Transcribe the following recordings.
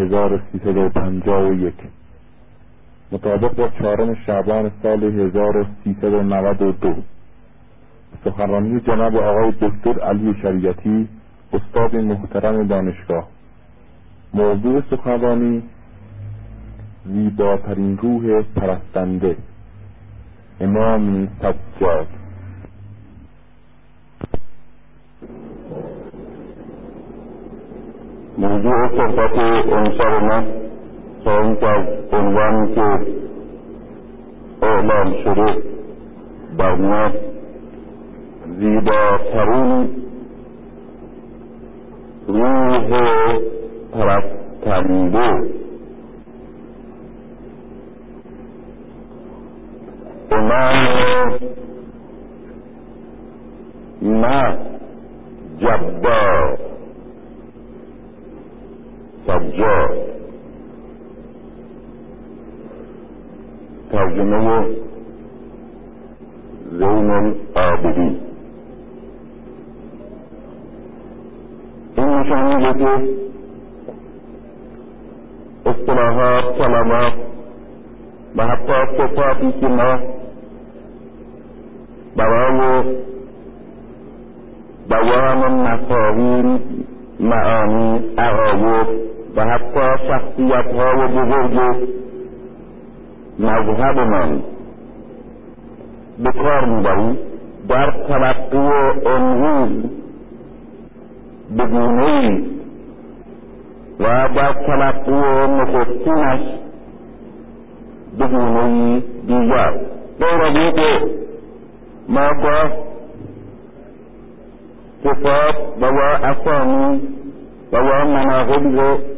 1351 مطابق با چهارم شعبان سال 1392 سخنرانی جناب آقای دکتر علی شریعتی استاد محترم دانشگاه. موضوع سخنرانی زیباترین روح پرستنده. امامی سجاد. موضوع صحبت امشب من تا اینکه از عنوانی که اعلام شده برمیاد زیباترین روح پرستنده. امام نه جبار. sabjor. Tarjime yo, Zeynel Abidi. İmni şanideki ıstalahat, salamat ve hatta sefat içinde barawo bawanın nasavin maani arawo معانی عقاید و حتی شخصیت های بزرگ مذهبمان به کار میبریم در تلقی امروز به گونه و در تلقی نخستینش به گونه دیگر غیر از که ما با صفات و یا اسامی و یا مناقبی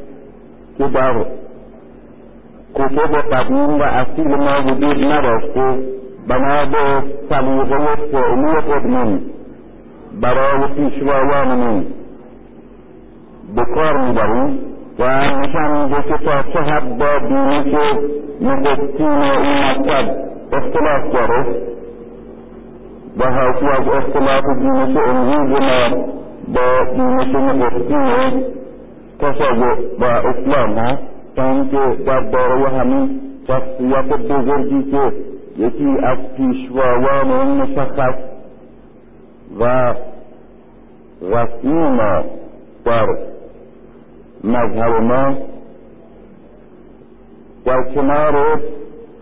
که در کتب قدیم و اصیل ما وجود نداشته بنا به سلیقه فعلی خودمون برای پیشوایانمون به کار می‌بریم و نشان میده که تا چه حد با دینش نگفتین این مطلب اختلاف داره و حاکی از اختلاف امروز ما با دینش نگفتین تشابه با اسلام هست تا اینکه در باره همین شخصیت بزرگی که یکی از پیشوایان این مشخص و رسمی ما در مذهب ما در کنار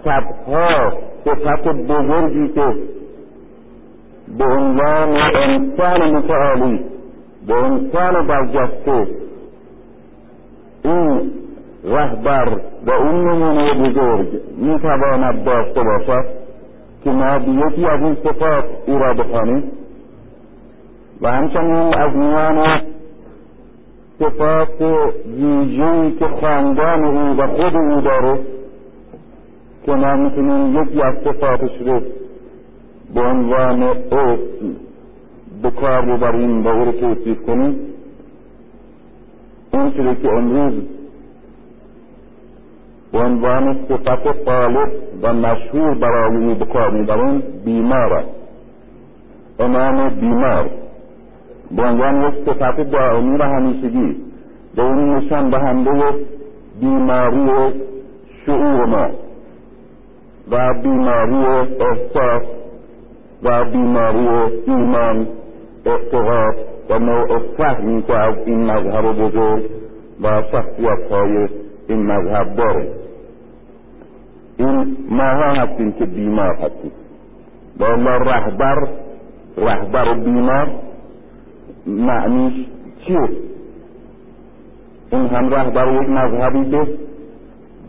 صدها صفت بزرگی که به عنوان انسان متعالی به انسان برجسته این رهبر و اون نمونه بزرگ می‌تواند داشته باشد که ما یکی از این صفات او را بخوانیم و همچنین از میان صفات ویژهای که خاندان او و خود او داره که ما می‌تونیم یکی از صفاتش رو به عنوان اسم به کار ببریم و او رو توصیف کنیم اون چیزی که امروز به عنوان صفت غالب و مشهور برای به کار می‌بریم بیمار. است امام بیمار. به عنوان یک صفت دائمی و همیشگی. به اون نشان دهنده بیماری شعور ما. و بیماری احساس و بیماری ایمان اعتقاد. و که از این مذهب بزرگ و شخصیت های این مذهب داره این ماها هستیم که بیمار هستیم با الله رهبر رهبر بیمار معنیش چیه این هم رهبر یک مذهبی که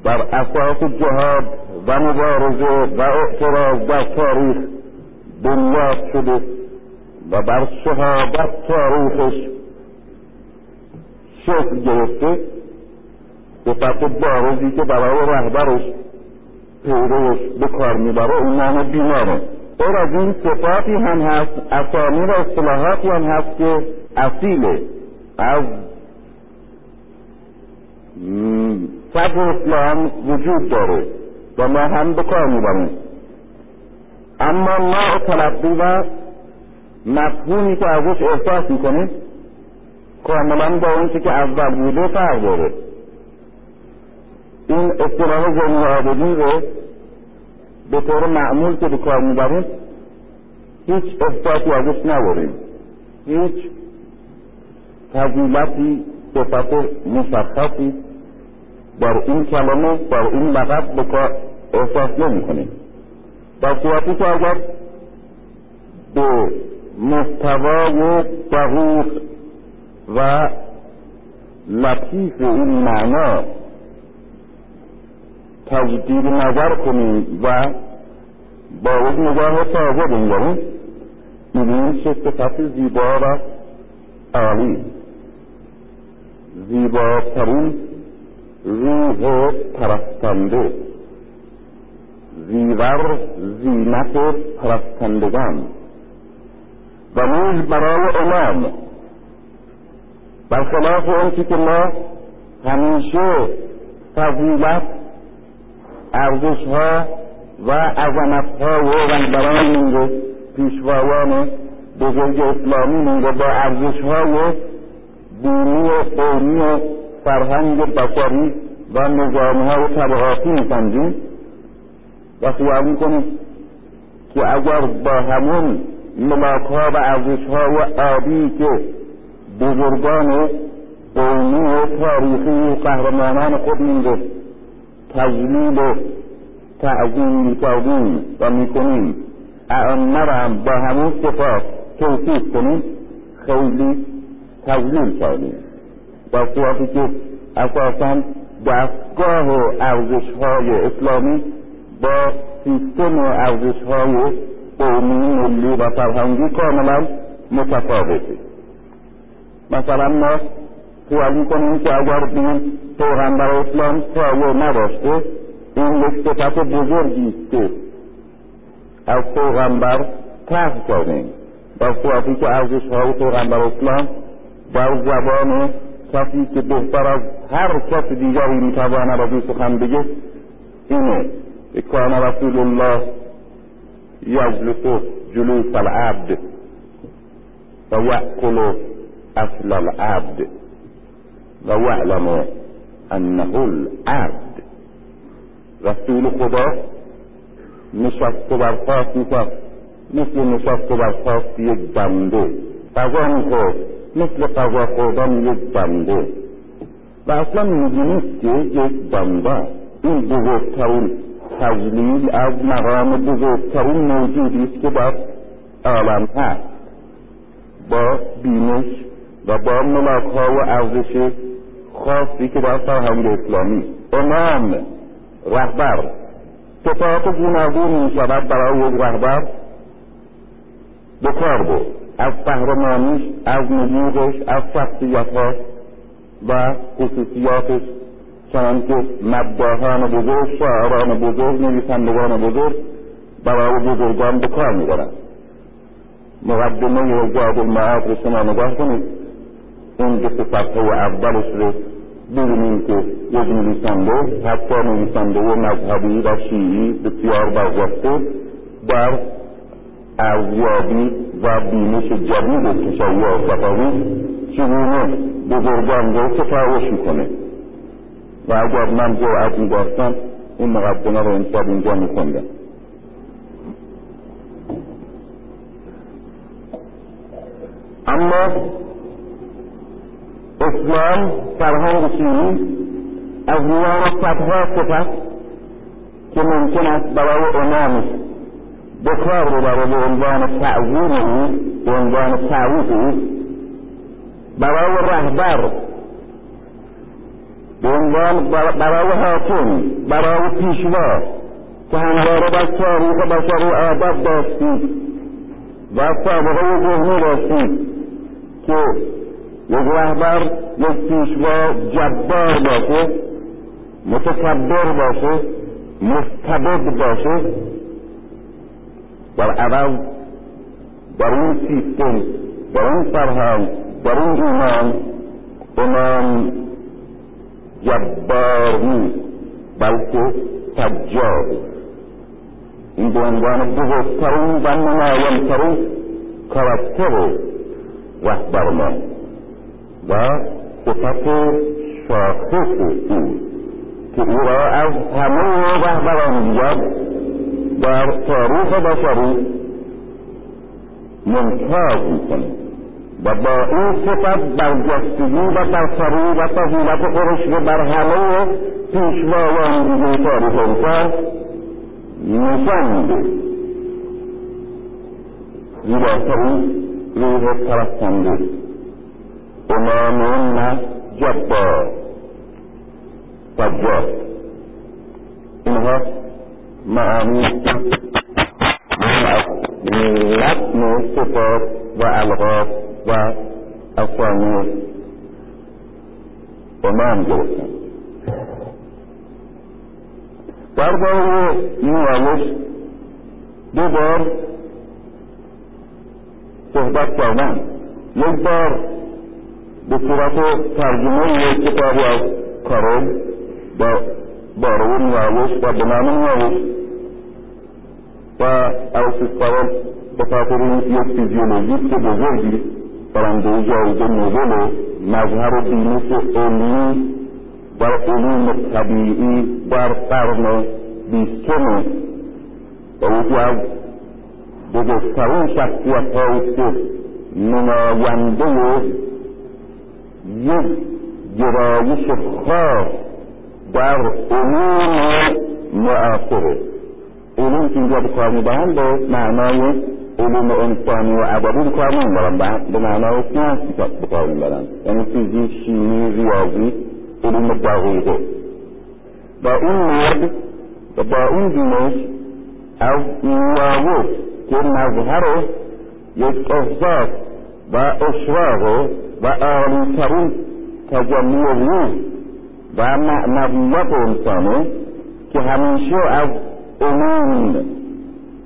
بر أساس جهاد و مبارزه و اعتراض در تاریخ بنیاد شده و بر شهادت تاریخش شکل گرفته صفت بارزی که برای رهبرش پیروش به کار می‌بره اون نام بیماره. اور از این صفاتی هم هست اسامی و اصطلاحاتی هم هست که اصیله. از صدر اسلام وجود داره و ما هم به کار می‌بریم. اما نوع تلقی و مفهومی که ازش احساس می‌کنیم کاملا با اون که اول بوده فرق داره. این اصطلاح زنی عابدی رو به طور معمول که به کار می‌بریم هیچ احساسی ازش نبریم هیچ فضیلتی صفت مشخصی بر این کلمه بر این لقب به کار احساس نمی کنیم در صورتی که اگر به محتوای دقیق و لطیف این معنا تجدید نظر کنیم و با یک نگاه تازه بنگریم. می‌بینیم چه صفت زیبا و عالی. زیباترین روح پرستنده. زیور زینت پرستندگان. و نیز برای امام. برخلاف اون که ما همیشه فضیلت ارزش ها و عظمت ها و رهبران رو پیشوایان بزرگ اسلامی رو با ارزش های دینی و قومی و فرهنگ بشری و نظام های طبقاتی میسنجیم و خیال می‌کنیم که اگر با همون ملاک و ارزش های عادی که بزرگان قومی و تاریخی و قهرمانان خود رو تجلیل و تعظیم می‌کردیم و می‌کنیم. ائمه هم با همون صفات توصیف کنیم خیلی تجلیل کردیم. در صورتی که اساسا دستگاه ارزش های اسلامی با سیستم ارزش های قومی ملی و فرهنگی کاملا متفاوته مثلا ما خیال می‌کنیم که اگر بین پیغمبر اسلام سایه نداشته این یک صفت بزرگی که از پیغمبر تحت کردیم. در صورتی که ارزش های پیغمبر اسلام در زبان کسی که بهتر از هر کس دیگری می‌تواند از این سخن بگه اینه. کان رسول الله یجلس جلوس العبد و یأکل أصل العبد و یعلم أنه العبد. رسول خدا نشست و برخواست میکرد مثل نشست و برخواست یک بنده غذا میخورد مثل غذا خوردن یک بنده و أصلا میدونست که یک بنده این بزرگترین تجلیل از مقام بزرگترین موجودی است که در عالم هست. با بینش و با ملاک ها و ارزش خاصی که در فرهنگ اسلامی امام رهبر. صفات گوناگون می شود برای یک رهبر. به کار از قهرمانیش از نبوغش از شخصیتها و خصوصیاتش چنان که مداهان بزرگ شاعران بزرگ نویسندگان بزرگ برای بزرگان به کار می‌برند. مقدمه زاد المعاد رو شما نگاه کنید. این دو صفحه اولش رو ببینیم که یک نویسنده حتی نویسنده مذهبی و شیعی بسیار برجسته در ارزیابی و بینش جدید تشیع صفوی چگونه بزرگان رو تفاوش می‌کنه. و اگر من جرأت میداشتم این مقدمه رو امشب اینجا میخوندم اما اسلام فرهنگ شیعی از میان صدها صفت که ممکن است برای امامش به کار ببره به عنوان تعظیم او به عنوان تعریف او برای رهبر به عنوان برای حاکم برای پیشوا که همواره در تاریخ بشری عادت داشتید و سابقه ذهنی داشتید که یک رهبر یک پیشوا جبار باشه متکبر باشه مستبد باشه. در عوض در این سیستم در این فرهنگ در این ایمان امام جبار نیست بلکه سجاد این به عنوان بزرگترین و نمایانترین کاراکتر رهبر ما و صفت شاخص أو که أو را از همه رهبران دیگر در تاریخ بشری ممتاز میکنه و با این صفت برجستگی و برتری و فضیلت خودش رو بر همه پیشوایان دیگه تاریخ انسان نشان میده زیباترین روح پرستنده امام نه جبار سجاد اینها معانی لطم صفات و الغاب و اسامی امام گرفتن درباره نیایش دو بار صحبت کردن یک بار به صورت ترجمه یک کتابی از کارل با باره نیایش و به نام نیایش و ارسطوطل به خاطر یک فیزیولوژیست بزرگی برنده جایزه نوبل مظهر دینش علمی در علوم طبیعی در قرن بیستم. و یکی از بزرگترین شخصیت هایی که نماینده یک گرایش خاص در علوم معاصره علوم که اینجا به کار می‌برن به معنای علوم انسانی و ادبی به کار نمی‌برن به معنای سیانس به کار می‌برن یعنی فیزیک شیمی ریاضی علوم دقیقه با این مرد و با این دینش از نیایش که مظهر یک احساس و اشراق و عالیترین تجلی روح و معنویت انسانه که همیشه از علوم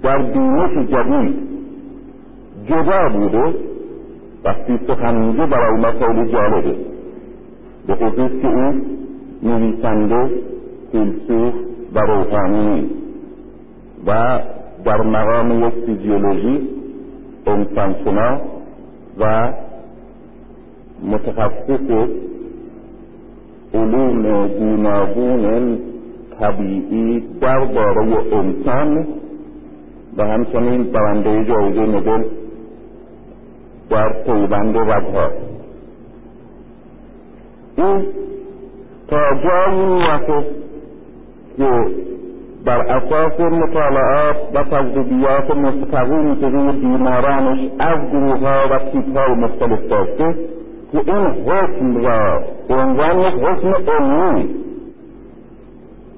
در بینش جدید جدا بوده وقتی سخن میگه برای ما خیلی جالبه. به خصوص که او نویسنده فیلسوف و روحانی و در مقام یک فیزیولوژی انسانشناس و متخصص علوم گوناگون طبیعی درباره انسان و همچنین برنده جایزه نوبل در پیوند رگها این تا جایی می‌رسه که بر اساس مطالعات و تجربیات مستقیمی که روی بیمارانش از گروه ها و تیپ های مختلف داشته که این حکم را به عنوان یک حکم علمی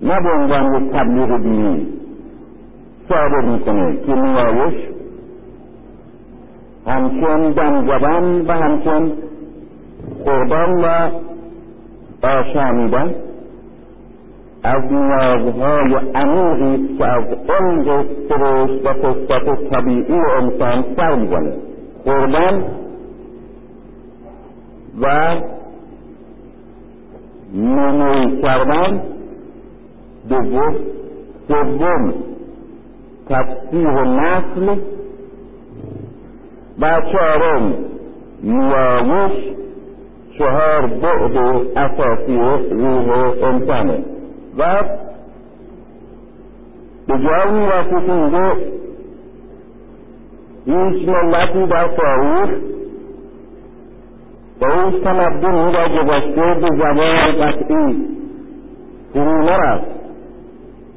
نه به عنوان یک تبلیغ دینی صادر می‌کنه که نیایش همچون دمزدن و همچون خوردن و آشامیدن از نیازهای عمیقی که از عمق سرشت و قصت طبیعی انسان سر می‌زنه. خوردن و نموی کردن دوم سوم تفسیر نسل و چهارم نیایش چهار بعد اساسی روح انسانه. و به جای می‌رسه که هیچ ملتی در تاریخ با هیچ تمدنی را گذشته به زبان قطعی فرو نرفت.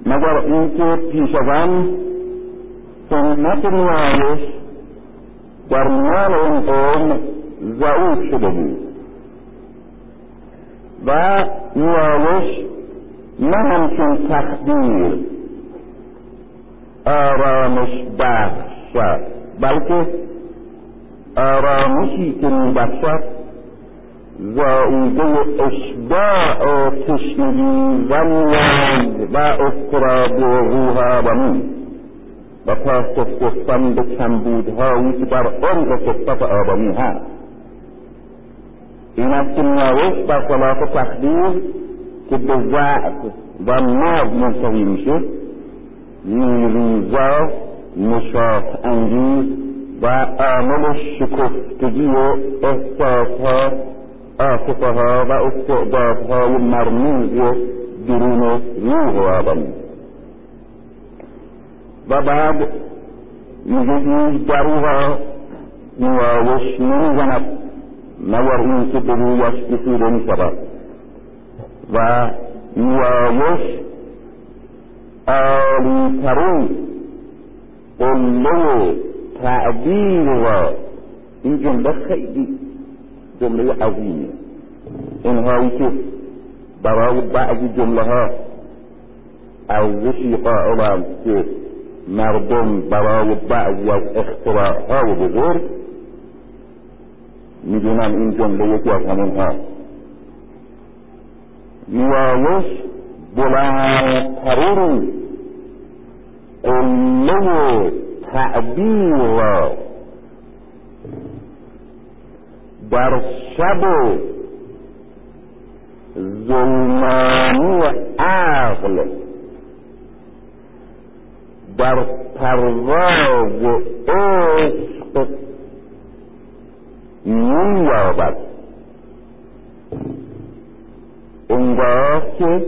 مگر اینکه پیش از آن سنت نیایش در میان این قوم ضعیف شده بود. و نیایش نه همچون تخدیر آرامش بخشد بلکه آرامشی که میبخشد زائیده اشباع و تشنگی و نیاز و اضطراب روح آدمی پاسخ گفتن به کمبودهایی که در عمق صفت آدمی هست. این است که نیایش برخلاف تقدیر که به ضعف و مرد منتهی میشه نیروزا نشاط انگیز و عامل شکفتگی و احساسها عاطفه ها و استعدادهای مرموز و درون روح آدمی. و بعد يجيز داروها وشنو زنب نور انت دلو يشتسي لن سبا و يواوش آلي ترون قلو تعبير و این جمله خیلی جمله عظیمه. اینهایی که برای بعضی جمله ها ارزشی قائلند که مردم برای بعضی از اختراعهای بزرگ می‌دونن این جمله یکی از همون ها نیایش بلندترین قله تعبیر را در شب ظلمانی عقل در پرواز عشق مییابد. اونگاه که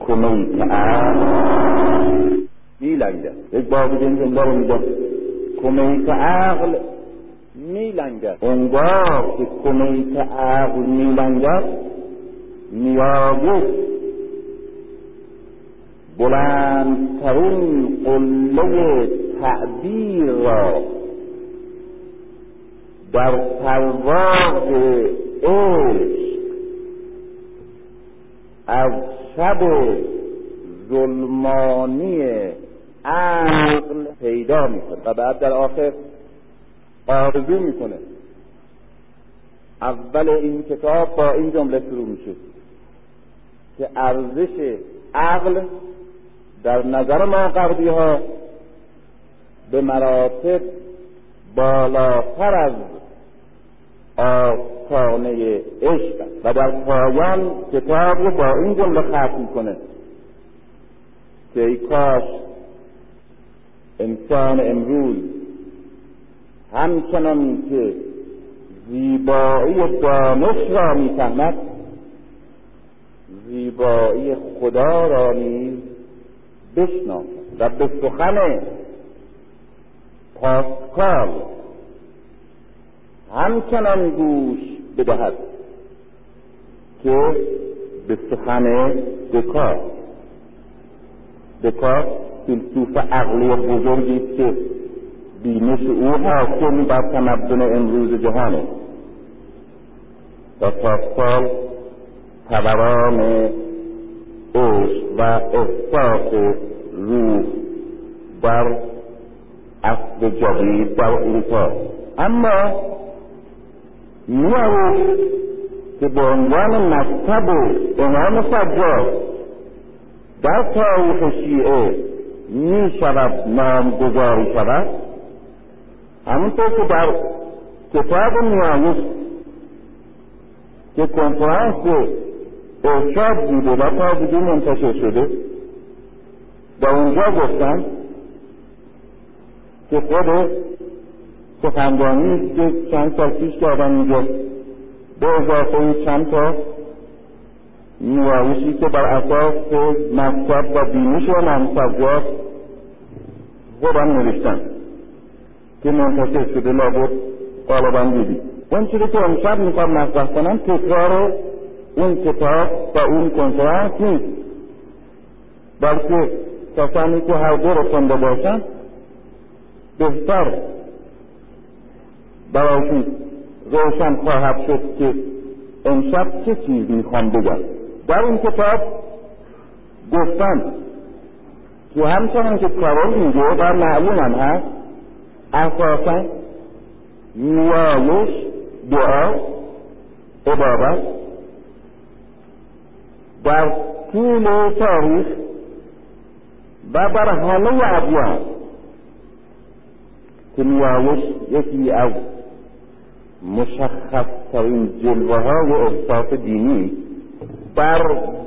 کمیت عقل میلنگد. یک بار جمله رو میگم. کمیت عقل میلنگد. اونگاه که کمیت عقل میلنگد نیابود بلندترین قله تعبیر را در پرواز عشق از شب ظلمانی عقل پیدا می‌کنه و بعد در آخر آرزو می‌کنه. اول این کتاب با این جمله شروع میشه که ارزش عقل در نظر ما غربی ها به مراتب بالاتر از آستانه عشق و در پایان کتاب رو با این جمله ختم می‌کنه که ای کاش انسان امروز همچنان که زیبایی دانش را می‌فهمد زیبایی خدا را نیز بشناسد و به سخن پاسکال همچنان گوش بدهد که به سخن دکار دکار فیلسوف عقلی بزرگی است که بینش او حاکم بر تمدن امروز جهانه. و پاسکال توران عشق و احساس روح در اصل جدید در اروپا اما میآورد که به عنوان مکتب و امام سجاد در تاریخ شیعه می شود نامگذاری شود همونطور که در کتاب نیایش که کنفرانس ارشاد بوده و تا دیگه منتشر شده. در اونجا گفتن که خود سخنرانی که چند سال پیش کردن اینجا به اضافه چند تا نیایشی که بر اساس مکتب و بینش و منصبجات خودم نوشتن که منتشر شده لابد غالبا دیدی. اون چیزی که امشب می‌خوام مطرح کنم تکرار اون کتاب و اون کنفرانس نیست. بلکه کسانی که هر دو رو خونده باشن بهتر برایشون روشن خواهد شد که امشب چه چیز می‌خوام بگم. در این کتاب گفتن که همچنان که کارول میگه و معلوم هم هست اساسا نیایش دعا عبادت در طول تاریخ و بر همه ادیان که نیایش یکی از مشخصترین جلوه های احساس دینی بر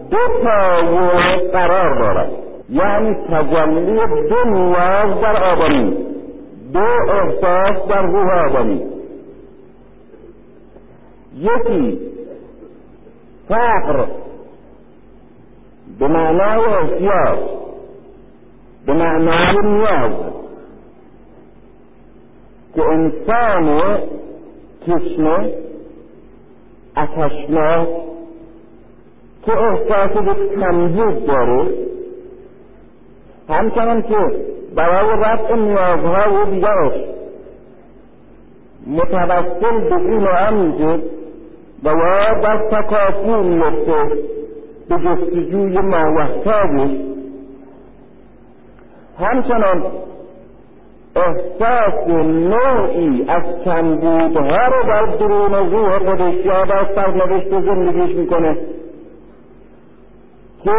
دو پایه قرار دارد یعنی تجلی دو نیاز در آدمی دو احساس در روح آدمی یکی فقر به معنای احتیاج به معنای نیاز که انسان تشنه اتشناک که احساس به کمبود داره. همچنان که برای رفع نیازهای دیگرش متوسل به این و و یا در تکافی میفته به جستجوی ماوحتاجش همچنان احساس نوعی از کمبودها رو در درون روح خودش یا در سرنوشت زندگیش می‌کنه. که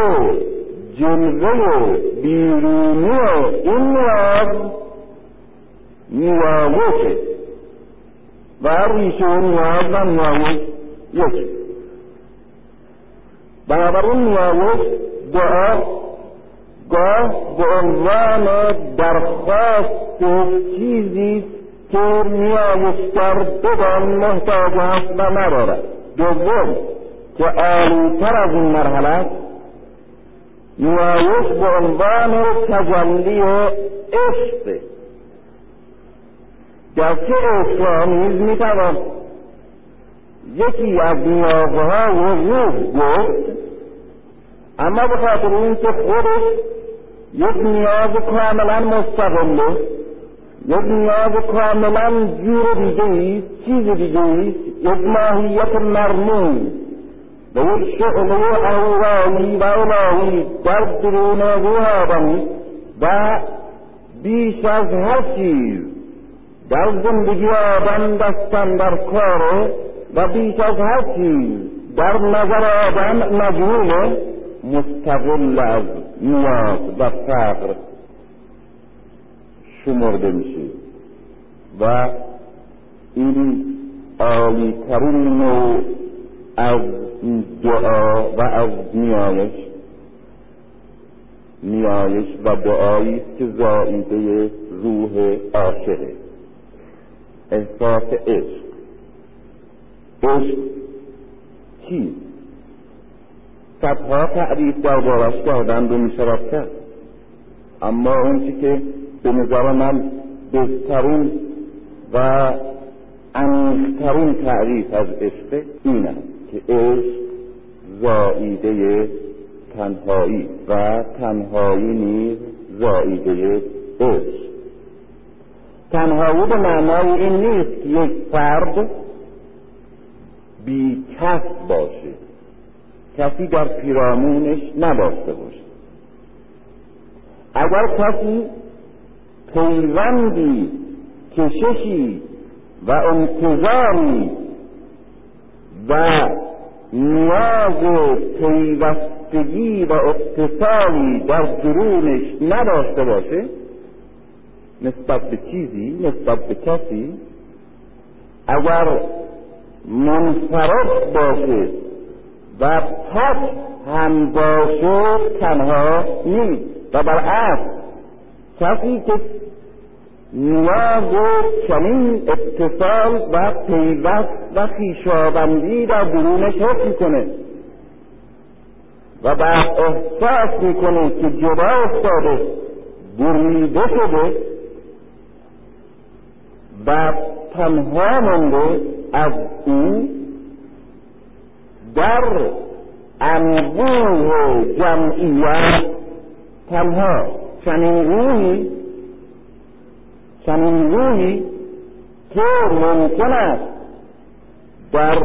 جلوه بیرونی این نیاز نیایشه و ریشه اون نیاز و نیایش یک بنابراین نیایش دعا گاه به عنوان درخواست چیزی که نیایشگر بدان محتاج است و ندارد دوم که عالیتر از این مرحله است نیایش به عنوان تجلی عشق گرچه عشق می‌توان یکی از نیازهای روح گفت اما به خاطر اینکه خودش یک نیاز کاملا مستقله یک نیاز کاملا جور دیگه چیز دیگه یک ماهیت مرموم به یک شعله اهورایی و الهی در درون روح آدمی و بیش از هر چیز در زندگی آدم دستن در کاره و بیش از هر در نظر آدم مجهوله مستقل از نیاز و فقر شمرده میشه و این عالی ترین نوع از دعا و از نیایش نیایش و دعایی است که زاییده روح عاشقه. احساس عشق. عشق چیست صدها تعریف دربارش کردند و می‌شود اما اون که به نظر من بهترین و عمیقترین تعریف از عشق این که عشق زاییده تنهایی و تنهایی نیز زاییده عشق تنهایی به معنای این نیست یک فرد بی کس باشه. کسی در پیرامونش نداشته باشه. اگر کسی پیوندی کششی و انتظاری و نیاز پیوستگی و اتصالی در درونش نداشته باشه نسبت به چیزی نسبت به کسی اگر منفرد باشه و پس هم باشه تنها نیست و برعکس کسی که نیاز چنین اتصال و پیوست و خیشابندی در درونش حس می‌کنه و بعد احساس می‌کنه که جدا افتاده بریده شده و تنها مونده از او در انبوه جمعیت تنها. چنین روحی چنین روحی که ممکن است در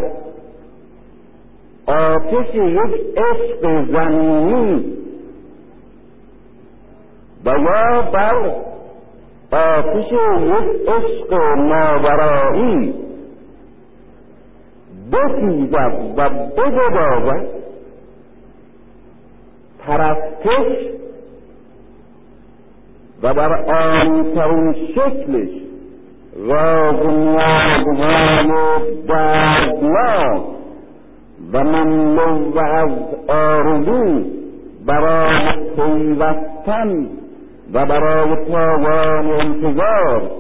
آتش یک عشق زمینی و یا بر آتش یک عشق ماورایی بسیزد و بگدازد پرستش و بر آنترین شکلش راز نیازهای دردناک و مملو و از آرزو برای پیوستن و برای تاوان انتظار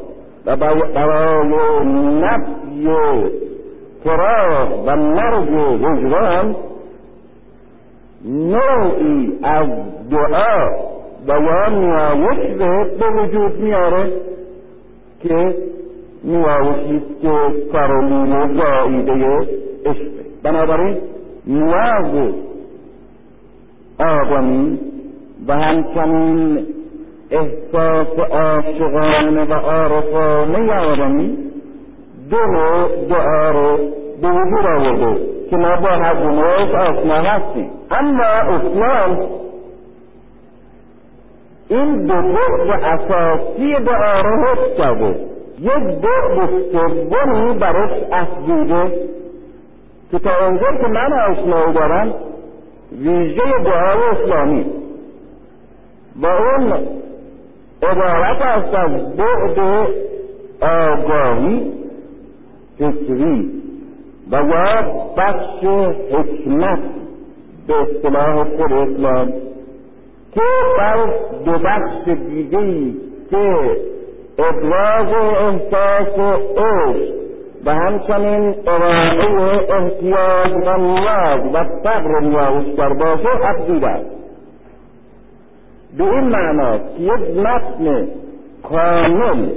و برای نفی فراغ و مرگ وجدان نوعی از دعا و یا نیایش به وجود میاره که نیایشی است که کارولین و زاییده عشقه بنابراین نیاز آدمی و همچنین احساس عاشقانه و عارفانه آدمی دو دعا رو به وجود آورده که ما با هر آشنا هستیم. اما اسلام این دو بعد اساسی دعا رو حفظ کرده. یک بعد سومی براش افزوده که تا اونجا که من آشنایی دارم ویژه دعای اسلامی. و اون عبارت است از بعد آگاهی. فکری و یا بخش حکمت به اصطلاح خود اسلام که بر دو بخش دیگه که ابراز احساس عشق و همچنین ارائه احتیاج و نیاز و صبر نیازش در باشه افزوده به این معناست که یک متن کامل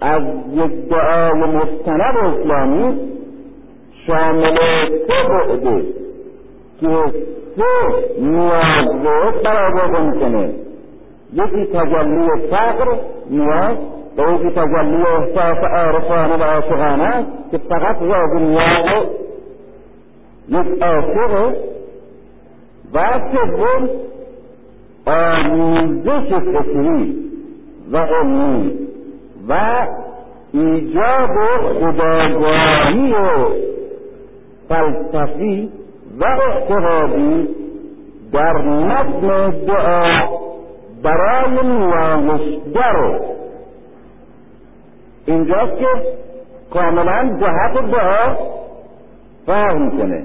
از یک دعای مستند اسلامی شامل سه بعده که سه نیاز رو برآورده می‌کنه. یکی تجلی فقر نیاز و یکی تجلی احساس عارفانه و عاشقانه که فقط راز نیاز یک عاشق و سوم آموزش فکری و علمی. و ایجاد خداگاهی و فلسفی و اعتقادی در متن دعا برای نیایشگر اینجاست که کاملا جهت دعا فرق می‌کنه.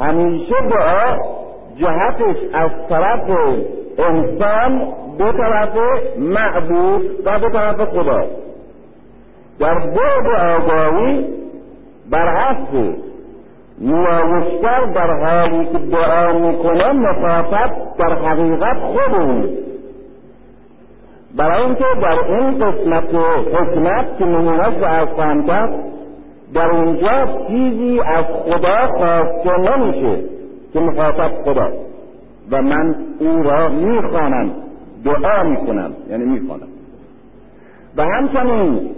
همیشه دعا جهتش از طرف انسان به طرف معبود و به طرف خدا. در بعد آگاهی بر حسب نیایشگر در حالی که دعا می‌کنه مخاطب در حقیقت خود اوست برای اینکه در این قسمت حکمت که نمونهش از کرد در اونجا چیزی از خدا خواسته نمیشه که مخاطب خدا و من او را می‌خوانم. دعا می‌کنم یعنی می‌خوانم. و همچنین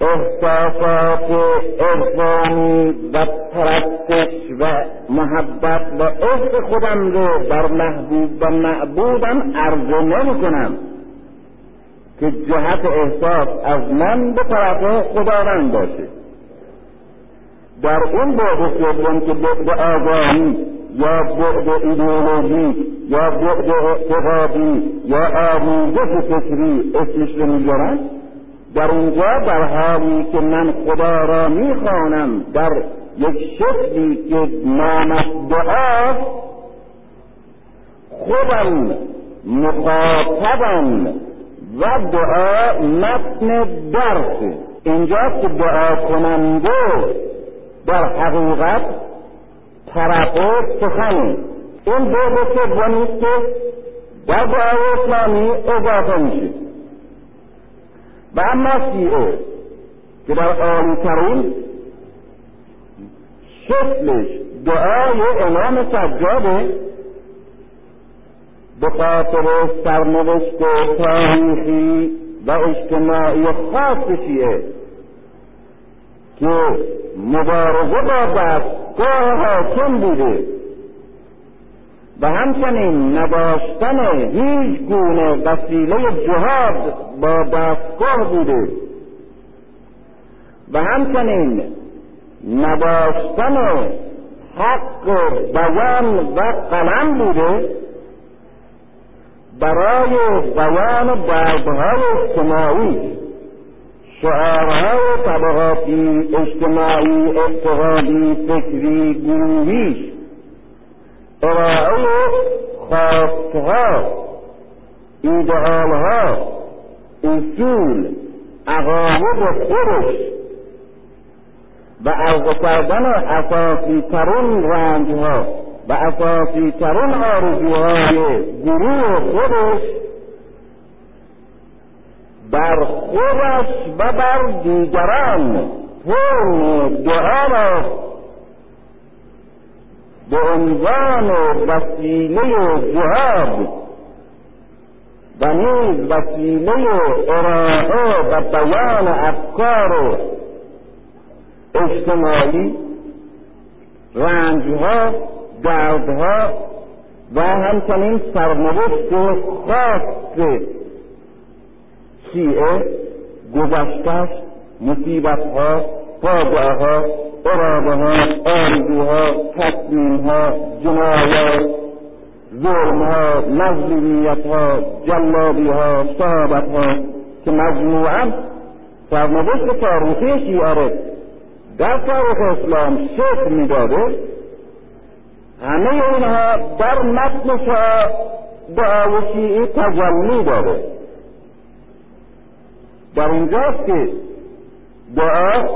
احساسات عرفانی و پرستش و محبت و عشق خودم رو بر محبوب و معبودم عرضه نمی کنم که جهت احساس از من به طرف خداوند باشه. در اون بعد که بعد آگاهی یا بعد ایدئولوژی یا بعد اعتقادی یا آموزش فکری اسمش رو می‌ذارن در اونجا در حالی که من خدا را می‌خوانم در یک شکلی که نامش دعا خودم مخاطبم و دعا متن درس. اینجا که دعا کننده در حقیقت طرف سخنی. این دو سومی که در دعای اسلامی اضافه میشه. و اما شیعه که در عالی ترین شکلش دعای امام سجاده به خاطر سرنوشت تاریخی و اجتماعی خاص شیعه که مبارزه با دستگاه حاکم بوده. و همچنین نداشتن هیچ گونه وسیله جهاد با دستگاه بوده. و همچنین نداشتن حق بیان و قلم بوده. برای بیان دردهای اجتماعی. شعارهای طبقاتی اجتماعی اقتصادی فکری گروهیش ارائه خواستها ایدئالها اصول عقاید خودش. و عرض کردن اساسی ترین رنجها و اساسی ترین آرزوهای گروه خودش بر خودش و بر دیگران. فرم دعا را به عنوان وسیله جهاد و نیز وسیله ارائه و بیان افکار اجتماعی رنجها دردها و همچنین سرنوشت خاص شیعه گذشتش مصیبتها فاجعهها ارادهها آرزوها تصمیمها جنایات ظلمها مظلومیتها جلابیها شهادتها که مجموعا سرنوشت تاریخی شیعه در تاریخ اسلام شکل می‌داده. همه اینها در متن دعا شیعی تجلی داره در اینجاست که دعا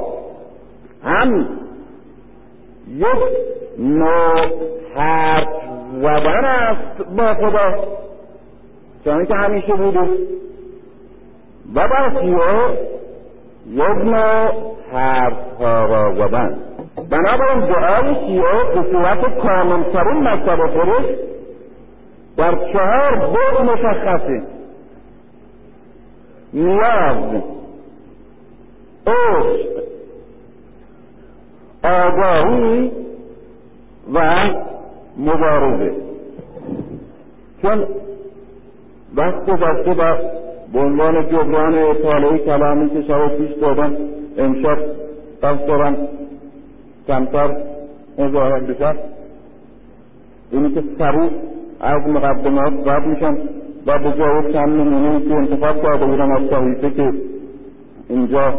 هم یک نوع حرف زدن است با خدا. چون که همیشه بوده. و شیعه یک نوع حرف ها را زدن. بنابراین دعای شیعه به صورت کاملترین مکتب خودش در چهار بود مشخصه. نیاز عشق آگاهی و مبارزه. چون وقت گذشته با به عنوان جبران اطاله کلامی که شب پیش دادم امشب قصد دارم کمتر مظاهر بشم. اینی که سریع از مقدمات رد میشم. و به جای چند نمونه که انتخاب کرده بودم از صحیفه که اینجا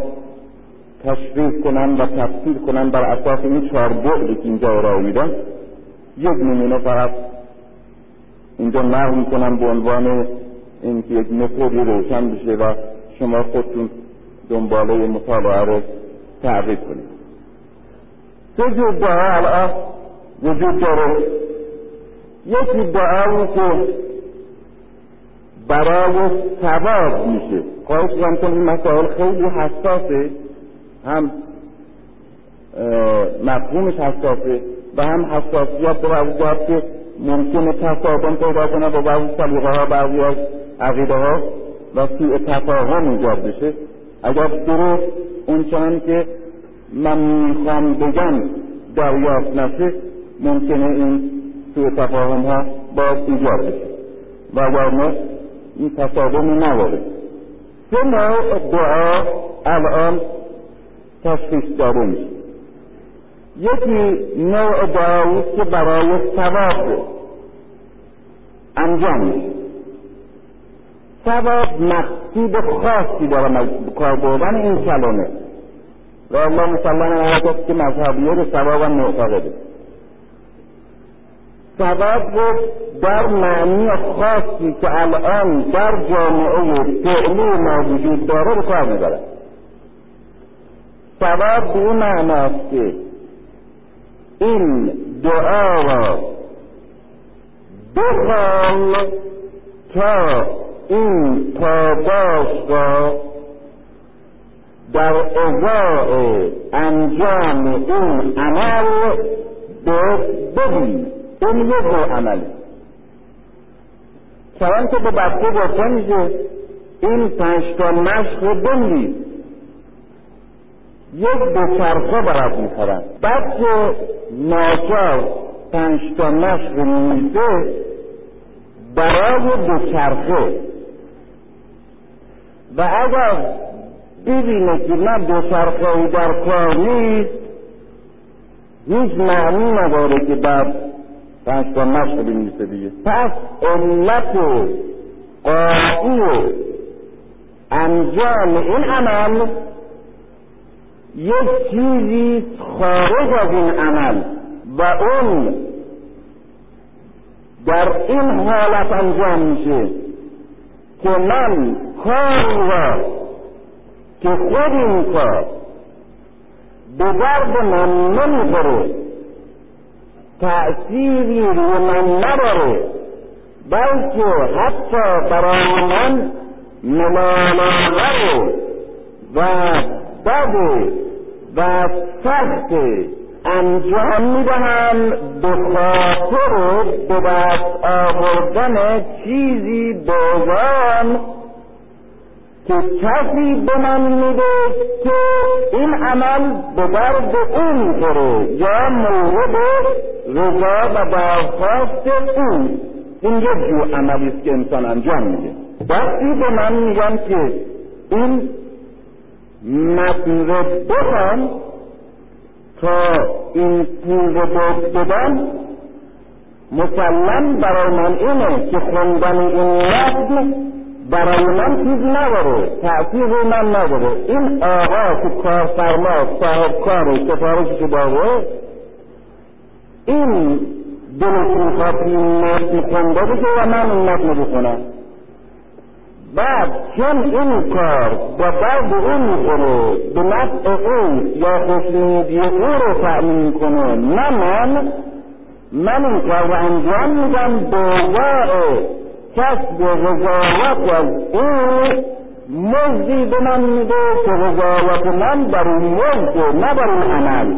تشریف کنن و تفسیر کنن بر اساس این چهار بعدی که اینجا ارائه یک نمونه فقط اینجا نقل می‌کنم به عنوان اینکه یک متدی روشن بشه و شما خودتون دنباله مطالعه رو تعقیب کنید. سه جور دعا الان وجود داره. یکی دعایی که برای ثواب میشه. خواهش کنم این مسائل خیلی حساسه هم مفهومش حساسه و هم حساسیت به که ممکنه تصادم پیدا کنه با بعضی سلیقه ها بعضی از عقیده ها و سوء تفاهم ایجاد بشه. اگر درست اون که من می‌خوام بگم دریافت نشه ممکنه این سوء تفاهم ها باز ایجاد بشه. و اگر این تصادمی نداره سه نوع دعا الان تشخیص داده میشه. یکی نوع دعایی که برای ثواب انجام میشه. ثواب مقصود خاصی داره کار بردن این کلمه. و الله مسلم حضرت که مذهبیه به ثواب هم معتقده. ثواب رو در معنی خاصی که الان در جامعه فعلی ما وجود داره به کار می‌برد ثواب به این معناست که این دعا را بخوان تا این پاداش را در ازاء انجام این عمل به ببین این یک نوع چون که به بچه گفته میشه این پنج تا مشق رو بنویس یک دوچرخه برات می‌خرن بچه ناچار پنج تا مشق میزه برای دوچرخه و اگر ببینه که من دوچرخه در کار نیست هیچ معنی نداره که بعد پنج تا مشق بنویسه دیگه. پس علت و قاطی و انجام این عمل یک چیزی خارج از این عمل و اون در این حالت انجام میشه که من کاری را که خود این کار به درد من نمی‌خوره. تأثیری روی من نداره بلکه حتی برای من ملالآور و بد و سخت انجام می‌دهم به خاطر به دست آوردن چیزی بزرگ که کسی به من میده که این عمل به درد او می‌خوره یا مورد رضا و درخواست او. این یک جور عملی است که انسان انجام میده. وقتی به من میگن که این متن رو بخوان تا این پول رو بدن مسلم برای من اینه که خوندن این متن برای من چیز نداره تأثیر روی من نداره. این آقا که کارفرما صاحب کار سفارشی که داره این دلش می‌خواد این متن خونده بشه و من این متن بخونم. بعد چون این کار با درد او می‌خوره به نفع او یا خوشنودی او رو تأمین کنه نه من من این کار رو انجام میدم به کسب رضایت از او مزدی به من میده که رضایت من در اون مزد نه در اون عمل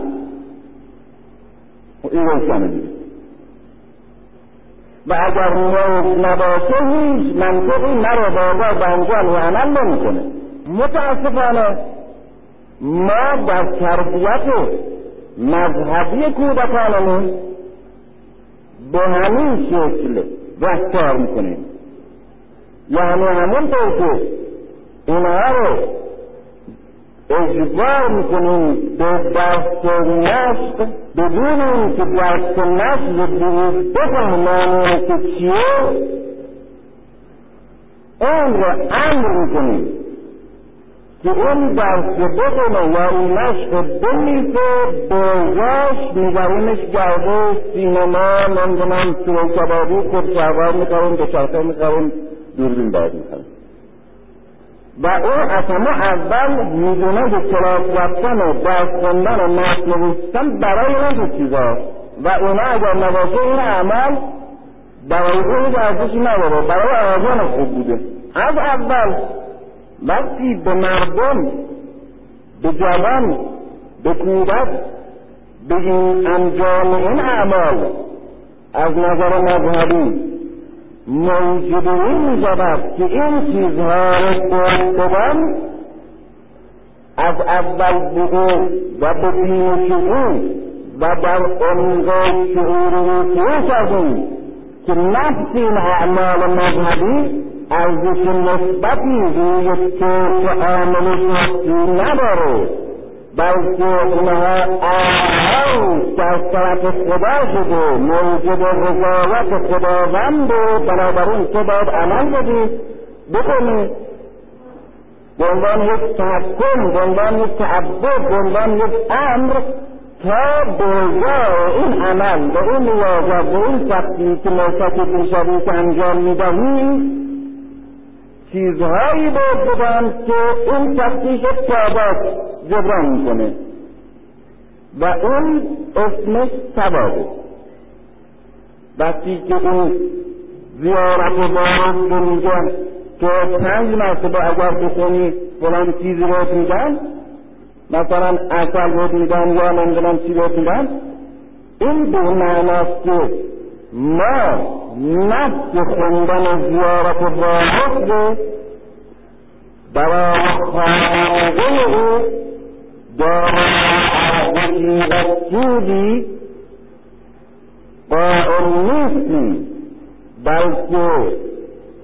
این روشنه دیگه و اگر مزد نباشه هیچ منطقی مرا بازار به انجام و عمل نمی‌کنه متاسفانه ما در تربیت مذهبی کودکانمون به همین شکل رفتار می‌کنیم یعنی همونطور که اینها رو اجبار می‌کنیم به درس نشق بدون اینکه درس نشق رو بفهمانیم که چیه؟ اون رو امر می‌کنیم که اون درس بخونه یا اون مشق بنویسه بازاش میبرونش گرده سینما نمی‌دونم سوال کبابی خودشهوار میخرون دوچرخه میخرون دوربین باید میخرون و او از همه اول می‌دونه که کلاس رفتن و درس خوندن و متن نوشتن برای اون چیزا و اونا اگر نباشه این عمل برای او هیچ ارزشی نداره برای آزان خوب بوده. از اول وقتی به مردم به جوان به کودک به این انجام این اعمال از نظر مذهبی موجودی می شود که این چیزها رو گفتن از اول به او و به شعور و در عمق شعور و کردیم که نفس این اعمال مذهبی ارزش مثبتی روی که عامل شخصی نداره. بلکه اونها آهان در طرف خدا شده موجب رضایت خداوند و بنابراین تو باید عمل بدی. بکنی به عنوان یک تحکم به عنوان یک تعبد به عنوان یک امر تا بزار این عمل و این ریاضت و این سختی که مرتکب می‌شوی که انجام می‌دهی چیزهایی باید بدن که اون تفتیش ثابت جبران می‌کنه. و اون اسمش ثوابه وقتی که اون زیارت بارد رو میگن که پنج مرتبه اگر بخونی فلان چیزی رو میدن مثلا اصل رو میدن یا نمی‌دونم چی رو میدن این به معناست که ما نفس خوندن زیارت راحت رو برای خانواده او دارای و سودی قائل نیستیم بلکه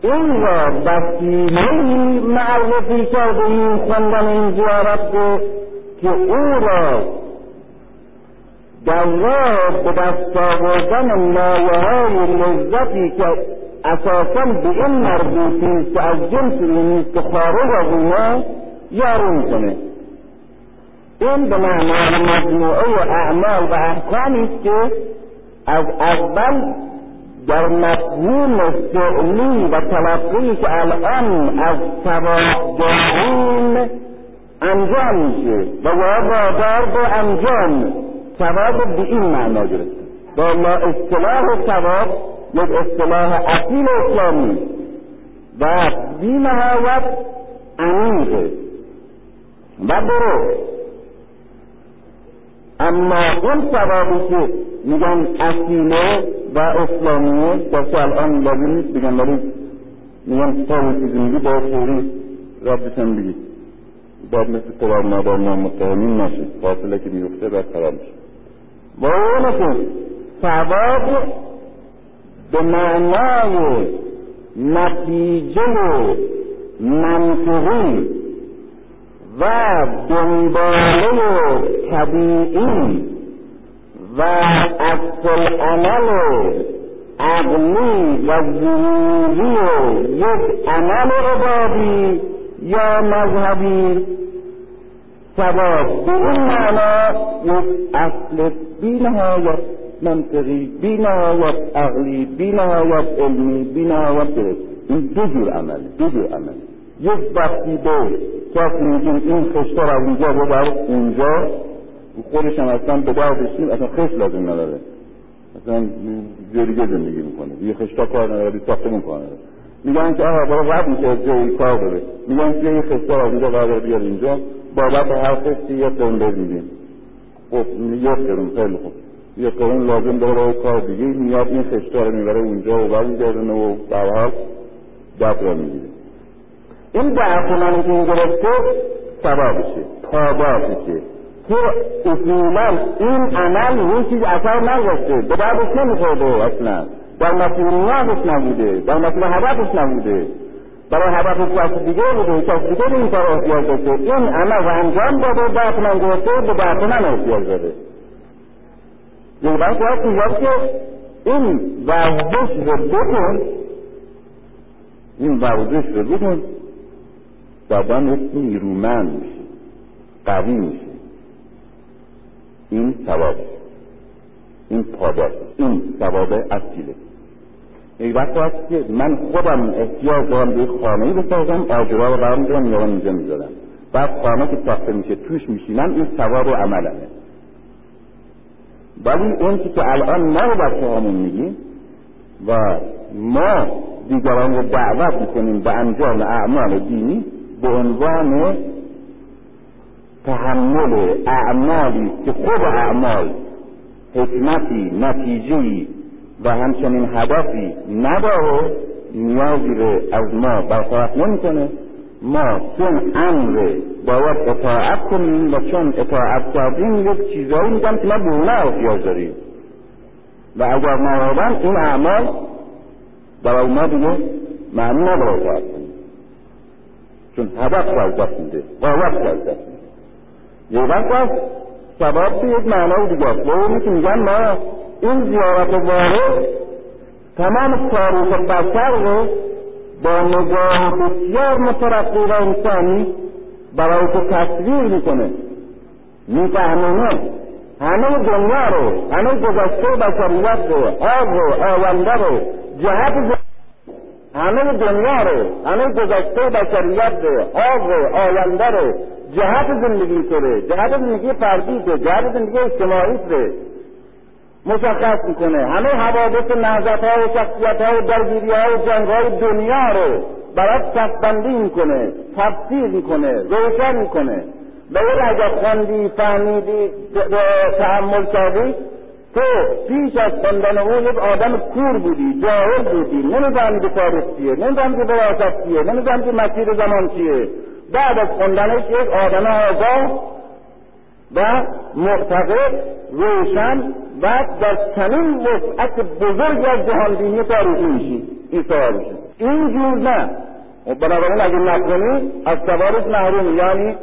این را وسیلهای معرفی کرده این خوندن این زیارت رو که او را راه به دست آوردن مایههای لذتی که اساسا به این مربوطی که از جنس این که خارج از اونا یارو کنه. این به معنای مجموعه اعمال و احکامی است که از اول در مفهوم فعلی و تلقی که الان از توابدارین انجام میشه و وادار به انجام. ثواب به این معنا گرفته با ما اصطلاح ثواب یک اصطلاح اصیل اسلامی و بی نهایت عمیقه. و درست. اما اون ثوابی که میگن اصیله و اسلامیه که الان لازم نیست بگن ولی میگن تا چیزی میگی با فوری ربطشم بگی باید مثل قرار نادار متهمین نشه فاصله که میفته برقرار میشه. با اونه که ثواب به معنای نتیجه منطقی و دنباله طبیعی و اصل عمل عقلی و ظهوری یک عمل عبادی یا مذهبی. ثواب به این معنا یک اصل بی نهایت منطقی بی نهایت عقلی بی نهایت علمی بی نهایت این دو جور عمل دو جور عمل. یک وقتی به کسی میگیم این خشتا رو اونجا ببر اونجا خودش هم اصلا به دردش اصلا خش لازم نداره. اصلا دیگه زندگی می‌کنه. یه خشتا کار نداره بی کار نداره. میگن که آقا برای رد میشه جایی کار داره میگن که یه خشتا رو اونجا قرار بیاد اینجا. بابت هر خشتی یه قرون میدیم. خب یه قرون خیلی خوب. یه قرون لازم داره برای کار دیگه. میاد این خشتا رو می‌بره اونجا و برمیگردونه و در حال رو می‌گیره. این درخونانی که این گرفته ثوابشه پاداششه که اصولا این عمل روی چیز اثر نگذاشته. به دردش نمیخورده اصلا. در مسیر نیازش نبوده در مسیر هدفش نبوده. برای هدف کسی دیگه بوده کسی دیگه این کار احتیاج داشته. این عمل رو انجام داده درد من گرفته به درد من احتیاج داره یک وقت باید میگه که این ورزش رو بکن. این ورزش رو بکن. بدنت نیرومند میشه قوی میشه. این ثواب این پاداش این ثواب اصیله. وقت هست که من خودم احتیاج دارم به خانه بسازم آجرها رو برام میدارم یا اینجا می‌ذارم بعد خانه که ساخته میشه توش میشینم این ثواب عملمه. ولی اون که الان ما رو بچه همون میگیم و ما دیگران رو دعوت می‌کنیم به انجام اعمال دینی به عنوان تحمل اعمالی که خود اعمال حکمتی نتیجهی و همچنین هدفی نداره نیازی رو از ما برطرف نمی‌کنه. ما چون امر باید اطاعت کنیم و چون اطاعت کردیم یک چیزایی میگم که ما به اونه احتیاج داریم. و اگر نهادن این اعمال برای ما دیگه معنی نداره اطاعت کنیم. چون هدف از دست میده رو از دست میده. یه وقت از سبب به یک معنای دیگه است. و اونی که میگن ما این زیارت وارد تمام تاریخ بشر رو با نگاه بسیار مترقی و انسانی برای تو تصویر می‌کنه. میفهمونه همه دنیا رو همه گذشته بشریت رو آب رو آینده رو جهت همه دنیا رو همه گذشته بشریت رو آب رو آینده رو جهت زندگی سره جهت زندگی فردی جهت زندگی اجتماعی سره مشخص می‌کنه. همه حوادث نهضت ها و شخصیت ها و درگیری ها و جنگ های دنیا رو برات صفبندی می‌کنه تفسیر می‌کنه روشن می‌کنه. به اگر خوندی فهمیدی تحمل کردی تو پیش از خوندن او یک آدم کور بودی جاهل بودی. نمیدانی تاریخ چیه نمیدانی وراثت چیه نمیدانی مسیر زمان چیه. بعد از خوندنش یک آدم آگاه و معتقد روشن و در چنین وسعت بزرگی از جهانبینی تاریخی میشی. این سوال میشه. این جور نه. و بنابراین اگه نکنی از سوارش محروم یعنی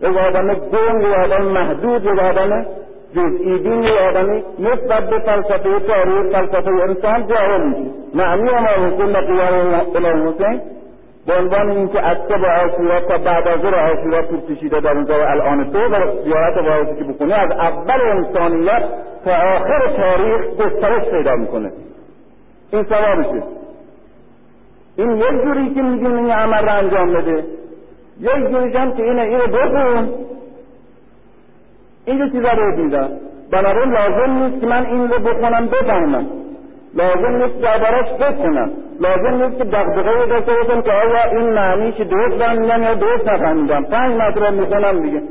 یک آدم گنگ یک آدم محدود یک آدم جزئی بین یک آدمی نسبت به فلسفه تاریخ فلسفه انسان جاهل میشه. معنی ما حسین قیام امام حسین به عنوان اینکه عکس با آشورا تا بعد از آشورا طول کشیده در اونجا و الان تو و زیارت واحدی که بکنه از اول انسانیت تا آخر تاریخ گسترش پیدا می‌کنه. این ثوابشه این یک جوری که میگیم این عمل رو انجام بده. یک جوری هم که اینه اینو بخون. این چیزا رو میدن بنابراین لازم نیست که من این رو بخونم بفهمم. لازم نیست دربارش فکر کنم لازم نیست که دقدقه داشته باشم که آیا این معنیش درست فهمیدم یا درست نفهمیدم. پنج مرتبه می‌خونم دیگه.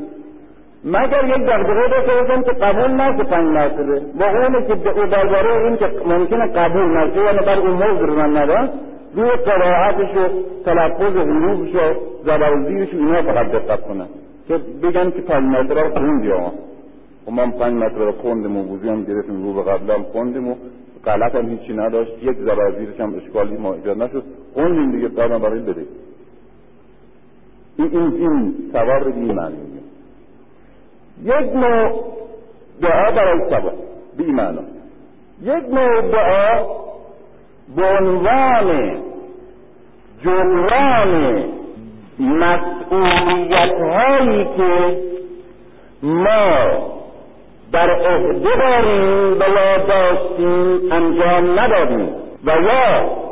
مگر یک دقدقه داشته باشم که قبول نشه پنج مرتبه؟ با اونه که درباره این که ممکنه قبول نشه یعنی بر اون موضوع من ندارم. روی قرائتش و تلفظ حروفش و زبرزیرش و اینها فقط دقت کنم. که بگن که پنج مرتبه رو خوندی آقا. و من پنج مرتبه رو خوندیم و وضوی هم گرفتیم رو به قبلم خوندیم و غلط هم هیچی نداشت. یک زبرزیرش هم اشکالی ما ایجاد نشد. خوندیم دیگه بعدم برای بده این این این سوار این معنی یک نوع دعا برای سبا بی معنا یک نوع دعا به عنوان جبران مسئولیت هایی که ما در عهده داریم و داشتیم انجام ندادیم. و یا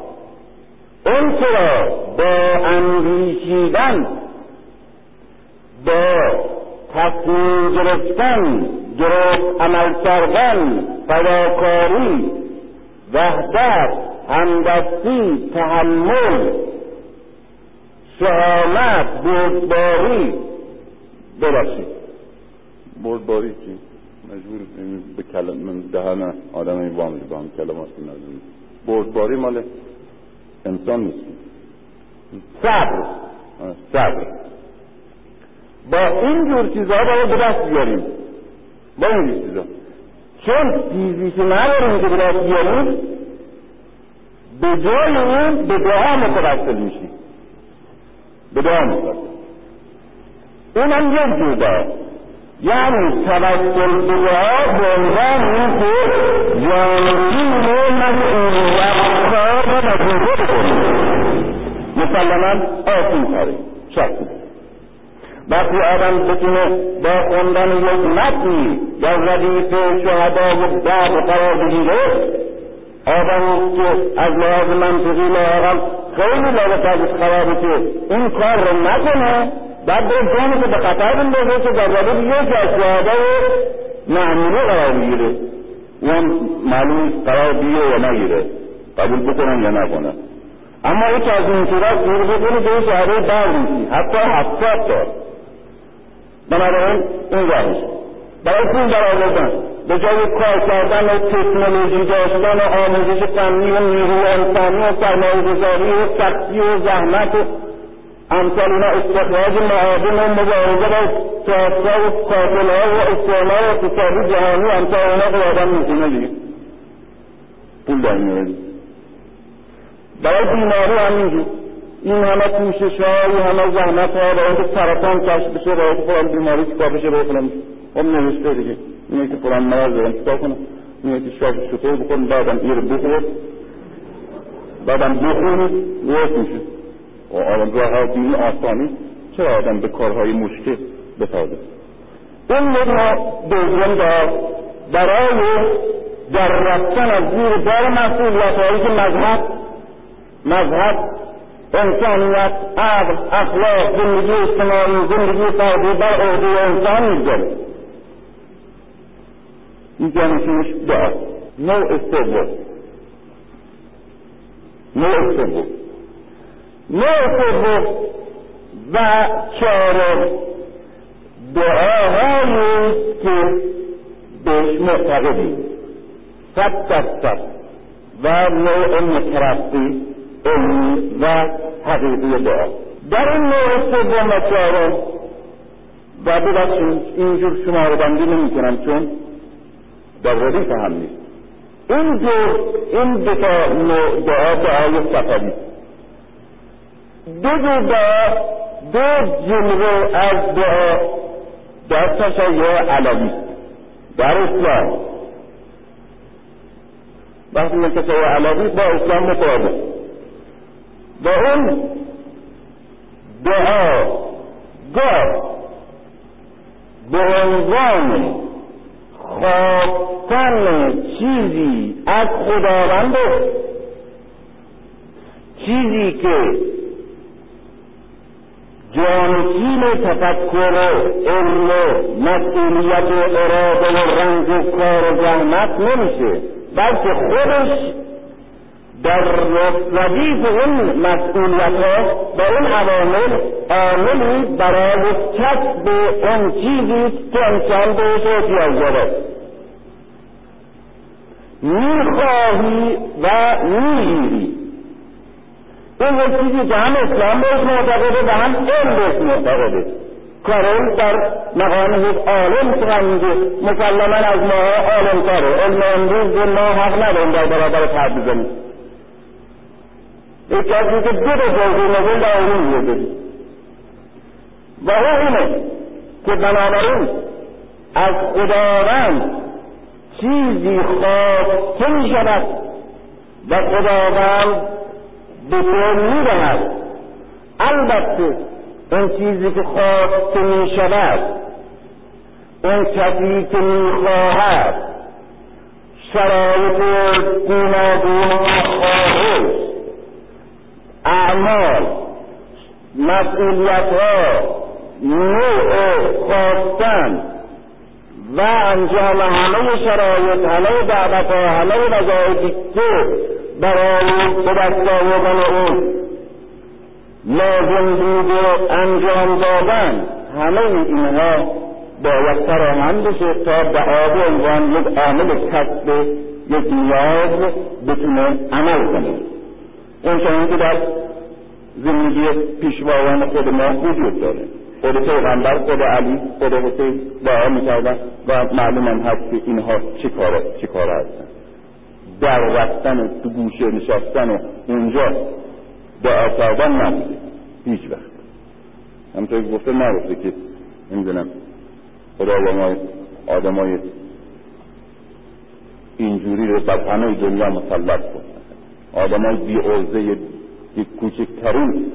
اون را با اندیشیدن با تصمیم گرفتن درست عمل کردن فداکاری وحدت همدستی تحمل شهامت بردباری ببخشید. بردباری چی؟ مجبور به کلم دهن آدم این وام با هم کلمات نزدیم. بردباری مال انسان نیست. صبر. صبر. با این جور چیزها باید به دست بیاریم. با این جور چیزها. چون چیزی که نداریم که به دست بیاریم به جای اون به دعا متوسل میشیم. به دعا متوسل. اونم یک جور دعا یعنی توسل به دعا به عنوان این که جانشین مسئولیت را نتیجه بکنیم مسلما کاری شخصی. وقتی آدم بتونه با خوندن یک متنی یا ردیف شهدا و بعد قرار بگیره آدم که از لحاظ منطقی لااقل خیلی لابد خرابه که این کار رو نکنه بعد به جانی که به خطر بندازه که در رابط یک از شهدا و معموله قرار بگیره اون معلوم قرار بیه یا نگیره. قبول بکنن یا نکنن. اما یک از این صورت دور بکنه به شهده بر میشی حتی هفتاد تا بنابراین این راهش برای پول در آوردن به جای کار کردن و تکنولوژی داشتن و آموزش فنی و نیروی انسانی و سرمایه گذاری و سختی و زحمت و امثال اینا استخراج معادن و مبارزه با سازها و قاتلها و استعمار اقتصادی جهانی امثال اینا آدم می‌کنه دیگه پول در میاره برای بیماری همینجور این همه کوشش ها این همه زحمت ها برای اینکه سرطان کشف بشه برای اینکه فلان بیماری چیکار بشه برای فلان. خب نوشته دیگه. اینه که فلان مرض دارم چیکار کنم؟ اینه که شاید چطور بکن بعدم این رو بخور بعدم بخونی روش میشه. و آدم راه دینی آسانی چرا آدم به کارهای مشکل بتازه؟ این یک دوم دار برای در رفتن از زیر بار مسئولیت هایی که مذهب مذهب انسانیت عقل اخلاق زندگی اجتماعی زندگی فردی بر عهده انسان می‌گذاره این جانشینش دعا نوع سوم نوع سوم سوم و چهارم دعاهایی که بهش معتقدیم. صد درصد. و نوع مترفی علمی و حقیقی دعا. در این نوع سوم و چهارم و ببخشید اینجور شما رو بندی نمی کنم چون در ردیف هم نیست. اینجور این دو تا نوع دعا دعای سفری دو دعا دو جمله از دعا در تشیع علوی در اسلام. وقتی من تشیع علوی با اسلام مطابق و اون دعا گاه به عنوان خواستن چیزی از خداوند چیزی که جانشین تفکر و علم و مسئولیت و اراده و رنج و کار و زحمت نمیشه بلکه خودش در ردیف اون مسئولیت ها و اون عوامل عاملی برای کسب اون چیزی که انسان بهش احتیاج داره می‌خواهی و می‌گیری. این یک چیزی که هم اسلام بهش معتقده و هم علم بهش معتقده. کارل در مقام یک عالم سخن میگه مسلما از ما عالم تره علم امروز به ما حق نداریم در برابر بزنیم یک کسی که دو به جایزه نوبل در علوم میده و او اینه که بنابراین از خداوند چیزی خواسته می شود و خداوند به تو می دهد البته اون چیزی که خواسته می شود اون کسی که می خواهد شرایط گوناگون خواهش اعمال مسئولیت ها نوع خواستن و انجام همه شرایط همه دعوت ها همه وظایفی که برای به دست آوردن اون. لازم بود و انجام دادن. همه اینها باید فراهم بشه تا به آب عنوان یک عامل کسب یک نیاز بتونه عمل کنه. اون که در زندگی پیشوایان خود ما وجود داره. خود پیغمبر خود علی خود حسین دعا می‌کردن و معلوم هم هست که اینها چه کار چه کار هستن در رفتن تو گوشه نشستن و اونجا دعا کردن نبوده. هیچ وقت. همونطور که گفته نگفته که نمی‌دونم خدا ما آدمای اینجوری رو بر همه دنیا مسلط کن. آدمای بی عرضه کوچکترین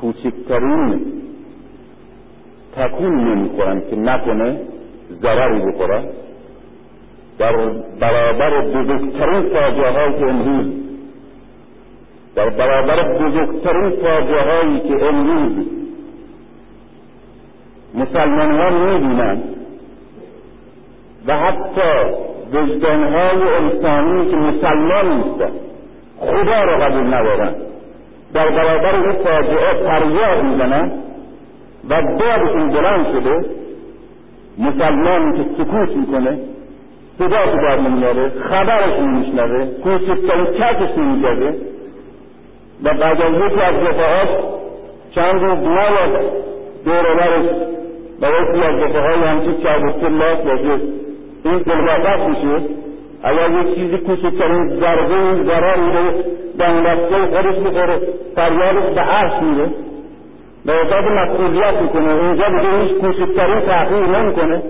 کوچکترین تکون نمی‌خورن که نکنه ضرری بخوره. در برابر بزرگترین فاجعه هایی که امروز در برابر بزرگترین فاجعه هایی که امروز مسلمان ها می‌بینند و حتی وجدان های انسانی که مسلمان نیستن خدا رو قبول ندارن در برابر این فاجعه فریاد می‌زنن و بادشون بلند شده مسلمانی که سکوت می‌کنه صدا تو در نمیاره خبرش نمیشنوه. کوچکترین کتش نمی‌زده و بعد از یکی از دفعات چند روز نیاد دورورش و یکی از دفعهای همچین کربسته لاس باشه. این دلواقت میشه. اگر یک چیزی کوچکترین ضربه ضرری رو دنبسته خودش می‌خوره فریادش به عرش میره. به مسئولیت می‌کنه. اینجا دیگه هیچ کوچکترین تحقیق نمی‌کنه.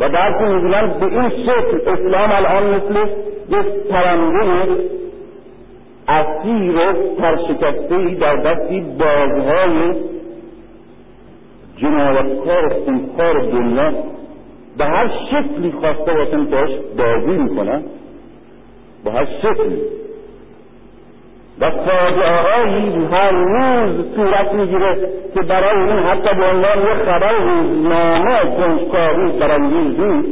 و بعد می‌بینن به این شکل اسلام الان مثل یک پرنده اسیر پرشکسته در دستی بازهای جنایتکار خونخوار دنیا به هر شکلی خواسته باشن باش بازی می‌کنن به هر شکلی. و فاجعههایی هر روز صورت می‌گیره که برای این حتی به عنوان یک خبر روزنامه کنجکاوی برانگیز نیست.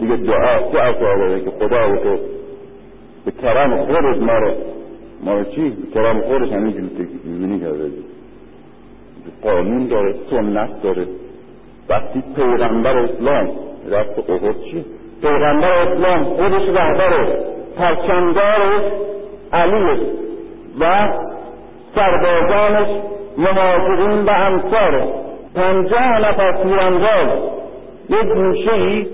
دیگه دعا دعا کرده که خدا و تو به کرم خودت ما رو ما رو چی؟ به کرم خودش همینجوری تکیزونی کرده قانون داره سنت داره. وقتی پیغمبر اسلام رفت احد چی؟ پیغمبر اسلام خودش رهبره پرچمدارش علی و سربازانش مهاجرین و انصار. پنجاه نفر تیرانداز یک گوشه ای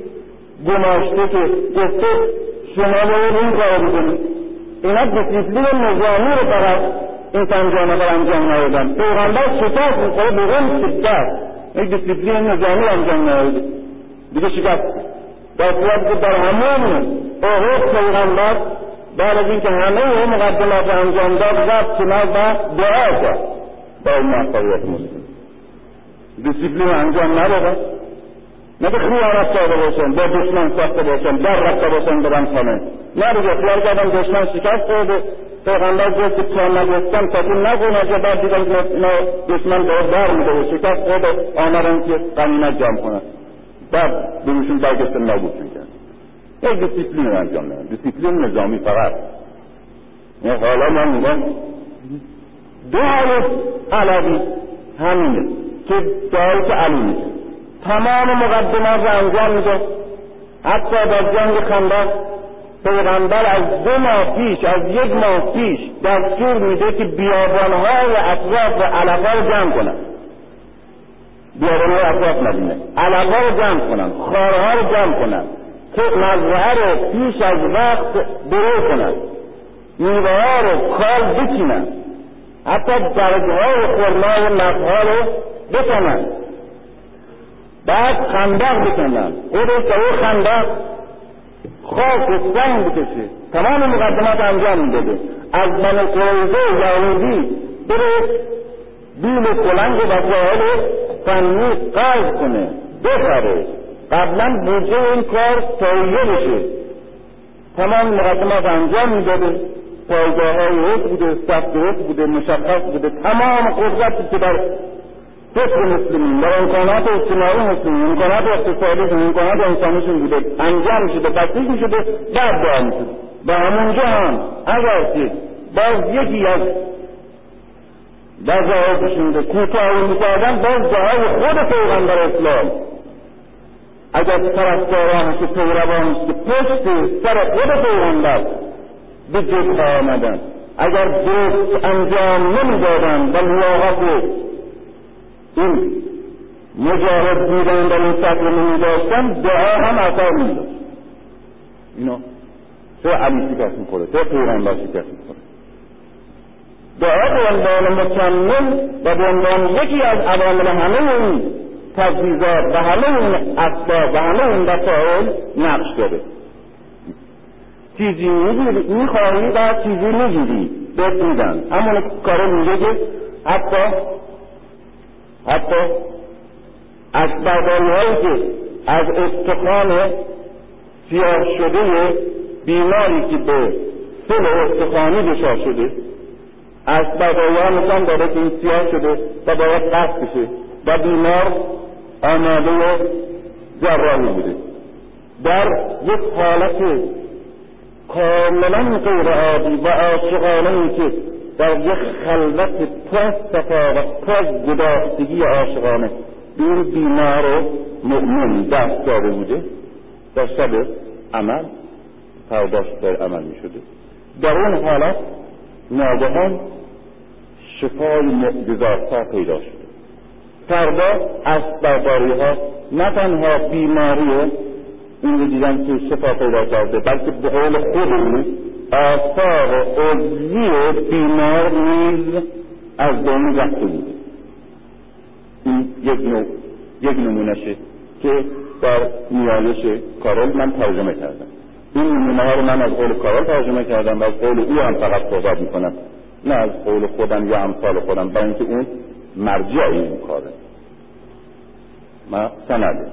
گماشته که گفته شما باید این کار بکنید اینا دیسیپلین نظامی رو برای این پنجاه نفر انجام ندادن. پیغمبر شکست می‌خوره به اون شدت یک دیسیپلین نظامی انجام نداده. دیگه شکست. در صورت که در همون احد پیغمبر بعد از اینکه همه اون مقدمات انجام داد رفت کنار و دعا کرد با این موفقیت مسلم. دیسیپلین انجام ندادن نه به خیانت کرده باشن با دشمن ساخته باشن در رفته باشن برن خانه. نه دیگه خیال کردن دشمن شکست خورده پیغمبر گفت که تا نگفتم تا تو نگو نجا بعد دیگر اینا دشمن داره بر میده و شکست خود آمدن که قنیمت جمع کنن بعد بروشون برگشتن کرد یک دیسیپلین انجام میدن دیسیپلین نظامی فقط. حالا من میگم دعای علوی همینه که دعایی که علی میشه تمام مقدمات رو انجام میده. حتی در جنگ خندق پیغمبر از دو ماه پیش از یک ماه پیش دستور میده که بیابانهای اطراف و علقا رو جمع کنن. بیابانهای اطراف مدینه. علقا رو جمع کنن. خارها رو جمع کنن. که مزرعه رو پیش از وقت درو کنن میوه ها رو کال بچینن حتی درجه های خورما و نخها رو بکنن بعد خندق بکنن خودش در اون خندق خاک و سنگ بکشه. تمام مقدمات انجام می‌داده از من قریزه یهودی بره بیل کلنگ و وسایل فنی قرض کنه. بخره. قبلا بودجه این کار تهیه بشه تمام مقدمات انجام می‌داده. پایگاه های حس بوده صف درست بوده مشخص بوده. تمام قدرتی که در فکر مسلمین در امکانات اجتماعی مسلمین امکانات اقتصادیشون امکانات انسانیشون بوده انجام شده تکلیف می‌شده بعد دعا می‌شده و همونجا هم. اگر که باز یکی از وظایفشون رو کوتاه می‌کردن باز دعای خود پیغمبر اسلام اگر طرفدارانش و پیروانش که پشت سر خود پیغمبر به جد آمدن. اگر درست انجام نمی‌دادن و لیاقت این مجاهد بودن در این سطح نمی داشتن دعا هم اثر می داشت اینا چه علی شکست می‌خوره چه پیغمبر شکست می‌خوره. دعا به عنوان مکمل و به عنوان یکی از عوامل همه این تجهیزات و همه این اسباب و همه این وسایل نقش داره. چیزی می‌خواهی و چیزی می‌گیری بهت میدن. همون کارو میگه که حتی حتی از هایی که از استخوان سیاه شده بیماری که به سل استخوانی دچار شده از ها نشان داده که این سیاه شده و باید قصد بشه و بیمار آماده جراحی بوده. در یک حالت کاملا غیر عادی و عاشقانه که در یک خلوت پر صفا و پر گداختگی عاشقانه به این بیمار مؤمن دست داده بوده در شب عمل پرداش در عمل می شده در اون حالت ناگهان شفای معجزاتها پیدا شده. فردا از درباری ها نه تنها بیماری این رو دیدن که شفا پیدا کرده بلکه به قول خود آثار عضوی بیمار نیز از بین رفته بوده. این یک نوع یک نمونشه که در نیایش کارل من ترجمه کردم. این نمونه ها رو من از قول کارل ترجمه کردم و از قول او هم فقط صحبت می‌کنم. نه از قول خودم یا امثال خودم برای اینکه اون مرجع این کاره. ما سنده.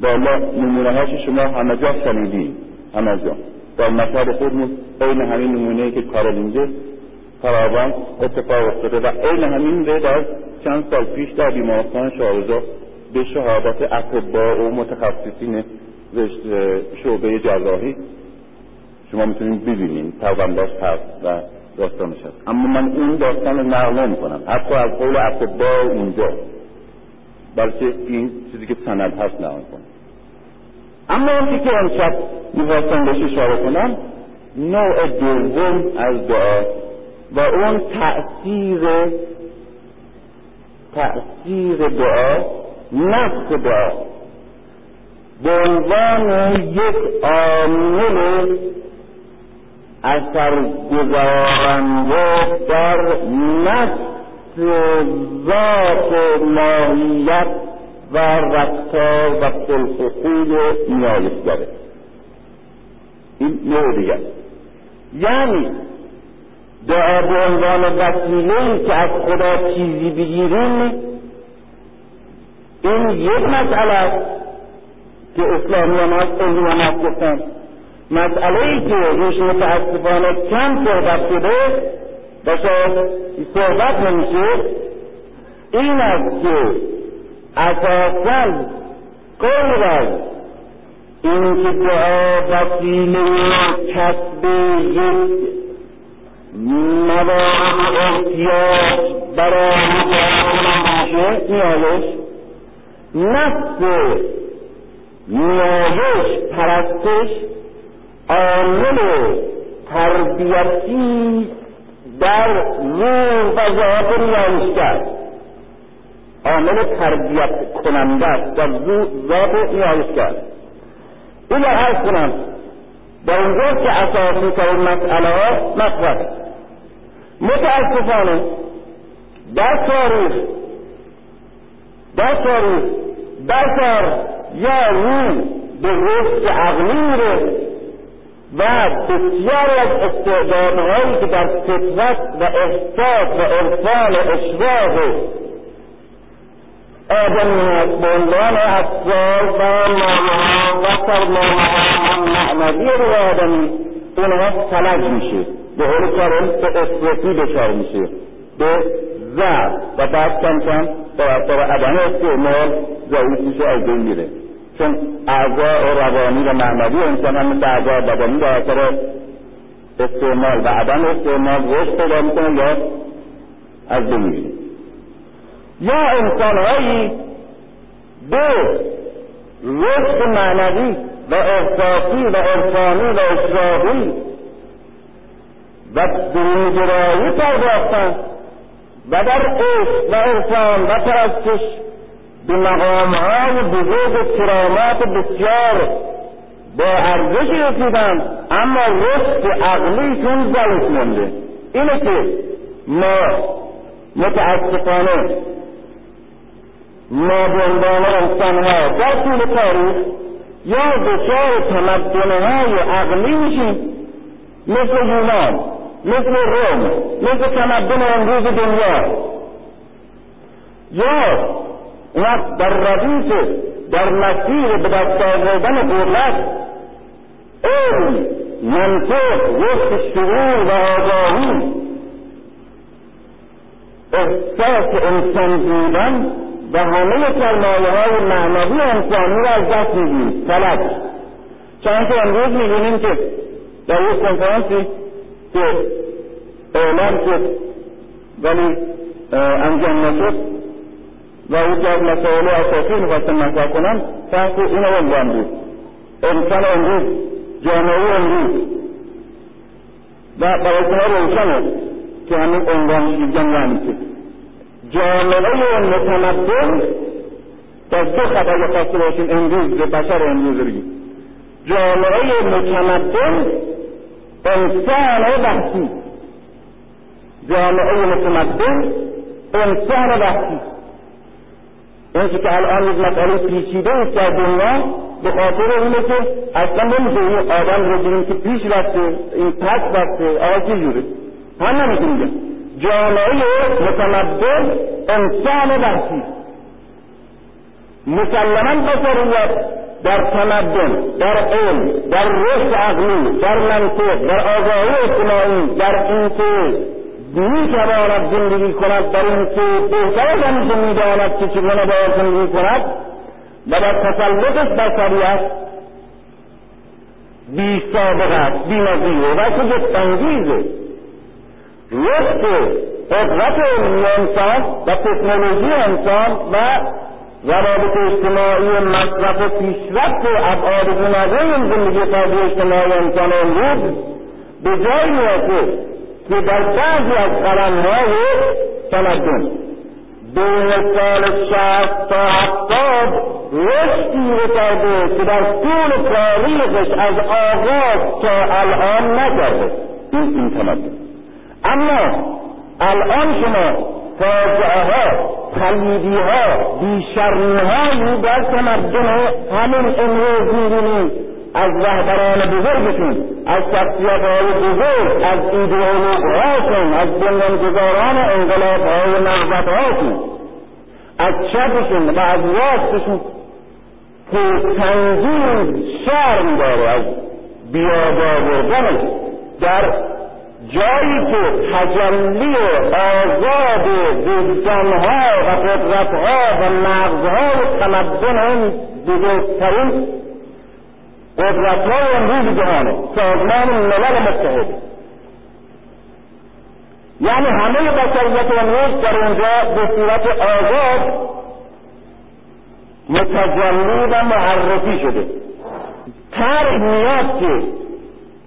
والا نمونه هاش شما همه جا شنیدین همه جا. در مشهد خودمون عین همین نمونه که کارل اینجا فراوان اتفاق افتاده و عین همین رو در چند سال پیش در بیمارستان شارجا به شهادت اطباء و متخصصین شعبه جراحی. شما می‌تونید ببینید. پیغمبرش هست و داستانش هست اما من اون داستان رو نقل کنم حتی از قول اطباء اونجا. بلکه این چیزی که سند هست نقل کنم اما اون که امشب می‌خواستم بهش اشاره کنم نوع دوم از دعا و اون تأثیر تأثیر دعا نفس دعا. به عنوان یک عامل اثرگذارنده در نفس ذات ماهیت و رفتار و خلق و خوی نیایشگره این نوع دیگر. یعنی دعا به عنوان وسیله که از خدا چیزی بگیریم این یک مسئله است که اسلامیان از علمیان گفتن. مسئله ای که روش متاسفانه کم صحبت شده و شاید صحبت نمیشه این است که اساسا غیر از اینکه دعا وسیله کسب یک موارد احتیاج برای میشه نیایش نفس نیایش پرستش عامل تربیتی در روح و ذات نیایشگر عامل تربیت کننده در ذات نیایشگر این را عرض کنم در اینجا که اساسی ترین مسئله مطرح. متاسفانه در تاریخ در تاریخ بشر یا روح به رشد عقلی میره و بسیاری از استعدادهایی که در فطرت و احساس و ارسال اشراق آدمی هست به عنوان اسرار و معناها و سرمایهها معنوی رو آدمی اونها فلج میشه. به حول کارم به اصرفی دچار میشه. به ضعف و بعد کم کم به اثر عدم استعمال ضعیف میشه از بین میره. چون اعضاء روانی و معنوی انسان هم مثل اعضاء بدنی به اثر استعمال و عدم استعمال رشد پیدا می‌کنه یا از بین یا انسانهایی به رشد معنوی و احساسی و عرفانی و اشراقی و درونگرایی پرداختن و در عشق و عرفان و پرستش به مقامهای بزرگ کرامات بسیار با ارزش رسیدن اما رشد عقلیشون ضعیف مونده اینه که ما متاسفانه ما به عنوان انسانها در طول تاریخ یا دچار تمدنهای عقلی میشیم. مثل یونان مثل روم مثل تمدن امروز دنیا. یا وقت در ردیف در مسیر به دست آوردن دولت علم منطق رشد شعور و آگاهی احساس انسان بودن و همه سرمایه های معنوی انسانی را از دست می‌گیریم فلج چند که امروز می‌بینیم که در یک کنفرانسی که اعلام شد ولی انجام نشد و او که از مسائل اساسی می‌خواستم مطرح کنم تحت این عنوان بود. انسان امروز جامعه امروز. و برای شما روشنه که همین عنوان میگن یعنی جامعه متمدن در دو خبر خواسته باشیم امروز به بشر امروز بگیم. جامعه متمدن انسان وحشی جامعه متمدن انسان وحشی اون که الان یک مسئله پیچیده است در دنیا به خاطر اینه که اصلا نمیشه این آدم رو بگیم که پیش رفته این پس رفته. آقا چه جوره هم نمی‌تونیم جامعه متمدن انسان وحشی. مسلما بشریت در تمدن در علم در رشد عقلی در منطق در آگاهی اجتماعی در اینکه می‌تواند زندگی کند در اینکه بهتر از آنچه می‌داند که چگونه باید زندگی کند. و در تسلطش بر طبیعت بی سابقه است بی نظیره و که انگیزه رشد قدرت انسان و تکنولوژی انسان و روابط اجتماعی مصرف و پیشرفت ابعاد گوناگون زندگی فردی اجتماعی انسان امروز به جایی می‌رسه که در بعضی از قلمهای تمدن. بین سال شهست تا هفتاد رشدی رسیده که در طول تاریخش از آغاز تا الان نکرده این این تمدن. اما الان شما فاجعه ها پلیدی ها بیشرمی هایی در تمدن همین امروز می‌بینیم از رهبران بزرگشون از شخصیت های بزرگ از ایدئولوگ هاشون از بنیانگذاران انقلاب های نهضت هاشون از چپشون و از راستشون که تنظیم شرم داره از بیاد آوردن در جایی که تجلی آزاد وجدانها و قدرتها و مغزهای تمدن این بزرگترین قدرتهای امروز جهانه. سازمان ملل متحد. یعنی همه بشریت امروز در اونجا به صورت آزاد متجلی و معرفی شده. طرح میاد که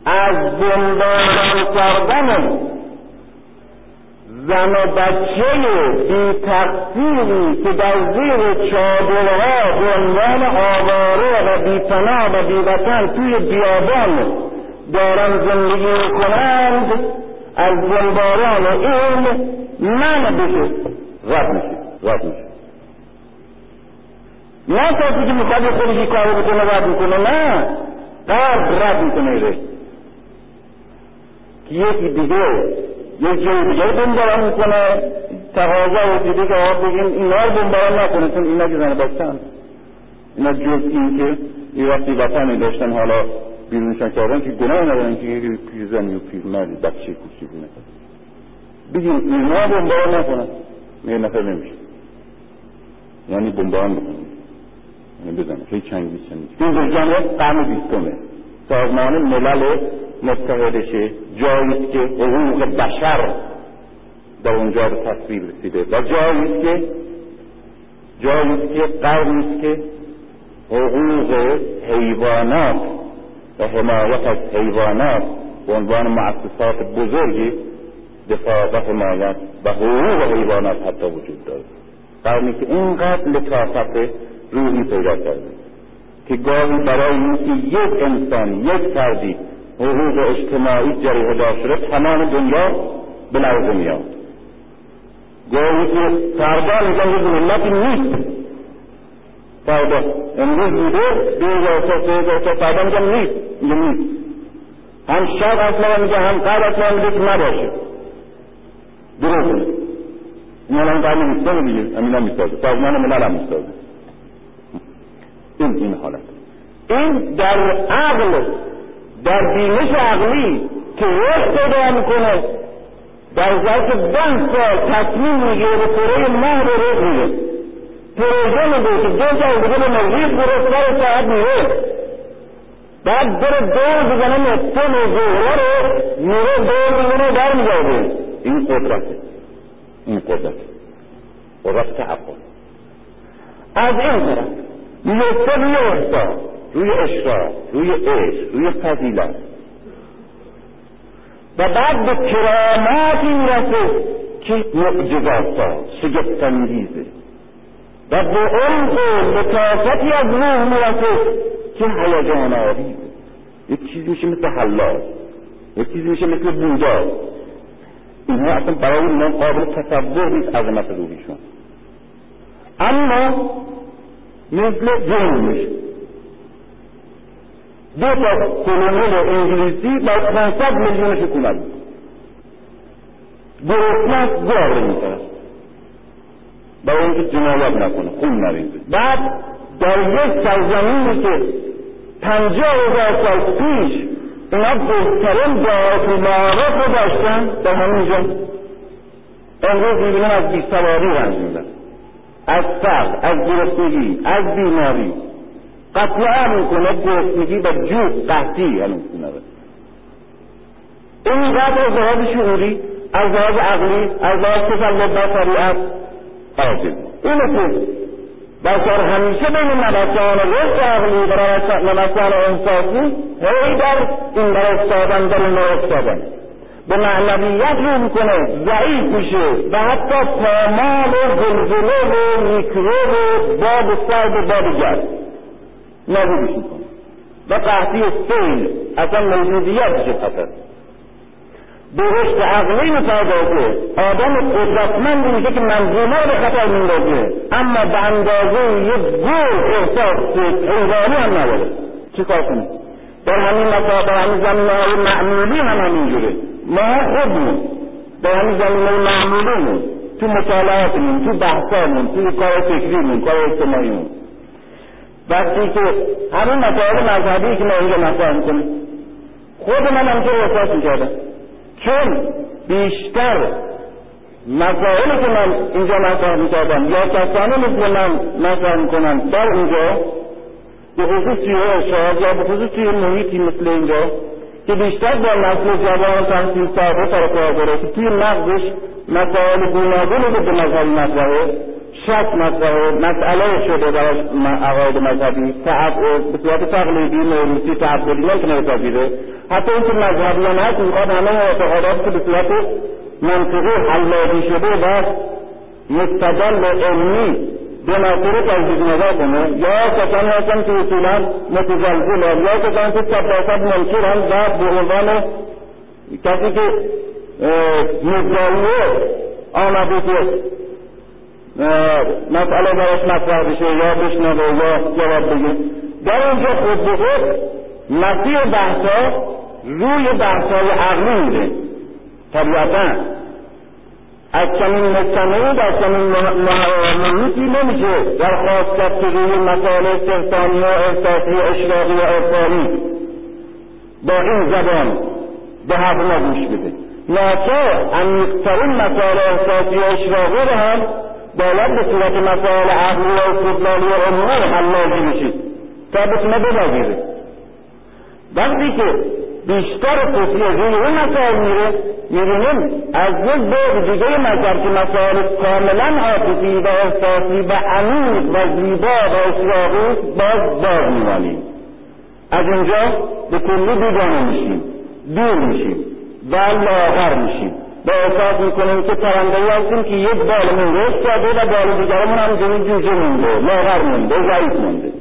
از بمباران کردن زن و بچه بی تقصیری که در زیر چادرها به عنوان آواره و بیپناه و بیوطن توی بیابان دارن زندگی کنند از بمباران علم من بشه رد میشه رد میشه. نه کسی که می‌خواد خودشی کارو بکنه رد می‌کنه نه. قرد رد می‌کنه ایره که یکی دیگه یک جای دیگه بمباران می‌کنه تقاضا و دیگه که آقا بگیم اینا رو بمباران نکنه چون اینا که زن بچن اینا جز این که یه وقتی وطنی داشتن حالا بیرونشان کردن که گناه ندارن که یه پیرزنی و پیرمردی بچه کوچیک نکنه بگیم اینا بمباران نکنن یه نفر نمیشه. یعنی بمباران بکنن یعنی بزنه. خیلی چنگی چنگی این جمعیت قرن بیستمه. سازمان ملل متحدشه جایی که حقوق بشر در اونجا به تصویر رسیده. و جایی که جایی که که حقوق حیوانات و حمایت از حیوانات به عنوان مؤسسات بزرگی دفاع و حمایت و حقوق حیوانات حتی وجود داره. قرنی که اینقدر لطافت روحی پیدا کرده که گاهی برای اینکه یک انسان یک فردی حقوق اجتماعی جریه دار شده تمام دنیا به لرزه میاد گاهی که فردا میگن یک ملتی نیست فردا امروز بوده دو هزار تا سه هزار تا فردا میگن نیست میگه نیست هم شب اصلا میگه هم قبل اصلا میگه که نباشه دروغه این الان قرن میستانه دیگه همین می‌سازه سازمان ملل هم می‌سازه این این حالت این در عقل در بینش عقلی که رشد پیدا می‌کنه. در ظرف ده سال تصمیم می‌گیره به کره ماه رو رشد میده. پروژه میده که دو سال دیگه به مریض برس سر ساعت میره. بعد بره دور بزنه نصفه زهره رو میره دور می‌زنه در میگرده این قدرته. این قدرت قدرت تعقل از این طرف نقطه روی احسان روی اشراق روی عشق روی فضیلت. و بعد به کراماتی می‌رسه که معجزات شگفت انگیزه و به عمق لطافتی از روح می‌رسه که هیجان آویزه یک چیزی میشه مثل حلاج یک چیزی میشه مثل بودا. اینها اصلا برای اینا قابل تصور نیست عظمت روحیشون. اما مثل جن دو تا کلونیل انگلیسی با 500 میلیون حکومت. گرسنه گواره می‌کنه برای اینکه جنایت نکنه خون نریزه بعد در یک سرزمینی که پنجاه هزار سال پیش اینا بهترین دعات المعارف رو داشتن در همینجا امروز می‌بینیم از بیسواری رنج میدن از فقر از گرسنگی از بیماری. عام می‌کنه گرسنگی و جو قحطی همین می‌کنه اینقدر از لحاظ شعوری از لحاظ عقلی از لحاظ تسلط بر طبیعت عاجز اینه که بشر همیشه بین ملکان رشد عقلی و ملکان احساسی هی در این در افتادن در این افتادن. به معنویت رو می‌کنه ضعیف میشه و حتی پامال و زلزله و میکروب و باد سرد و باد گرد. نابودش می‌کنه و سیل اصلا موجودیتش خطر؟ به رشد عقلی مطابقه آدم قدرتمند میشه که منظومه به خطر میندازه. اما به اندازه یه گل احساس حیوانی هم نداره. چه کار کنه در همین در همین زمینه های معمولی هم همینجوره. ما خودمون در همین زمینه معمولیمون تو مطالعاتمون تو بحثامون تو کار فکریمون کار اجتماعیمون. وقتی که همین مسائل مذهبی که ما اینجا مطرح می‌کنیم خود من هم که احساس می‌کردم. چون بیشتر مسائلی که من اینجا مطرح می‌کردم یا کسانی مثل من مطرح می‌کنم در اونجا به خصوص توی ارشاد یا به خصوص توی محیطی مثل اینجا که بیشتر با نسل جوان تحصیل کرده سر داره که توی مغزش مسائل گوناگونی رو به نظر مطرحه. شک مطرحه مسئله شده براش عقاید مذهبی. به صورت تقلیدی موروثی تعبدی نمی‌تونه بپذیره حتی اینکه مذهبیان هست می‌خواد همه اعتقادات که به صورت منطقی حلاجی شده و مستدل علمی به مرتبه تجدید نظر کنه. یا کسانی هستن که اصولا متزلزل یا کسانی که صد درصد منکر هم و به عنوان کسی که مدعیه آمده که مسئله براش مطرح بشه یا بشنوه یا جواب بگه. در اینجا خود به خود مسیح بحثا روی بحثای عقلی میده طبیعتا. از چنین مجتمعی در چنین محیطی نمیشه درخواست کرد که روی مسائل سرطانی و احساسی و اشراقی و عرفانی با این زبان به حرف ما گوش بده. ناچار عمیقترین مسائل احساسی و اشراقی رو هم باید به صورت مسائل عقلی و استدلالی و عمومی حلاجی بشید تا بتونه بپذیره وقتی که بیشتر توصیه روی اون مسائل میره می‌بینیم از یک بعد دیگه مذهب که مسائل کاملا عاطفی و احساسی و عمیق و زیبا و اشراقی باز باز میمانیم. از اینجا به کلی بیگانه میشیم دور میشیم و لاغر میشیم. و احساس می‌کنیم که پرنده هستیم که یک بالمون رشد کرده و بال دیگرمون هم جوری جوجه مونده لاغر مونده ضعیف مونده.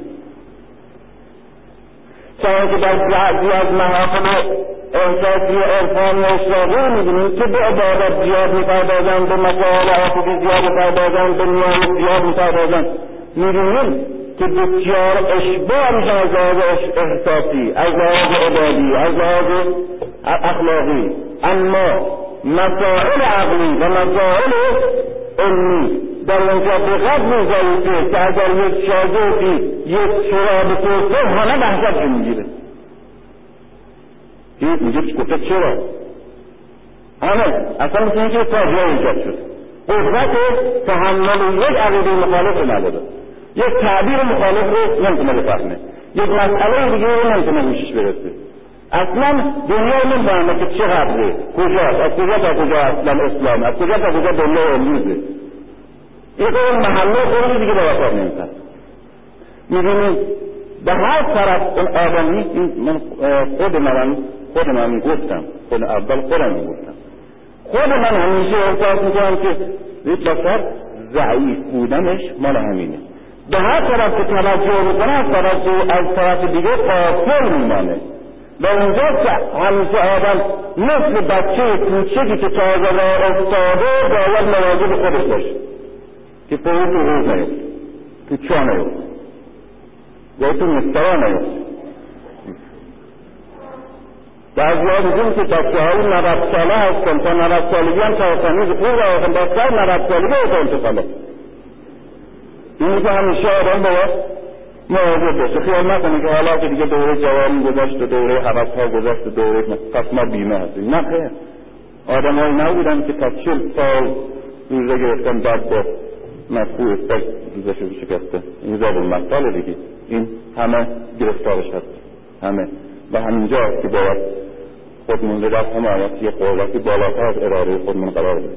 چون که در بعضی از محافل احساسی و عرفان و اشراقی می‌بینیم که به عبادت زیاد می‌پردازند به مسائل عاطفی زیاد می‌پردازند به نیاز زیاد می‌پردازند. می‌بینیم که بسیار اشباع میشن از لحاظ احساسی از لحاظ عبادی از لحاظ اخلاقی. اما مسائل عقلی و مسائل علمی. در اونجا قدر ضعیفه که اگر یک شاگردی یک شراب توسه همه بحثت می‌گیره. این میگه گفته چرا؟ همه اصلا مثل اینکه فاجعه ایجاد شد. قدرت تحمل یک عقیده مخالف رو نداره یک تعبیر مخالف رو نمی‌تونه بفهمه. یک مسئله دیگه رو نمی‌تونه گوشش برسه. اصلا دنیا نمی‌فهمه که چقدره کجاست؟ از کجا تا کجا اصلا اسلام؟ از کجا تا کجا دنیا امروزه این اون محله خودش دیگه به وفاد نمیتن می‌بینید به هر طرف اون آدمی من خود من خود من گفتم. خود اول خودم گفتم. خود من همیشه احساس می‌کنم که یک بسر ضعیف بودنش مال همینه. به هر طرف که توجه می‌کنه از طرف از طرف دیگه قافل میمانه. و اونجا که همیشه آدم مثل بچه کوچکی که تازه را افتاده باید مواظب خودش باشه. که تو حوض نیفت تو چا نیفت یا تو مستوا نیفت بعضی ها دیدیم که بچه های نوت ساله هستن. تا نوت سالگی هم تاثمیز خوب را آخن بسر نوت سالگی رو انتقاله این که همیشه آدم باید مواظب باشه خیال نکنه که حالا که دیگه دوره جوانی گذشت و دوره حوث ها گذشت و دوره پس ما بیمه هستیم. نه خیر. آدم هایی نبودن که تا چل سال روزه گرفتن بعد با مفهوم استاک روزش رو شکسته. این زاد المثال دیگه. این همه گرفتارش هست. همه. و همینجا که باید خودمون رو در همه یه قوتی بالاتر از اراده خودمون قرار بده.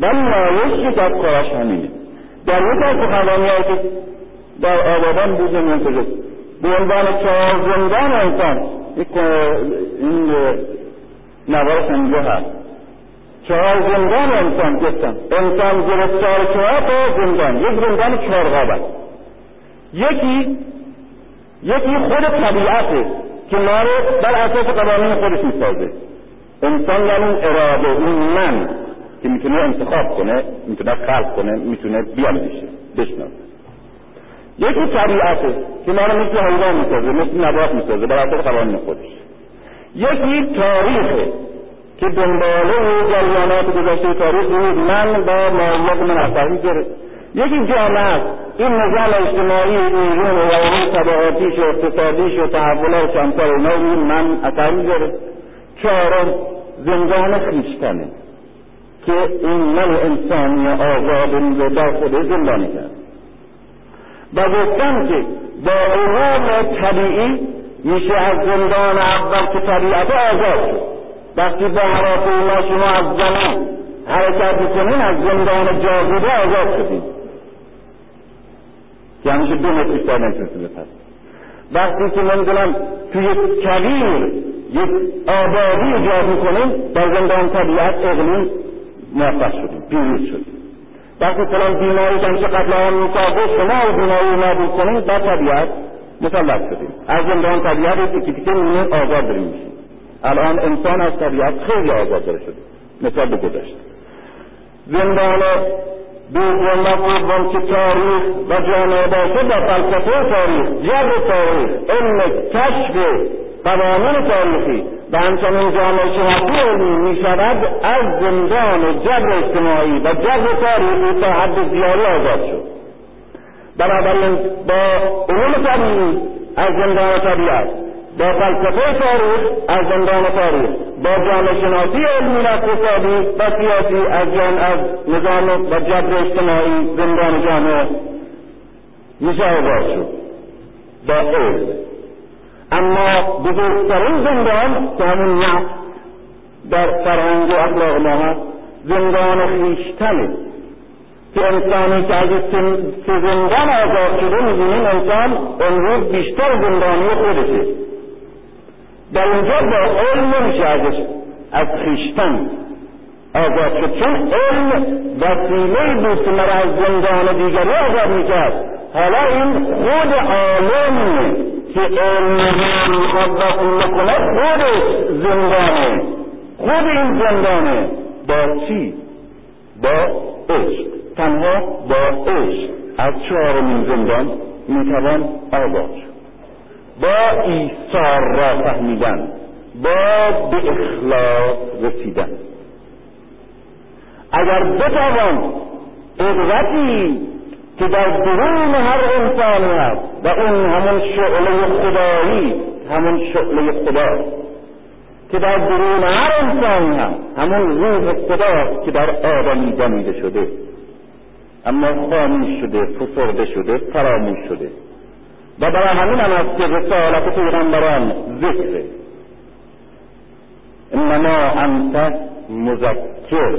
ولی نایش در کارش همینه. در یک از سخنرانی که در آبادان بود منتجه به عنوان چهار زندان انسان این نوارش اینجا هست. چهار زندان انسان گفتم انسان گرفتار چهار تا زندان یک زندان چهار غابت یکی یکی خود طبیعته که ما رو بر اساس قوانین خودش می‌سازه. انسان یعنی اراده اون من که می‌تونه انتخاب کنه می‌تونه خلق کنه می‌تونه بیاندیشه بشناسه. یکی طبیعته که ما رو مثل حیوان می‌سازه مثل نبات می‌سازه بر اساس قوانین خودش. یکی تاریخه که دنباله جریانات گذشته تاریخ بود من با مالیات من اثری گرفت. یکی جامعه است. این نظام اجتماعی ایران و اون طبعاتیش و اقتصادیش و تحولات کمتر اینا این من اثر می‌ذاره چهارم زندان خیشتنه که این من انسانی آزاد در خود زندانی کرد. و گفتم که با علوم طبیعی میشه از زندان اول که طبیعت آزاد شد وقتی با هواپیما شما از زمان حرکت می‌کنین از زندان جاذبه آزاد شدین. که همیشه دو متر بیشتر نمی‌تونستید بپرید وقتی که نمی‌دونم توی کویر یک آبادی ایجاد می‌کنیم در زندان طبیعت اقلیم موفق شدیم پیروز شدیم. وقتی فلان بیماری که همیشه قتل عام می‌کرده شما و بیماری نابود کنید در طبیعت مسلط شدیم. از زندان طبیعت یکی تیکه میمونیم آزاد داریم میشیم. الان انسان از طبیعت خیلی آزاد داره شده. مثال به گذشته. زندان دوم و سوم که تاریخ و جامعه باشه در فلسفه تاریخ جبر تاریخ علم کشف قوانین تاریخی و همچنین جامعه شناسی علمی می شود از زندان جبر اجتماعی و جبر تاریخی تا حد زیادی آزاد شد. بنابراین با علوم طبیعی از زندان طبیعت با فلسفه تاریخ از زندان تاریخ با جامعه شناسی علمی و اقتصادی و سیاسی از جان از نظام و جبر اجتماعی زندان جامعه میشه آزاد شد. با علم. اما بزرگترین زندان که همون نفس در فرهنگ و اخلاق ما هست زندان خیشتنه که انسانی که از زندان آزاد شده می‌بینیم انسان امروز بیشتر زندانی خودشه در اینجا با علم نمیشه ازش از خیشتن آزاد شد چون علم وسیله بود که مرا از زندان دیگری آزاد می‌کرد حالا این خود عالم که علم می‌خواد وسیله کنه خودش زندانه خود این زندانه با چی؟ با عشق تنها با عشق از چهارمین زندان می‌توان آزاد با ایثار را فهمیدن با به اخلاص رسیدن اگر بتوان قدرتی که در درون هر انسانی هست و اون همون شعله خدایی همون شعله خدا. که در درون هر انسانی هست همون روح خدا که در آدمی دمیده شده. اما خاموش شده فسرده شده فراموش شده. و برای همین هم است که رسالت پیغمبران ذکره. انما انت مذکر.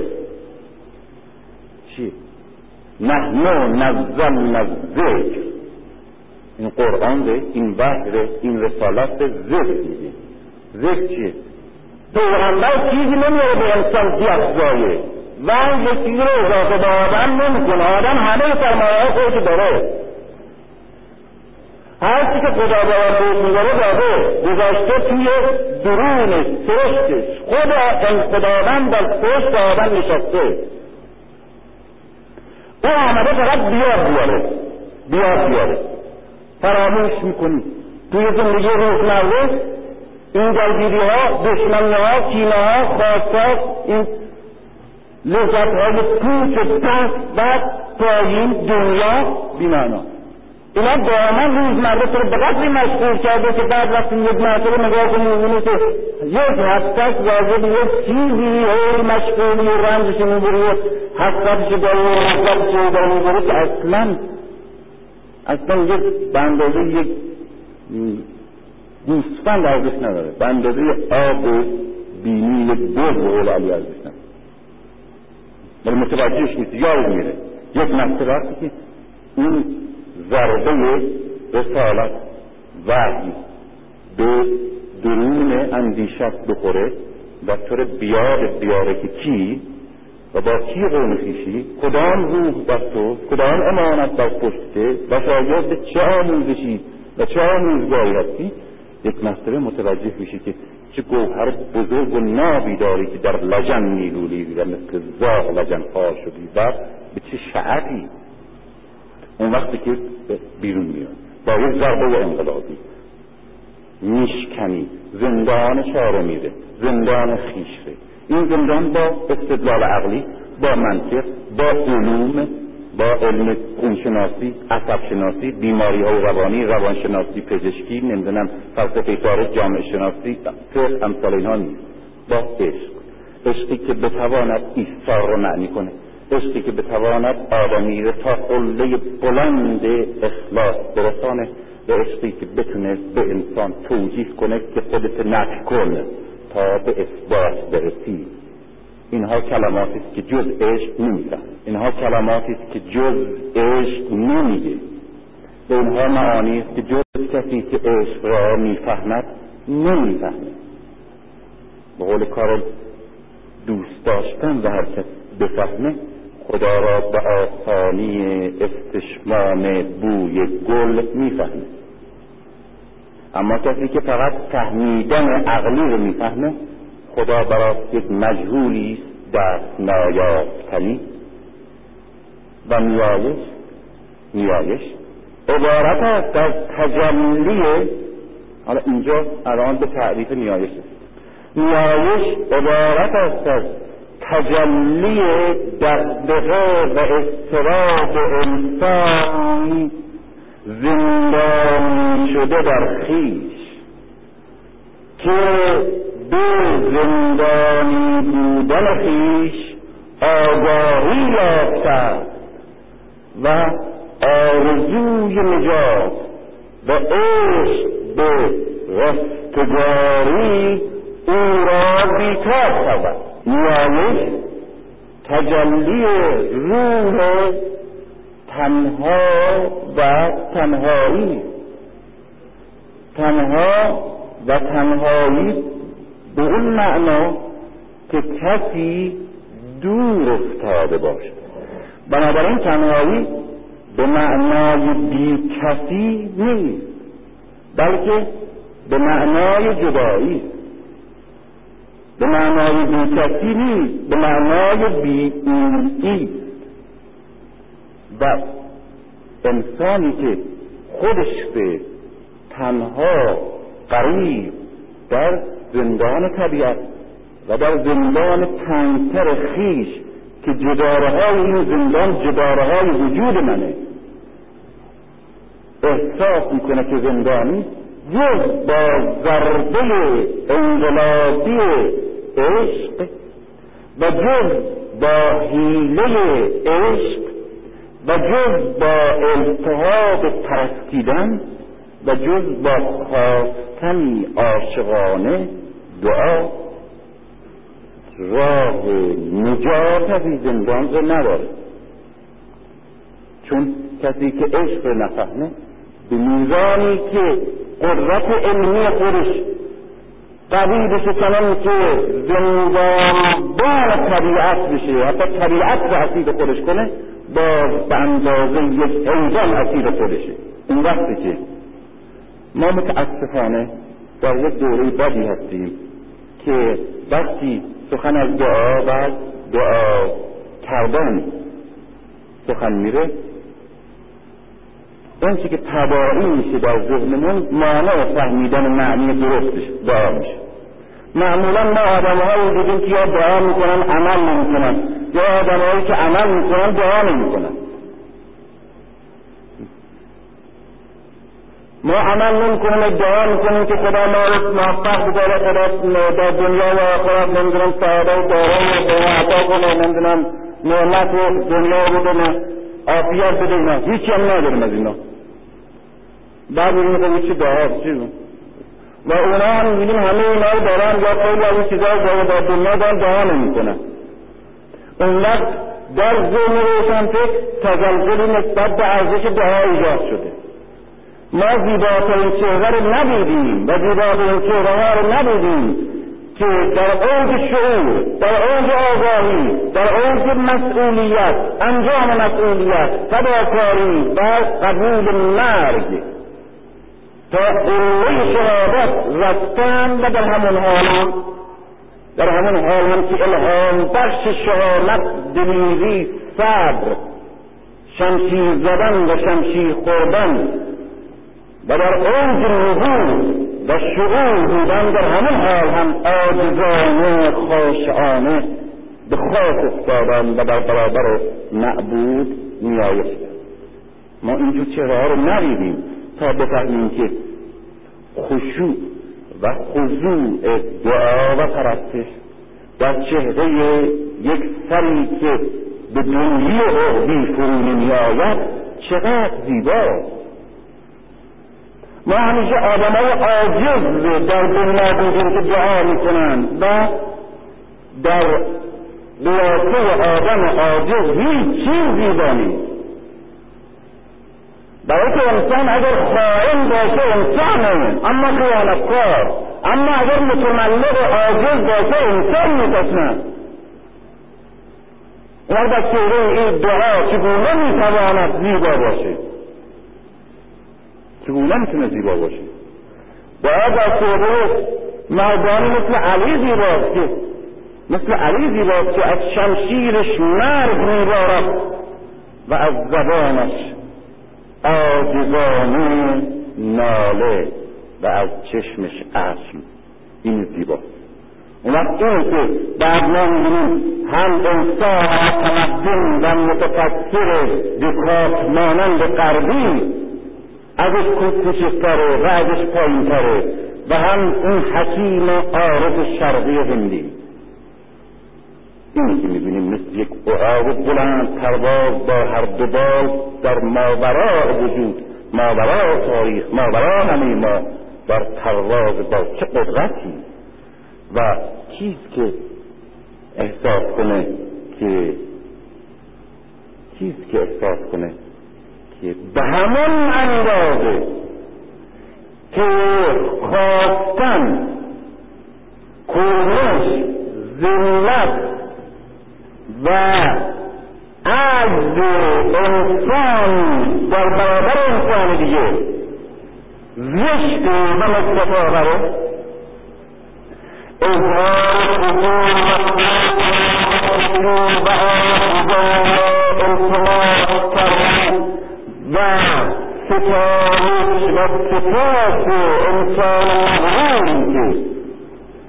نحنو نزلنا الذکر. این قرآن ده این وحی این رسالت ذکر میگه ذکر چیه؟ پیغمبر چیزی نمیاره به انسان بیافزایه. و یک چیزی رو اضافه به آدم نمی‌کنه آدم همه سرمایه خودش داره. هر چی که خدا به بهش میداره داده گذاشته توی درونش سرشتش. خدا خداوند در سرشت آدم نشسته. او آمده فقط بیاد بیاره. بیاد بیاره. فراموش می‌کنی. توی زندگی روزمره این دلگیری ها دشمنی ها کینه ها خواستها این لذت های پوچ پس بعد پایین دنیا بیمانا اینا دائما روزمره تو رو به قدری مشغول کرده که بعد وقتی یک مرتبه نگاه کنی می‌بینی که یک هفتش واجب یک چیزی هی مشغولی و رنجش می‌بری و حسرتش داری و حسرتش داری می‌بری که اصلا اصلا یک به اندازه یک گوسفند ارزش نداره. به اندازه آب بینی یک بز به قول علی ارزش نداره ولی متوجهش نیست یاد میره. یک مرتبه وقتی که این ضربه رسالت وحی به درون اندیشت بخوره و طور بیاد بیاره که کی؟ و با کی قوم خیشی کدام روح بر تو کدام امانت بر پشته و شاید چه آموزشی و چه آموزگاری هستی؟ یک مرتبه متوجه میشه که چه گوهر بزرگ و نابی داری که در لجن میلولی و مثل زاغ لجن خواه شدی و به چه شعری اون وقتی که بیرون میاد. با یک ضربه و انقلابی. میشکنی. زندان چاره میره. زندان خیشره. این زندان با استدلال عقلی با منطق با علوم با علم خونشناسی عصب شناسی بیماری های روانی روانشناسی پزشکی نمی‌دونم فلسفه خارج جامعه شناسی فقه امثال اینها نیست. با عشق. عشقی که بتواند ایثار رو معنی کنه. عشقی که بتواند آدمی رو تا قله بلند اخلاص برسانه. به عشقی که بتونه به انسان توجیه کنه که خودت نفی کنه. تا به اثبات برسی. اینها کلماتی است که جز عشق نمیفهم. اینها کلماتی است که جز عشق نمیگه. به اینها معانی است که جز کسی که عشق را می‌فهمد نمی‌فهمه. به قول کارل دوست داشتن و هر کس بفهمه خدا را به آسانی استشمام بوی گل می‌فهمه. اما کسی که فقط فهمیدن عقلی رو می‌فهمه خدا براش یک مجهولی در نایافتنی و نیایش نیایش عبارت است از تجلی حالا اینجا الان به تعریف نیایش است نیایش عبارت است از تجلی دقدقه و اضطراب انسان زندانی شده در خیش که به زندانی بودن خیش آگاهی یافته و آرزوی نجات و عشق به رستگاری او را بیکار شود. نیایش تجلی روح تنها و تنهایی. تنها و تنهایی به اون معنا که کسی دور افتاده باشد بنابراین تنهایی به معنای بی کسی نیست بلکه به معنای جدایی. به معنای بی کسی نیست به معنای بی اونی. و انسانی که خودش به تنها قریب در زندان طبیعت و در زندان تنگتر خیش که جداره های این زندان جداره های وجود منه احساس می‌کنه که زندانی جز با ضربه انقلابی عشق و جز با حیله عشق و جز با التهاب پرستیدن و جز با خواستنی عاشقانه دعا راه نجات از این زندان رو نداره. چون کسی که عشق رو نفهمه به میزانی که قدرت علمی خودش قوی بشه چنان که زندانبان طبیعت بشه حتی طبیعت رو اسیر خودش کنه با به اندازه یک حیوان اسیر خودشه. اون وقتی که ما متاسفانه در یک دوره بدی هستیم که وقتی سخن از دعا و دعا کردن سخن میره اون که تبایی میشه در ذهنمون مانع فهمیدن معنی درستش دعا میشه. معمولا ما آدم هایی بودیم که یا دعا می‌کنن عمل نمی‌کنن. یا آدم هایی که عمل می‌کنن دعا نمی‌کنن. ما عمل نمی‌کنیم ادعا می‌کنیم که خدا ما رو موفق بذاره خدا در دنیا و آخرت نمی‌دونم سعاده و دارایی به ما عطا کنه نمی‌دونم نعمت و دنیا رو بدونه عافیت بده اینا هیچی هم نداریم از اینا. بعد میگیم چی دعا چی؟ و اونا هم می‌بینیم همه اینا رو دارن یا خیلی از این چیزا رو در دنیا دارن دعا نمی‌کنن. اون وقت در ذهن روشن فکر تزلزلی نسبت به ارزش دعا ایجاد شده. ما زیباترین چهره رو ندیدیم و زیباترین چهره ها رو ندیدیم که در اوج شعور در اوج آگاهی در اوج مسئولیت انجام مسئولیت فداکاری و قبول مرگ. تا قله شهادت رفتن و در همون حال هم در همون حال هم که الهام بخش شهامت دلیری صبر شمشیر زدن و شمشیر خوردن و در اوج نبود و شعور بودن در همه حال هم آجزانه خاشعانه به خاک افتادن و در برابر معبود نیایش ما اینجور چهره ها رو ندیدیم تا بفهمیم که خشوع و خضوع دعا و پرستش در چهره یک سری که به دوری عقدی فرو نمیآید چقدر زیباست ما همیشه آدمای عاجز در دنیا بودیم که دعا می‌کنند و در قیافه آدم عاجز هیچ چیز زیبا نیست. برای که انسان اگر خائن باشه انسانه اما خیانتکار اما اگر متملق عاجز باشه انسان میتسند اون در چهره این دعا چگونه می‌تواند زیبا باشه چگونه می‌تونه زیبا باشه دعا در چهره مردانی مثل علی زیباست که مثل علی زیباست که از شمشیرش مرگ میبارد و از زبانش آجزانه ناله و از چشمش اشم این زیباست اون وقت این که بعد ما هم انسان تمدن و متفکر دکات مانند غربی ازش کوچکتره و ازش پایینتره و هم اون حکیم عارف شرقی هندی. اینی که می‌بینیم مثل یک اعاب بلند پرواز با هر دو بال در ماورا وجود. ماورا تاریخ ماورا همه ما. در پرواز با چه قدرتی؟ و چیز که احساس کنه که چیز که احساس کنه که به همون اندازه که خواستن کورش ذلت و عجز انسان در برابر انسان دیگه زشت و مستفاقره اظهار حضور و التماس کردن و ستایش و سپاس انسان مغرور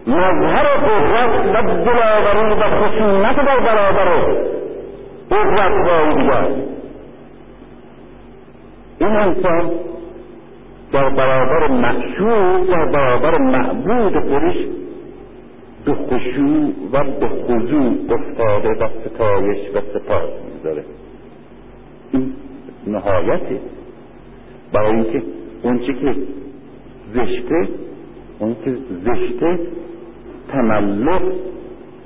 مظهر قدرت و دلاوری و خشونت در برابر قدرت با دیگر. این انسان در برابر معشوق در برابر معبود خودش به خشوع و به خضوع افتاده و ستایش و سپاس می‌ذاره. این نهایته برای اینکه اونچه که زشته اون که زشته تملق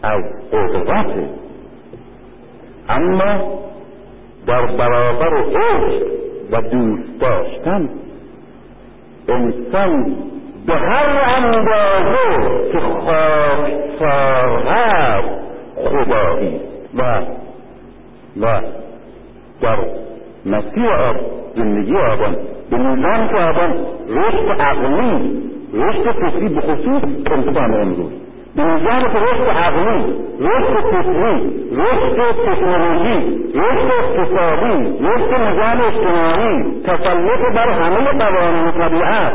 از قدرت. اما در برابر عشق و دوست داشتن انسان به هر اندازه که خاکسار هست خدایی و و در مسیح آب زندگی آبان به میزان که آبان رشد عقلی رشد فکری به خصوص امروز. به نظام رشد عقلی رشد فکری رشد تکنولوژی رشد اقتصادی رشد نظام اجتماعی تسلط بر همه قوانین طبیعت.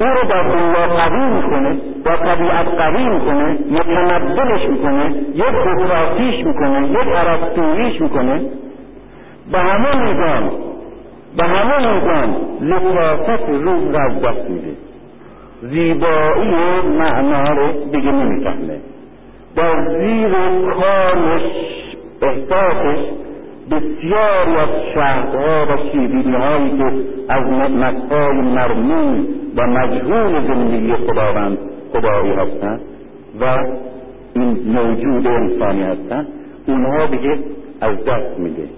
او رو در دنیا قوی می‌کنه با طبیعت قوی می‌کنه متمدنش می‌کنه یک دموکراتیش می‌کنه یک ارسطوییش می‌کنه. به همه میزان به همه میزان لطافت روح را از دست میده. زیبایی معنا رو دیگه نمی‌فهمه. در زیر کارش احساسش بسیاری از شهرها و شیرینی هایی که از نعمتهای مرمون و مجهول زندگی خداوند خدایی هستند و این موجود انسانی هستند اونها دیگه از دست میده.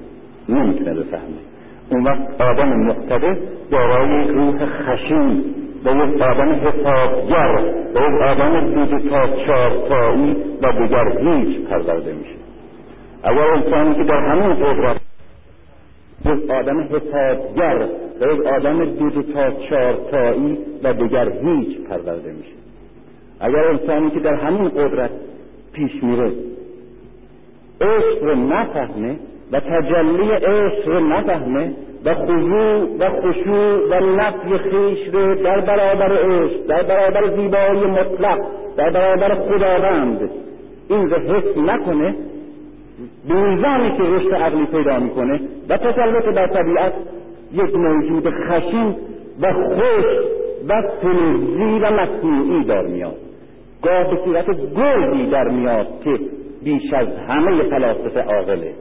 نمی‌تونه بفهمه. اون وقت آدم مقتدر دارای روح خشین و یک آدم حسابگر و یک آدم تا چارتایی و دیگر هیچ پرورده میشه. اگر انسانی که در همین قدرت یک آدم حسابگر و یک آدم تا چارتایی و دیگر هیچ پرورده میشه. اگر انسانی که در همین قدرت پیش میره عشق رو نفهمه و تجلی عشق رو نفهمه و خضوع و خشوع و نفی خیش رو در برابر عشق در برابر زیبایی مطلق در برابر خداوند. این رو حس نکنه. به میزانی که رشد عقلی پیدا می‌کنه و تسلط بر طبیعت یک موجود خشین و خوش و فلزی و مصنوعی در میاد. گاه به صورت گردی در میاد که بیش از همه فلاسفه عاقله.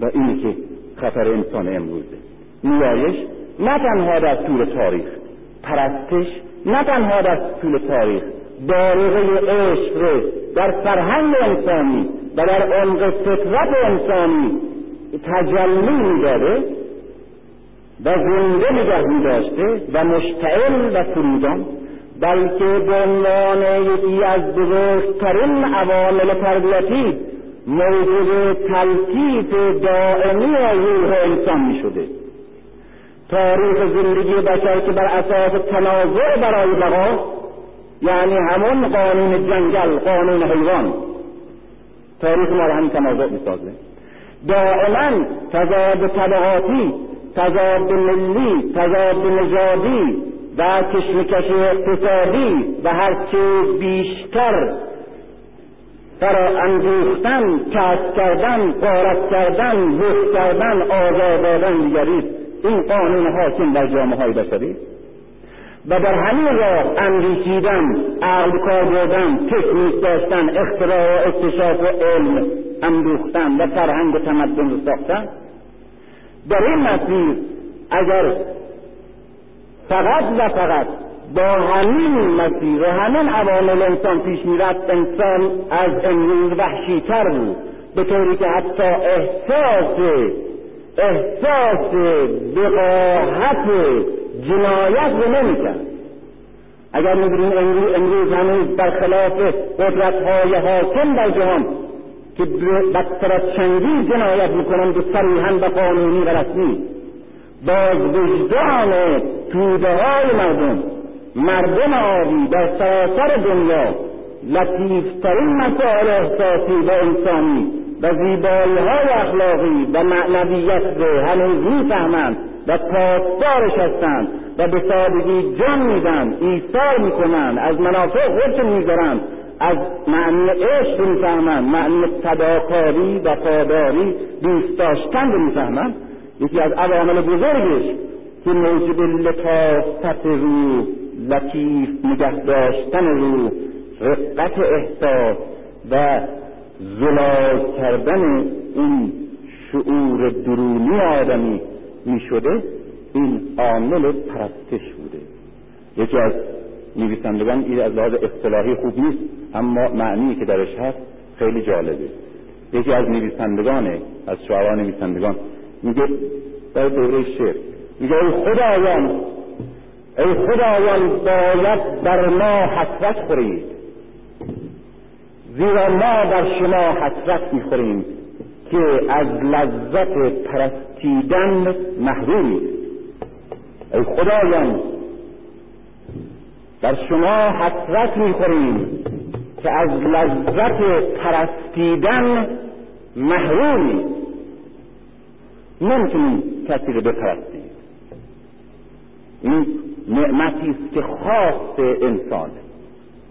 و اینی که خطر انسان امروزه. نیایش نه تنها در طول تاریخ پرستش نه تنها در طول تاریخ دارغه عشق در فرهنگ انسانی و در عمق فطرت انسانی تجلی می‌داده و زنده نگه میداشته و مشتعل و فرودان بلکه به عنوان یکی از بزرگترین عوامل تربیتی موجود تلطیف دائمی روح انسان می شده تاریخ زندگی بشر که بر اساس تنازع برای بقا یعنی همون قانون جنگل قانون حیوان. تاریخ ما همین تنازع می‌سازه. دائما تضاد طبقاتی تضاد ملی تضاد نژادی و کشمکش اقتصادی و هرچه بیشتر فرا اندوختن کسب کردن قارت کردن لطف کردن آزاد دادن دیگری این قانون حاکم در جامعه های بشری. و در همین راه اندیشیدن عقل کار بردن تکنیک داشتن اختراع و اکتشاف و علم اندوختن و فرهنگ و تمدن رو ساختن. در این مسیر اگر فقط و فقط با همین مسیر و همین عوامل انسان پیش می‌رفت انسان از امروز وحشیتر بود. به طوری که حتی احساس احساس بقاحت جنایت رو نمی‌کرد. اگر می‌بینیم امروز, امروز هنوز برخلاف قدرت های حاکم در جهان که بدتر از چندی جنایت می‌کنند به صریحا و قانونی و رسمی باز وجدان توده های مردم مردم آبی در سراسر دنیا لطیفترین مسائل احساسی و انسانی و زیبایی های اخلاقی و معنویت رو هنوز می‌فهمند و پاسدارش هستند و به سادگی جان میدن ایثار می‌کنند از منافع خودشون می‌گذارند از معنی عشق می‌فهمند معنی فداکاری و پاداری دوست داشتن رو می‌فهمند. یکی از عوامل بزرگش که موجب لطافت روح لطیف نگه داشتن روح رقت احساس و زلال کردن این شعور درونی آدمی می شده این عامل پرستش بوده. یکی از نویسندگان این از لحاظ اصطلاحی خوب نیست اما معنی که درش هست خیلی جالبه. یکی از نویسندگان از شعران نویسندگان میگه در دوره شعر میگه ای خدایان ای خدایان باید بر ما حسرت خورید زیرا ما در شما حسرت می‌خوریم که از لذت پرستیدن محرومید ای خدایان در شما حسرت می‌خوریم که از لذت پرستیدن محرومید نمی‌تونیم کسی رو بپرستیم این نعمتی است که خاص انسانه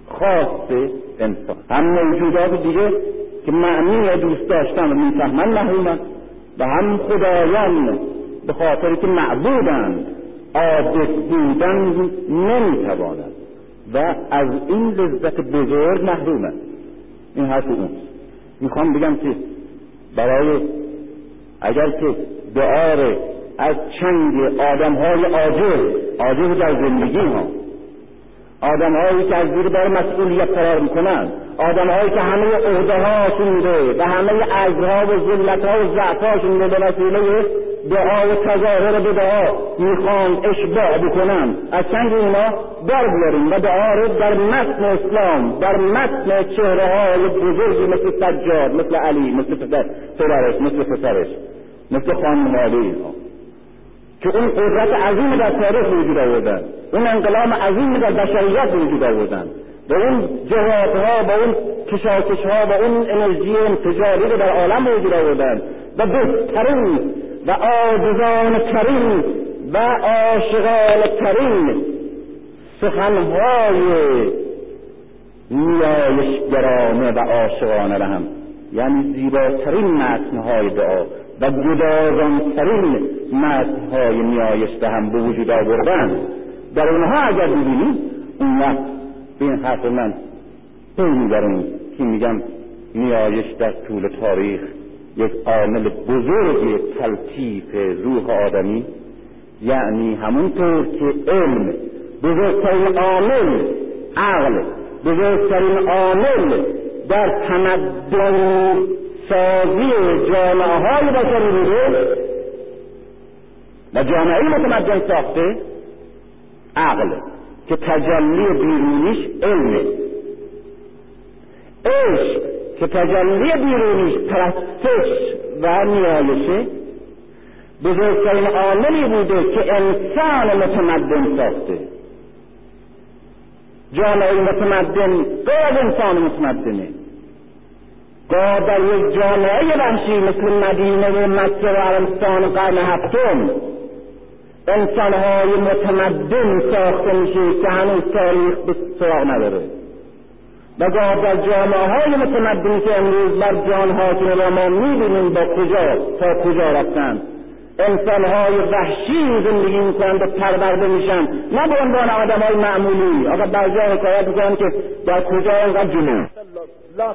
خاص انسان. هم موجودات دیگه که معنی دوست داشتن و می‌فهمن محرومن و هم خدایان به خاطر که معبودند عابد بودن نمی‌توانند. و از این لذت بزرگ محرومند این حرف اون. می‌خوام بگم که برای اگر که دعار از چنگ آدم های عاجز عاجز در زندگی ها آدم هایی که از زیر بار مسئولیت قرار می‌کنند. آدم هایی که همه عهده هاشون و همه عزها و ذلت ها و ضعف هاشون به وسیله دعا و تظاهر به دعا می‌خوان اشباع بکنن. از چنگ اینا در بیاریم و دعا رو در متن اسلام در متن چهره های بزرگی مثل سجاد مثل علی مثل پسر پدرش مثل پسرش مثل خانم اینها که اون قدرت عظیم در تاریخ وجود آوردن اون انقلاب عظیم در بشریت وجود آوردن. و اون ها با اون کشاکش ها و اون انرژی انتجاری رو در عالم وجود آوردن. و بهترین و آجزان ترین و عاشقان ترین سخنهای نیایشگرانه و عاشقانه را هم یعنی زیباترین متنهای دعا. و گدازانترین متنهای نیایش به هم به وجود آوردن. در اونها اگر ببینیم اون وقت به این حرف من پی می‌بریم که میگم نیایش در طول تاریخ یک عامل بزرگ تلطیف روح آدمی یعنی همونطور که علم بزرگترین عامل عقل بزرگترین عامل در تمدن سازی جامعه های بشری بوده و جامعه متمدن ساخته عقل که تجلی بیرونیش علمه. عشق که تجلی بیرونیش پرستش و نیایشه بزرگترین عاملی بوده که انسان متمدن ساخته. جامعه متمدن غیر انسان متمدنه. گاه در یک جامعه وحشی مثل مدینه و مکه و عربستان قرن هفتم. انسانهای متمدن ساخته میشه که هنوز تاریخ به سراغ نداره. و گاه در جامعه های متمدن که امروز بر جان حاکم را ما می‌بینیم با کجا تا کجا رفتند انسانهای وحشی زندگی می‌کنند و پرورده میشن. نه به عنوان آدم معمولی. آقا بعضی حکایت می‌کنن که در کجا اینقدر جنون؟ لا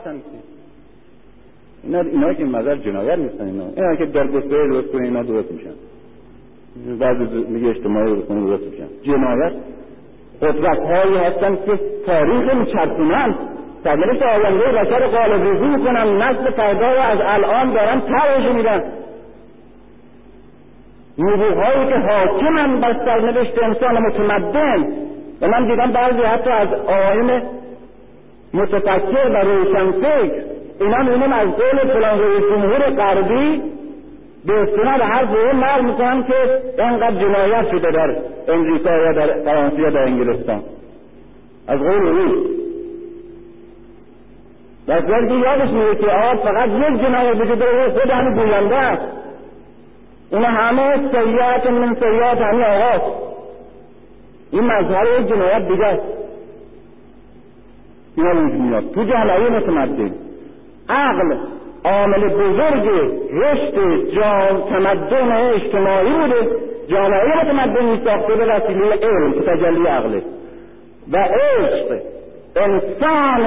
اینا اینا که مذر جنایت نیستن اینا. اینا که در گستره درست کنه اینا درست میشن. بعضی میگه اجتماعی درست کنه درست میشن. جنایت قدرت هایی هستن که تاریخ میچرخونن. سرنوشت آینده بشر قال ریزی می‌کنن نسل فردا از الان دارن ترش میدن نیروهایی که حاکمن بر سرنوشت انسان متمدن. و من دیدم بعضی حتی از آین متفکر و روشنفکر اینا می‌بینیم از قول فلان رئیس جمهور غربی به استناد هر اون نقل می‌کنن که اینقدر جنایت شده در امریکا یا در فرانسه یا در انگلستان. از قول او. در صورتی یادش میره که آقا فقط یک جنایت وجود داره خود همین گوینده است. اینا همه سیعت من سیعت همین آقاست این مظهر یک جنایت دیگه است. اینا میاد تو جامعه متمدن عقل عامل بزرگ رشد جان تمدن اجتماعی بوده. جامعه متمدنی ساخته به وسیله علم که تجلی عقله و عشق انسان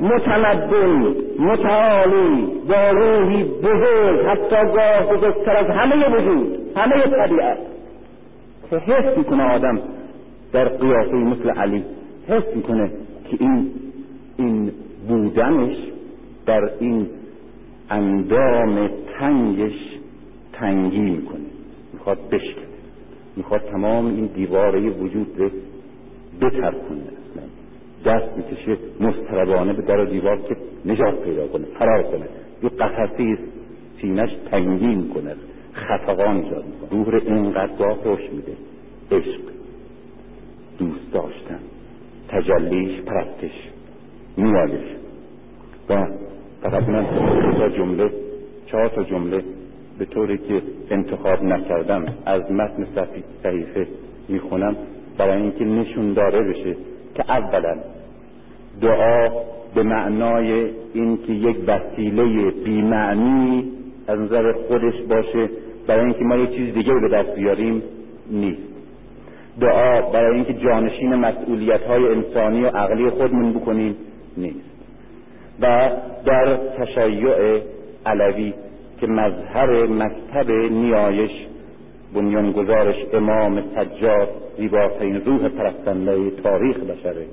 متمدن متعالی با روحی بزرگ حتی گاه بزرگتر از همه وجود همه طبیعت. که حس می‌کنه آدم در قیافه مثل علی حس می‌کنه که این این بودنش در این اندام تنگش تنگی می‌کنه. می‌خواد بشکنه می‌خواد تمام این دیواره وجود رو بترکونه. دست می‌کشه مستربانه به در دیوار که نجات پیدا کنه فرار کنه. یه قفصی سینش تنگین کنه خفقان ایجاد می‌کنه. روح رو اینقدر خوش میده. عشق. دوست داشتن. تجلیش پرستش میالش و فقط من تا جمله چهار تا جمله به طوری که انتخاب نکردم از متن صحیفه می‌خونم برای اینکه نشون داره بشه که اولا دعا به معنای اینکه یک وسیله بیمعنی از نظر خودش باشه برای اینکه ما یک چیز دیگه به دست بیاریم نیست. دعا برای اینکه جانشین مسئولیت های انسانی و عقلی خودمون بکنیم نیست. و در تشیع علوی که مظهر مکتب نیایش بنیانگذارش امام سجاد زیباترین روح پرستنده تاریخ بشره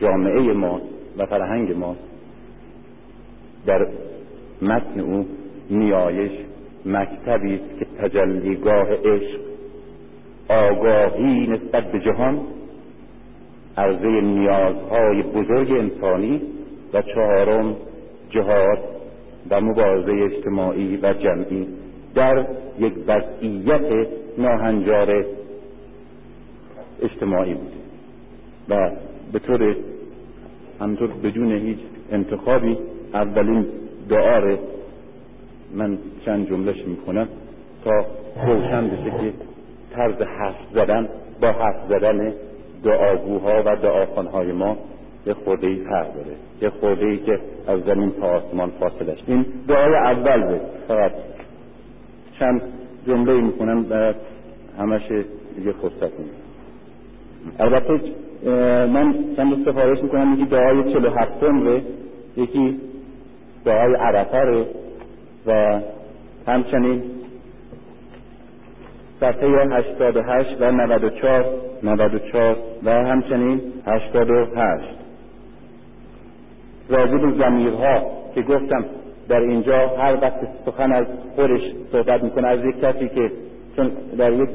جامعه ما و فرهنگ ما در متن او نیایش مکتبی است که تجلیگاه عشق آگاهی نسبت به جهان عرضه نیازهای بزرگ انسانی و چهارم جهاد و مبارزه اجتماعی و جمعی در یک وضعیت ناهنجار اجتماعی بود و به طور همطور بدون هیچ انتخابی اولین دعا من چند جملش می‌کنم تا روشن بشه که طرز حرف زدن با حرف زدن دعاگوها و دعاخانهای ما یه خورده ای فرق داره. یه خورده ای که از زمین تا آسمان فاصله این دعای اول بود. فقط چند جمله می‌کنم و همش دیگه فرصت البته من چند سفارش می‌کنم یکی دعای چلو هفتم یکی دعای عرفه ره و همچنین صفحه 88 و 94 94 و همچنین 88 راجب زمیرها که گفتم در اینجا هر وقت سخن از خودش صحبت می‌کنه از یک کسی که چون در یک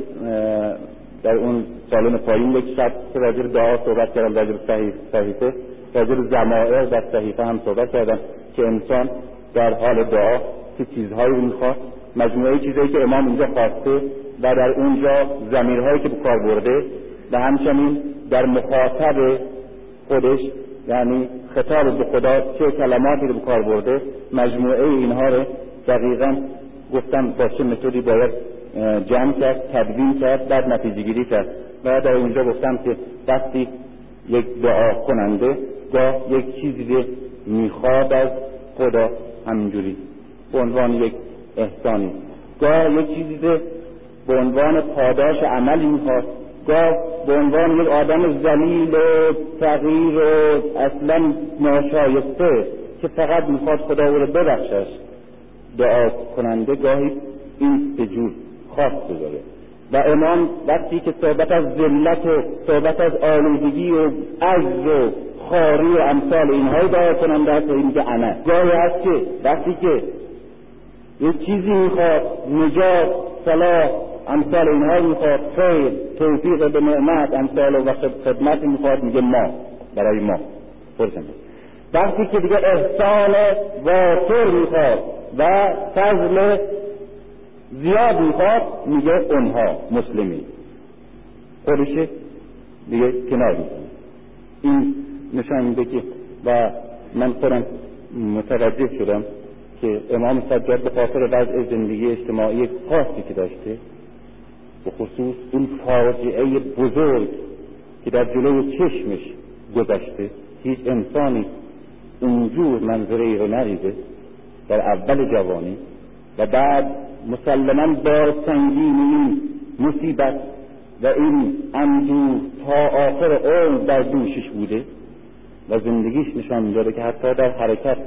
در اون سالن پایین یک شب که راجر دعا صحبت کردم راجر صحیفه راجر زمائر در صحیفه هم صحبت کردم که انسان در حال دعا که چیزهایی رو می‌خواد مجموعه چیزهایی که امام اینجا خواسته و در اونجا زمیرهایی که به کار برده و همچنین در مخاطب خودش یعنی خطاب به خدا چه کلماتی رو به کار برده مجموعه اینها رو دقیقا گفتم با چه متدی باید جمع کرد تدوین کرد بعد نتیجه گیری کرد. و در اونجا گفتم که وقتی یک دعا کننده گاه یک چیزی می‌خواد از خدا همینجوری به عنوان یک احسانی. گاه یک چیزی به عنوان پاداش عملی می‌خواد. گاه به عنوان یک آدم زلیل و تغییر و اصلا ناشایسته که فقط می‌خواد خدا او رو ببخشش دعا کننده گاهی این سجود خاص بذاره. و امام وقتی که صحبت از ذلت و صحبت از آلودگی و عجز و خاری و امثال اینهای دعا کننده هست میگه انا. گاهی هست که وقتی که یک چیزی می‌خواد نجات صلاح امثال اینها می‌خواد. خیر توفیق به نعمت. امثال و خدمت می‌خواد میگه ما برای ما. فرصت وقتی که دیگه احسان وافر می‌خواد و فضل زیاد می‌خواد میگه اونها مسلمی خودشه دیگه کنار می‌کنه این نشان میده که و من خودم متوجه شدم که امام سجاد به خاطر وضع زندگی اجتماعی خاصی که داشته به خصوص اون فاجعه بزرگ که در جلوی چشمش گذشته هیچ انسانی اونجور منظره ای رو نریده در اول جوانی و بعد مسلما با سنگین این مصیبت و این اندوه تا آخر عمر در دوشش بوده و زندگیش نشان می‌داده که حتی در حرکت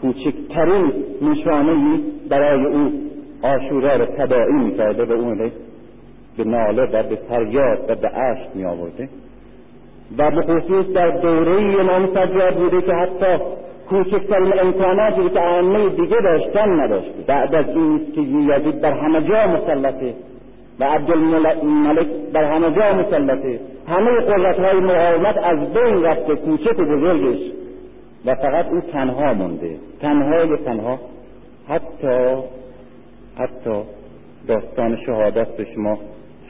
کوچکترین نشانه برای او آشورا را تداعی می‌کرده و اون به ناله و به فریاد و به عشق می آورده. و به خصوص در دوره امام سجاد بوده که حتی کوچکترین امکاناتی که ائمه دیگه داشتن نداشته. بعد از این که یزید بر همه جا مسلطه و عبدالملک بر همه جا مسلطه همه قدرت های مقاومت از بین رفته کوچک بزرگش. و فقط او تنها مونده. تنهای تنها؟ حتی حتی داستان شهادت به شما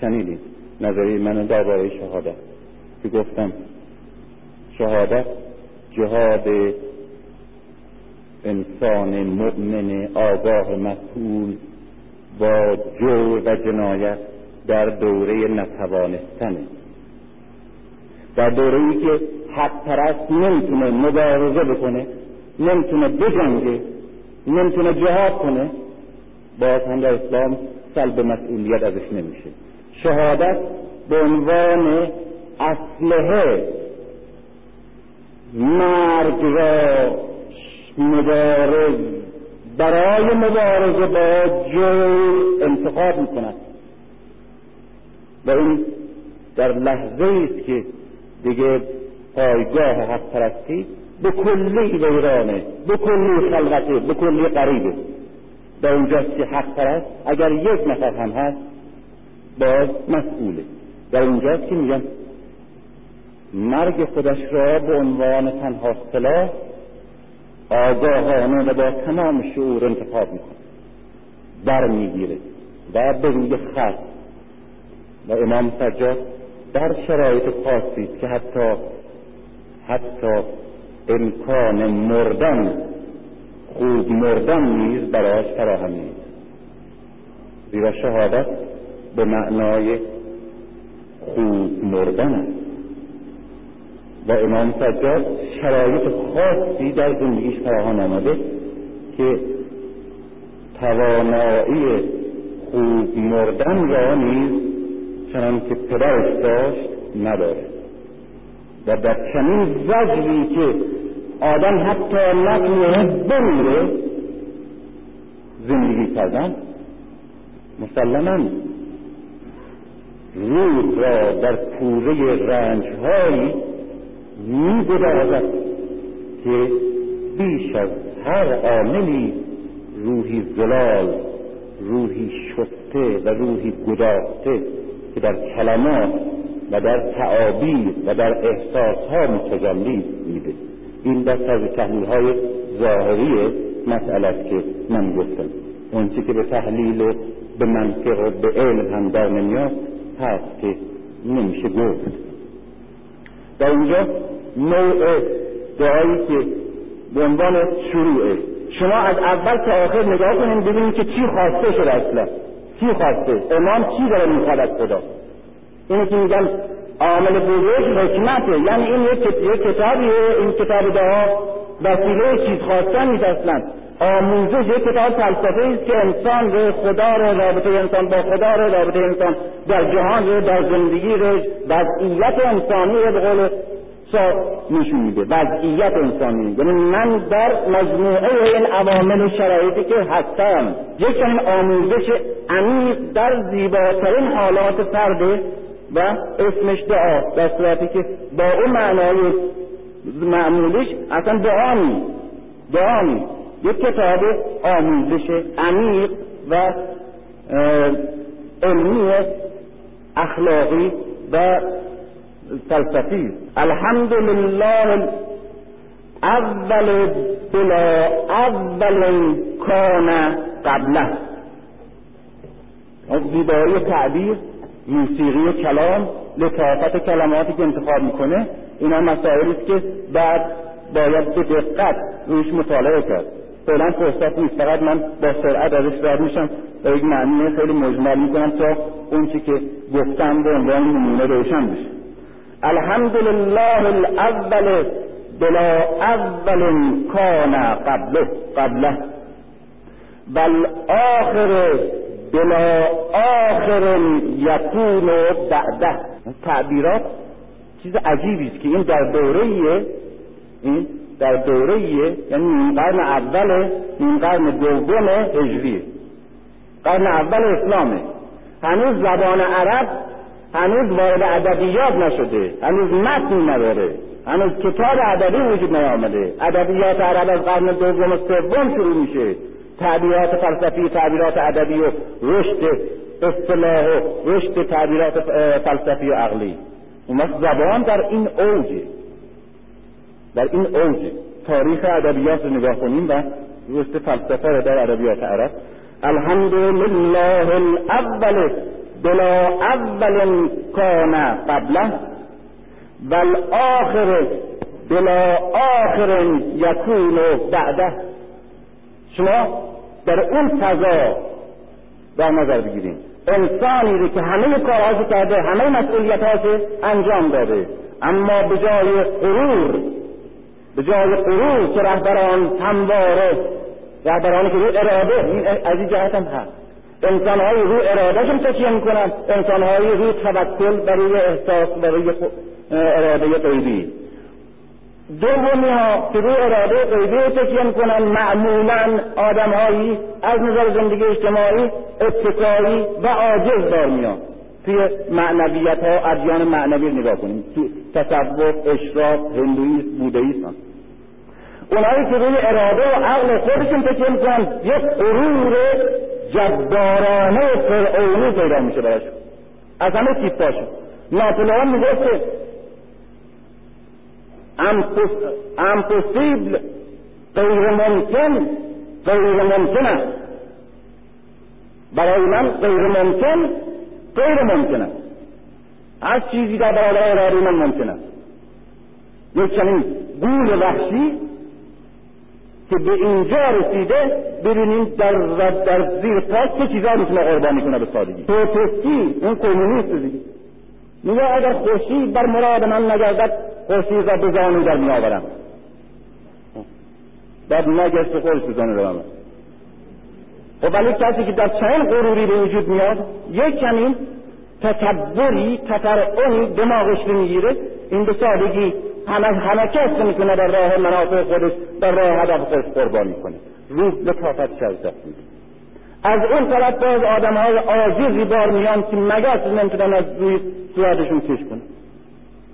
شنیدید نظری من درباره شهادت. که گفتم شهادت جهاد انسان مؤمن آگاه مسئول با جور و جنایت در دوره نتوانستنه در دوره ای که حق پرست نمی‌تونه مبارزه بکنه نمی‌تونه بجنگه نمی‌تونه جهاد کنه باز هم در اسلام سلب مسئولیت ازش نمیشه. شهادت به عنوان اسلحه مرگ را مبارز برای مبارزه با جور انتخاب می‌کند. و این در لحظه است که دیگه پایگاه حق پرستی به کلی ویرانه به کلی خلقته به کلی قریبه در اونجاست که حق پرست اگر یک نفر هم هست باز مسئوله. در اونجاست که میگن مرگ خودش را به عنوان تنها سلاح آگاهانه و با تمام شعور انتخاب می‌کنه. بر می‌گیره و به روی خط. و امام سجاد در شرایط خاصی که حتی حتی امکان مردن خوب مردن نیز برایش فراهم نیست. زیرا شهادت به معنای خوب مردن. است و امام سجاد شرایط خاصی در زندگیش فراهم آمده که توانایی خوب مردن را نیز چنان که پدرش داشت نداره. و در چنین زجری که آدم حتی نتونه بمیره زندگی کردن مسلما روح را در پوره رنجهایی میگدازد که بیش از هر عاملی روحی زلال روحی شسته و روحی گداخته که در کلمات و در تعابیر و در احساسها متجلی میده. این دست از تحلیل های ظاهری مسئله است که من گفتم. اون که به تحلیل به منطق و به علم هم در نمیاد هست که نمیشه گفت. در اینجا نوع دعایی که به عنوان شروعه شما از اول تا آخر نگاه کنید ببینید که چی خواسته شده اصلا. چی خواسته؟ امام چی داره می‌خواد از خدا؟ اینه که میگن عامل بزرگ حکمته. یعنی این یک کتابیه این کتاب دعا. وسیله چیز خواستن نیست اصلا. آموزش یک کتاب فلسفه است که انسان رو خدا رو رابطه انسان با خدا رو رابطه انسان در جهان رو در زندگی رو وضعیت انسانی رو به قول نشون میده. وضعیت انسانی. یعنی من در مجموعه این عوامل شرایطی که هستم یک چنین آموزش عمیق در زیباترین حالات فرده و اسمش دعا در صورتی که با اون معنای معمولش اصلا دعا نیست. دعا نیست. یک کتاب آموزش عمیق و علمی اخلاقی و فلسفی. الحمد لله اول بلا اول کان قبله. زیبایی تعبیر موسیقی کلام لطافت کلماتی که انتخاب می‌کنه اینا مسائلی است که بعد باید به دقت روش مطالعه کرد. فعلا فرصت نیست. فقط من با سرعت ازش رد میشم و یک معنی خیلی مجمل می‌کنم تا اون چی که گفتم به عنوان نمونه روشن بشه. الحمد لله الاول بلا اول کان قبله قبله. بل آخر بلا آخر یکون بعده. تعبیرات چیز عجیبی است که این در دوره این در دوره یعنی نیم قرن اول نیم قرن دوم هجری. قرن اول اسلامه. هنوز زبان عرب هنوز وارد ادبیات نشده. هنوز متن نداره. هنوز کتاب ادبی وجود نیامده. ادبیات عرب از قرن دوم و سوم شروع میشه. تعبیرات فلسفی تعبیرات ادبی و رشد اصطلاح و رشد تعبیرات فلسفی و عقلی. اون زبان در این اوجه. در این اوج تاریخ ادبیات رو نگاه کنیم و رشد فلسفه رو در ادبیات عرب. الحمد لله الاول بلا اول کان قبله و الاخر بلا آخر یکون بعده. شما در اون فضا در نظر بگیریم. انسانی که همه کارهاشو کرده همه مسئولیتهاشو انجام داده اما به جای غرور به جای غرور که رهبران همواره رهبرانی که رو اراده این از این جهت هم هست. انسان های رو ارادهشون تکیه می‌کنن انسان های رو توکل و روی احساس و روی اراده غیبی. دومی ها که رو اراده غیبی تکیه می‌کنن معمولا آدم هایی از نظر زندگی اجتماعی اتکایی و عاجز دار میان. توی معنویت ها ادیان معنوی نگاه کنیم. تو تصوف اشراق هندویسم بودهیسم اونایی که روی اراده و عقل خودشون تکیه می‌کنن یک غرور جبارانه فرعونی پیدا میشه براشون از همه تیپاشون ناپلئون میگه که امپوسیبل غیر ممکن غیر ممکن است. برای من غیر ممکن غیر ممکن است هر چیزی در برابر اراده من ممکن است یک چنین گول وحشی که به اینجا رسیده ببینیم در در زیر پاک چه چیزا می‌تونه قربانی کنه به سادگی. توتسکی اون کمونیست دیگه. میگه اگر خورشید بر مراد من نگردد خورشید را به زانو در میآورم. بعد نگشت خودش به زانو خب ولی کسی که در چنین غروری به وجود میاد یک کمی تکبری تفرعنی دماغش رو می‌گیره. این به سادگی همه همه کس می‌کنه در راه منافع خودش در راه هدف خودش قربانی کنه. روح لطافت شد دست از اون طرف باز آدم های عاجزی بار میان که مگس نمی‌تونن از روی صورتشون کش کنه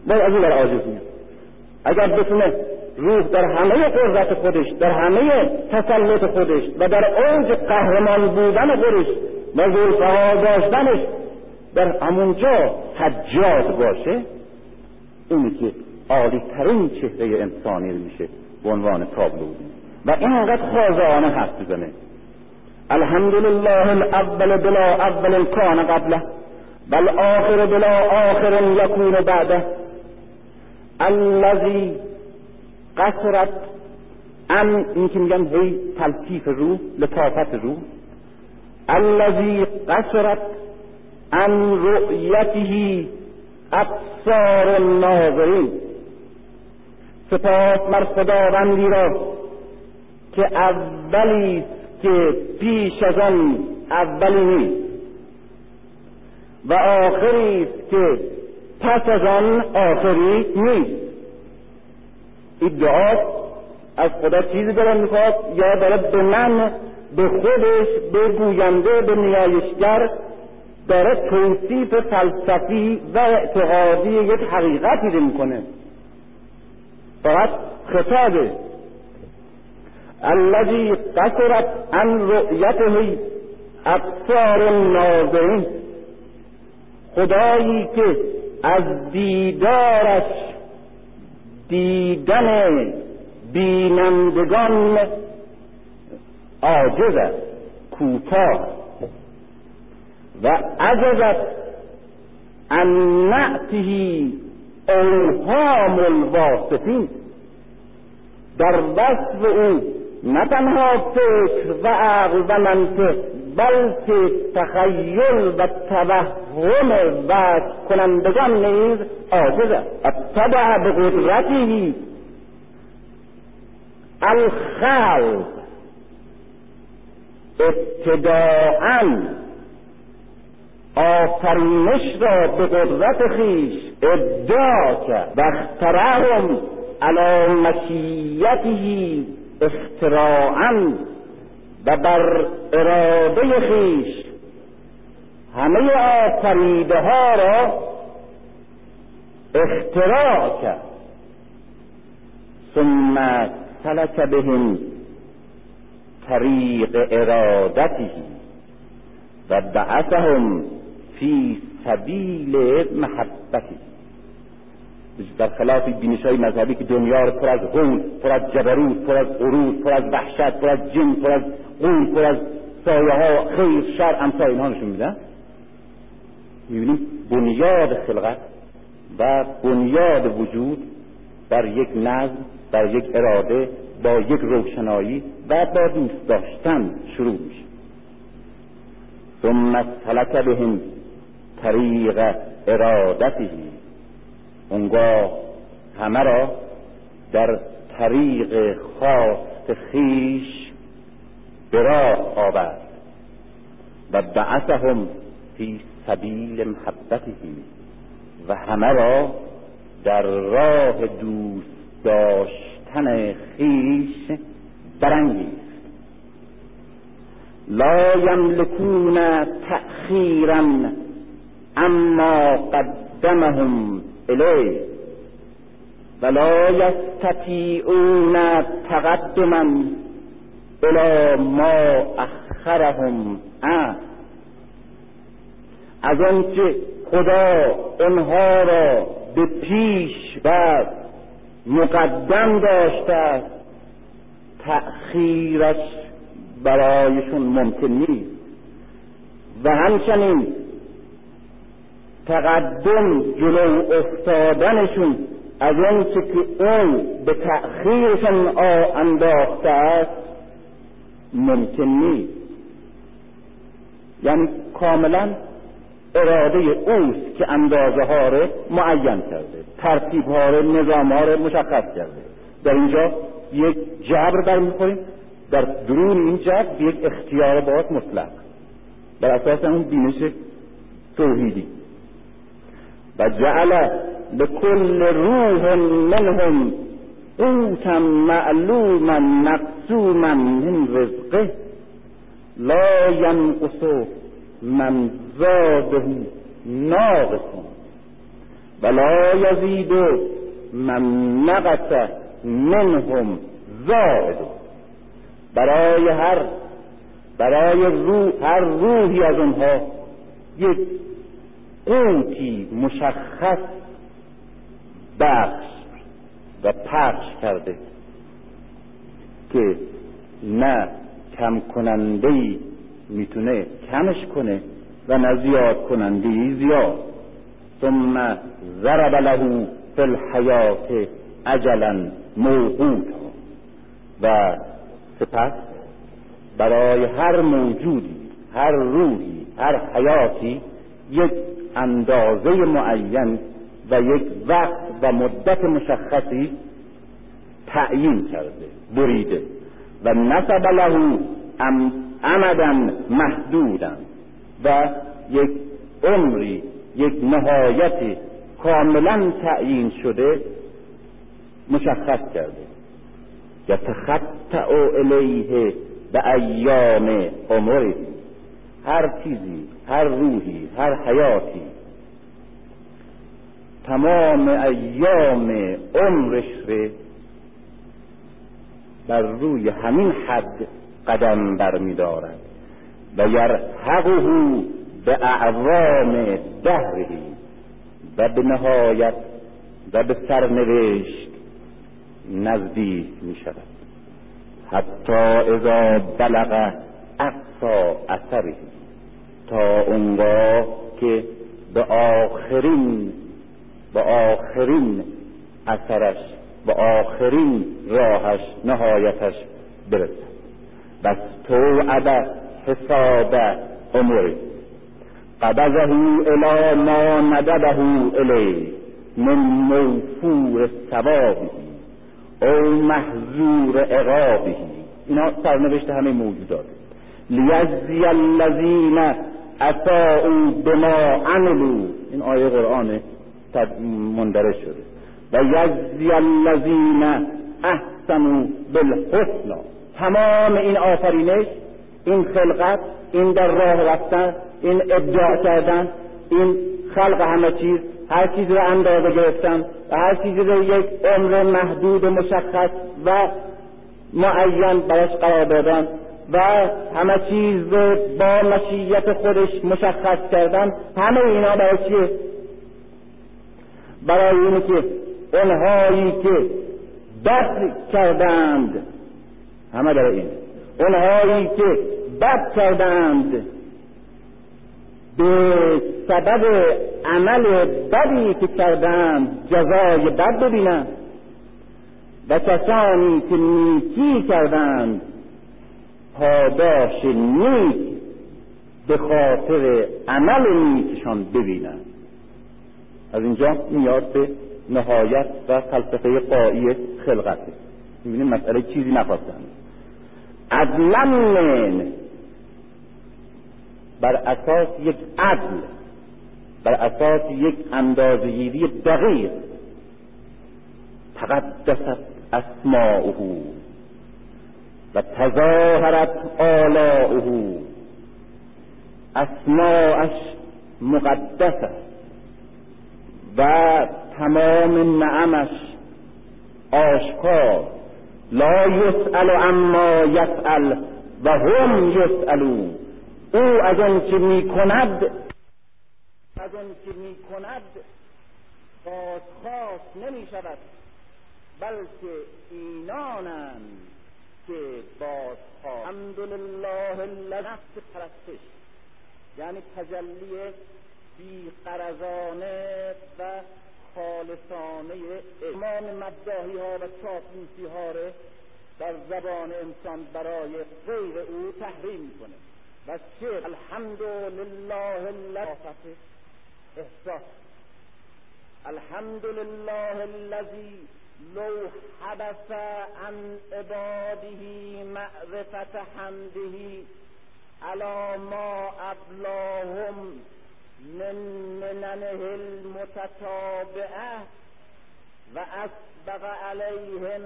باز از اون عاجز میان اگر بتونه روح در همه قدرت خودش در همه تسلط خودش و در اوج قهرمان بودن خودش و زلفها داشتنش در همونجا حجاد باشه اونی که عالی ترین چهره انسانی میشه به عنوان تابلو. و اینقدر خازانه حرف بزنه الحمد لله الاول بلا اول کان قبله بل آخر بلا آخر یکون بعده. الذی قصرت ام این که میگن هی تلطیف روح لطافت روح الذی قصرت عن رؤیته ابصار الناظرین. سپاس مر خداوندی را که اولی که پیش از آن اولی نیست. و آخری که پس از آن آخری نیست. این از خدا چیزی داره می‌خواد یا داره به من به خودش به گوینده به نیایشگر داره توصیف فلسفی و اعتقادی یک حقیقتی رو می‌کنه. فقط خطابه. الذي قصرت عن رؤیته ابصار الناظرین خدایی که از دیدارش دیدن بینندگان عاجز است کوتاه. و عجزت ان نعته اوهام الواسطین. در وصف او نه تنها فکر و عقل و منطق بلکه تخیل و توهم و کنندگان نیز عاجز است. اتبع به قدرته الخلق ابتداعا آفرینش را به قدرت خیش ادعا کرد. و اخترهم علی مشیته اختراعا و بر اراده خیش همه آفریده ها را اختراع کرد. ثم سلک بهم طریق ارادته و بعثهم فی سبیل محبتی. در خلاف بینش های مذهبی که دنیا رو پر از غول پر از جبروت پر از غرور پر از وحشت پر از جن پر از غول پر از سایه ها خیر شر امثال اینها نشون میدن می‌بینیم بنیاد خلقت و بنیاد وجود بر یک نظم بر یک اراده با یک روشنایی و با دوست داشتن شروع میشه. ثم سلک بهم طریق ارادته. اونگاه همه را در طریق خاص خیش به راه آورد و بعثهم فی سبیل محبته و همه را در راه دوست داشتن خیش برانگیخت. لا یملکون تأخیرا اما قدمهم الی ولا یستطیعون تقدما الى ما اخرهم عنه از آنچه خدا اونها را به پیش و مقدم داشته است تأخیرش برایشون ممکن نیست. و همچنین تقدم جلو افتادنشون از آنچه که اون به تأخیرشون انداخته است ممکن یعنی کاملا اراده اوست که اندازه ها رو معین کرده ترتیب ها رو نظام ها رو مشخص کرده. در اینجا یک جبر برمیخوریم در درون این جبر یک اختیار باز مطلق. بر اساس اون بینش توحیدی. و جعل لكل روح منهم قوتا معلوما مقسوما من رزقه لا ينقص من زاده ناقص ولا يزيد من نقص منهم زائد برای هر برای روح هر روحی از اونها یک قوتی مشخص بخش و پخش کرده که نه کم کننده ای می‌تونه کمش کنه و نه زیاد کننده ای زیاد. ثم ضرب له فی الحیات اجلا موقوتا. و سپس برای هر موجودی هر روحی هر حیاتی یک اندازه معین و یک وقت و مدت مشخصی تعیین کرده بریده. و نسب له امدا محدودا و یک عمری یک نهایتی کاملا تعیین شده مشخص کرده. یتخطع الیه به ایام عمره. هر چیزی هر روحی هر حیاتی تمام ایام عمرش ره بر روی همین حد قدم برمیدارد. و یرحقه به اعوام دهرهی و به نهایت و به سرنوشت نزدیک می شود حتی اذا بلغ اقصا اثره تا اونگاه که به آخرین به آخرین اثرش به آخرین راهش نهایتش برسد. بس تو حساب عمره قبضه الى ما ندبه الی من موفور ثوابه او محضور عقابه. اینا سرنوشت همه موجودات. لیجزی الذین اساءوا بما عملوا. این آیه قرآنه. مندرج شده. و یجزی الذین احسنوا بالحسنا تمام این آفرینش این خلقت این در راه رفتن این ابداع کردن این خلق همه چیز هر چیز رو اندازه گرفتن و هر چیزی رو یک عمر محدود مشخص و معین برش قرار دادن و همه چیز رو با مشیت خودش مشخص کردن. همه اینا برای چیه؟ برای اینه که اونهایی که بد کردند همه برای این. اونهایی که بد کردند به سبب عمل بدی که کردند جزای بد ببینند. و کسانی که نیکی کردند پاداش نیک به خاطر عمل نیکشان ببینند. از اینجا میاد به نهایت و فلسفه قایی خلقت. می‌بینیم مسئله چیزی نخواستند عدلا بر اساس یک عدل بر اساس یک اندازهگیری دقیق تقدست اسماؤه و تظاهرت آلاؤه. اسماعش مقدس و تمام نعمش آشکار. لا یسأل اما یسأل و هم یسألون. او از آن که می کند از آن که می کند بازخواست نمی شود بلکه اینانند که بازخواست. الحمدلله نفس پرستش یعنی تجلی بیقرزانه و خالصانه امام مداهی ها و چاپلوسی ها در زبان انسان برای غیر او تحریم می‌کنه. و شعر الحمد لله الذي احساس. الحمد لله الذي لو حبس عن عباده معرفة حمده على ما أبلاهم من مننه المتتابعة وأسبغ عليهم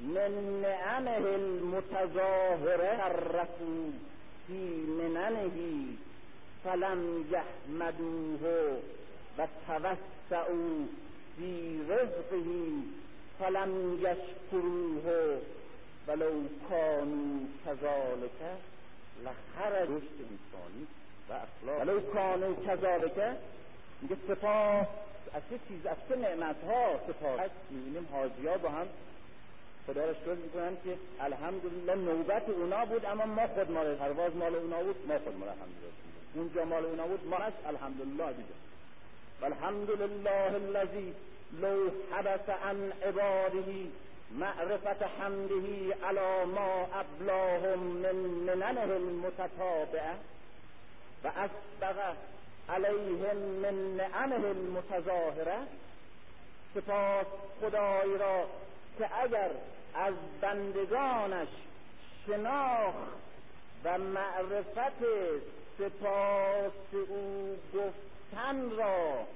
من نعمه المتظاهرة الرسول في مننه فلم يحمدوه وتوسعوا في رزقه فلم يشکروه ولو کانو كذلك لخرج. رشد انسانی و اخلاق. ولو کانو كذلك میگه سپاس. از چه چیز از چه نعمت ها سپاس می‌بینیم حاجی ها با هم خدا را شکر می‌کنن که الحمدلله نوبت اونا بود اما ما خود مال پرواز مال اونا بود ما خود مال الحمدلله. اونجا مال اونا بود ما الحمدلله دیگه. والحمد لله الذي لو حبس عن عباده معرفة حمده على ما أبلاهم من مننه المتتابعة وأسبغ عليهم من نعمه المتظاهرة سپاس خدای را که اگر از بندگانش شناخت و معرفت سپاس او گفتن را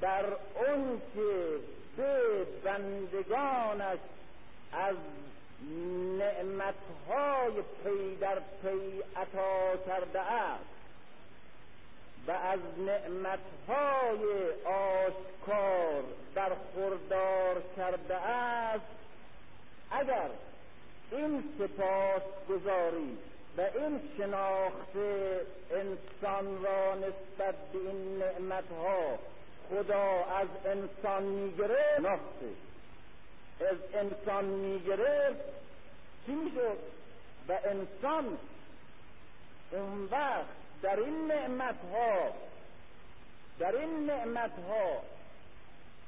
در اون که به بندگانش از نعمتهای پی در پی عطا کرده است. و از نعمتهای آشکار برخوردار کرده است. اگر این سپاس گذاری و این شناخت انسان را نسبت به این نعمتها خدا از انسان می‌گرفت ناخته از انسان می‌گرفت چی می‌شد؟ و انسان اون وقت در این نعمت ها در این نعمت ها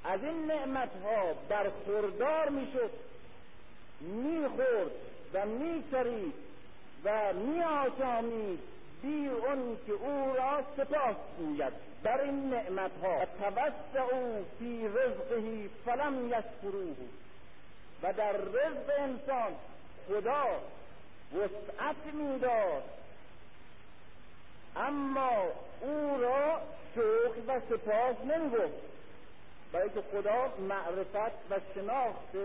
از این نعمت ها برخوردار می‌شد می‌خورد و میچرید و میآشامید بی اون که او را سپاس گوید. در این نعمت ها توسعوا فی رزقه فلم یشکروه و در رزق انسان خدا وسعت می‌داد اما او را شکر و سپاس نمی‌گفت. برای که خدا معرفت و شناخت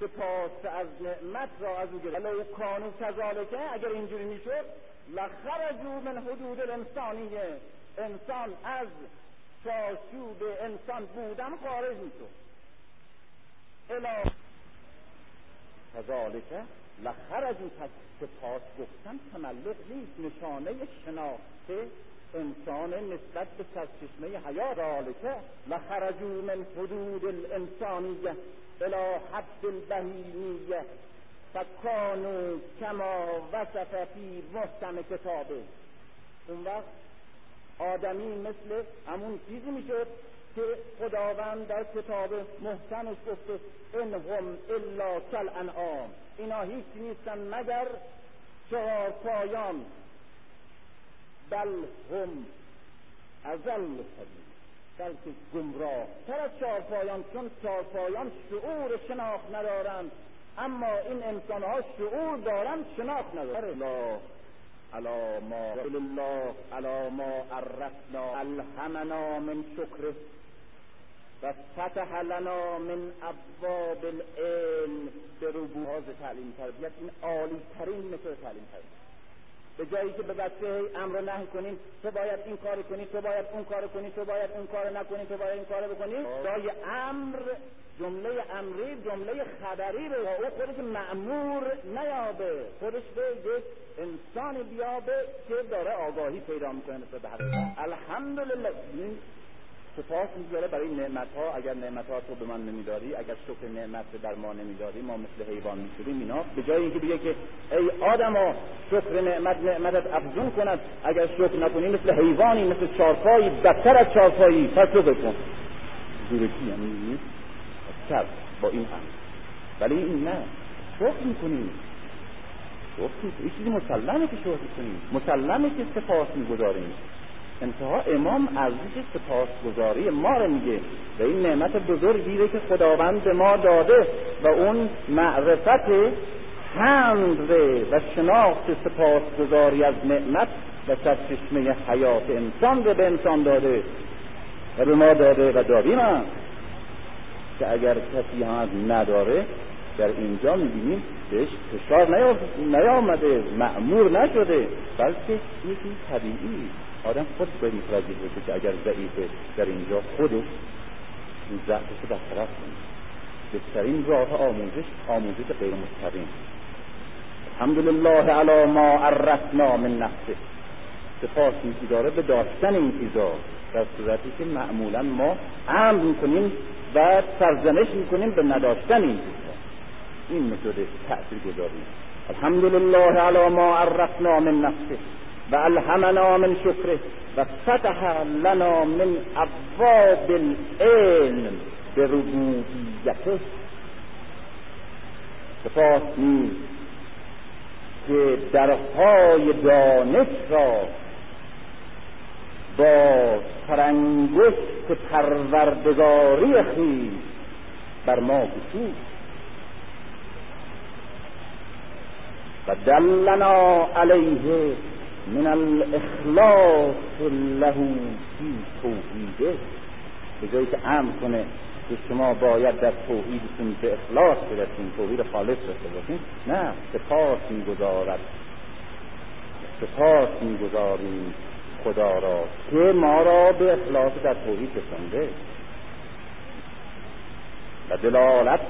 سپاس از نعمت را از او گرفت. لو کانو کذالکه اگر اینجوری می‌شد لخرجو من حدود الانسانیه انسان از چارچوب انسان بودن خارج می‌شد. الا کذالکه. لخرجو پس سپاس گفتن تملق نیست نشانه شناخته انسان نسبت به سرچشمه حیات ذالکه لخرجو من حدود الانسانیه الى حد البهیمیه فکانو کما وصف فی محکم کتابه. اون وقت آدمی مثل همون چیزی می‌شد که خداوند در کتاب محکمش گفته ان هم الا کل انعام اینا هیچ نیستن مگر چهار پایان بل هم ازل بلکه گمراه. تر از چهار پایان چون چهار پایان شعور شناخت ندارند اما این انسان ها شعور دارند شناخت ندارند. الله علا ما الله علا ما الهمنا من شکره. و فتح لنا من ابواب العلم به ربوز تعلیم تربیت این عالی ترین مثل تعلیم تربیت به جایی که به بچه امر نهی کنیم تو باید این کار کنی تو باید اون کار کنی تو باید اون کار نکنی تو باید این کار بکنی. جای امر جمله امری جمله خبری رو او خودش معمور نیابه. خودش به یک انسانی بیابه که داره آگاهی پیدا می‌کنه مثل به الحمدلله. سپاس می‌گذاره برای نعمت ها اگر نعمت ها تو به من نمیداری اگر شکر نعمت در ما نمیداری ما مثل حیوان می‌شدیم اینا. به جای اینکه بگه که ای آدما شکر نعمت نعمتت افزون کند. اگر شکر نکنی مثل حیوانی مثل چارپایی بدتر از چارپایی. پس شکر کن زورکی یعنی با این هم. ولی این نه. شکر می‌کنیم گفتیم این چیزی مسلمه که شکر کنیم مسلمه که سپاس می‌گذاریم. انتها امام ارزش سپاسگزاری ما رو میگه و این نعمت بزرگی که خداوند ما داده و اون معرفت حمد و شناخت سپاسگزاری از نعمت و سرچشمه حیات انسان به انسان داده و به ما داده و دادیم هم که اگر کسی هم نداره در اینجا می‌بینیم بهش فشار نیامده معمور نشده بلکه یکی طبیعی. آدم خود باید متوجه بشه که اگر ضعیفه در اینجا خودش این ضعفش رو برطرف کنه بهترین راه آموزش آموزش غیر مستقیم. الحمدلله علی ما عرفنا من نفسه. سپاس داره به داشتن این چیزا. در صورتی که معمولا ما امر می‌کنیم و سرزنش می‌کنیم به نداشتن این چیزا. این متد تأثیر گذاریم الحمدلله علی ما عرفنا من نفسه. و الهمنا من شکره و فتح لنا من ابواب العلم به ربوبیته سپاس که درهای دانش را با ترنگشت پروردگاری خیش بر ما گشود. و دلنا علیه من الاخلاص له فی توحیده به جایی که امر کنه که شما باید در توحیدتون به اخلاص برسیم توحید خالص داشته باشین نه سپاس می‌گذارد. سپاس می‌گذاریم خدا را که ما را به اخلاص در توحید رسانده. و دلالت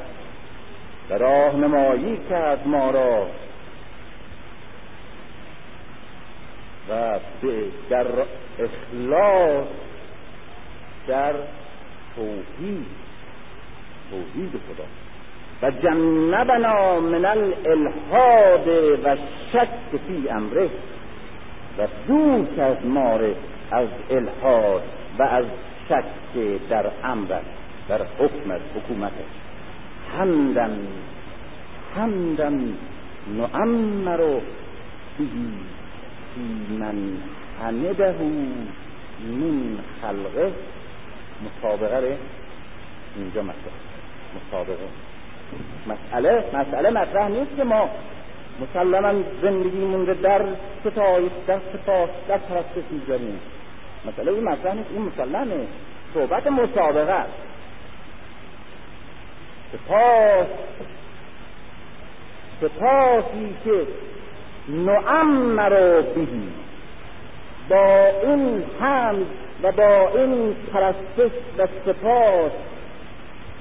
و راهنمایی کرد ما را و در اخلاص در توحید. توحید خدا. و جنبنا من الالحاد و شک فی امره. و دور کرد ما از الحاد و از شک در امر در حکم حکومتش حمدن حمدن نعمر بهی من حمده من خلقه. مسابقه ره اینجا مسئله مسابقه مسئله مسئله مطرح نیست که ما مسلما زندگیمون رو در ستایش در سپاس در پرستش می‌ذاریم. مسئله این مطرح نیست. این مسلمه. صحبت مسابقه است. سپاس. سپاسی که نعمر بهی با این حمد و با این پرستش و سپاس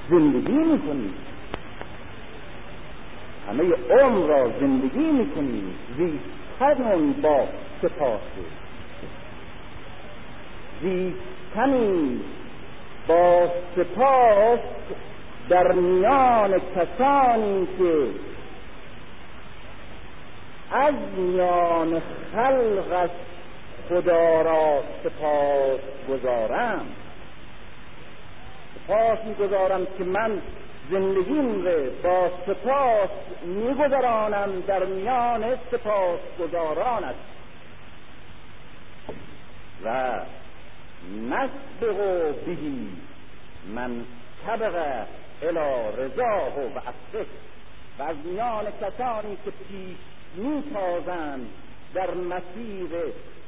زندگی می‌کنیم همه عمر را زندگی می‌کنیم زیستنون با سپاس. زیستنی با سپاس در میان کسانی که از میان خلق خدا را سپاس گذارم. سپاس می‌گذارم که من زندگیم رو با سپاس میگذرانم در میان سپاس گذارانت و نسبق بهی من طبق الى رضاه و افسک و از میان کسانی که پیش میتازند در مسیر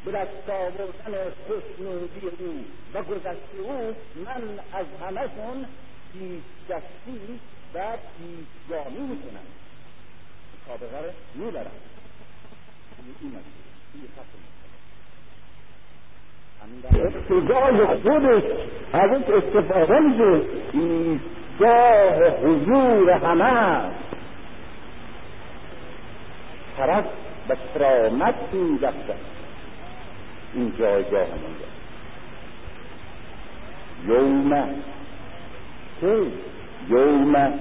به دست آوردن خوشنودی او و گذشت او. من از همهشون پیش دستی و پیشگامی می‌کنم. مسابقه رو می‌برم. این اقتضای خودش ازش استفاده میشه ایستگاه حضور همه طرف به کرامت می‌رفتن این جایگاه همونجا یوم که یوم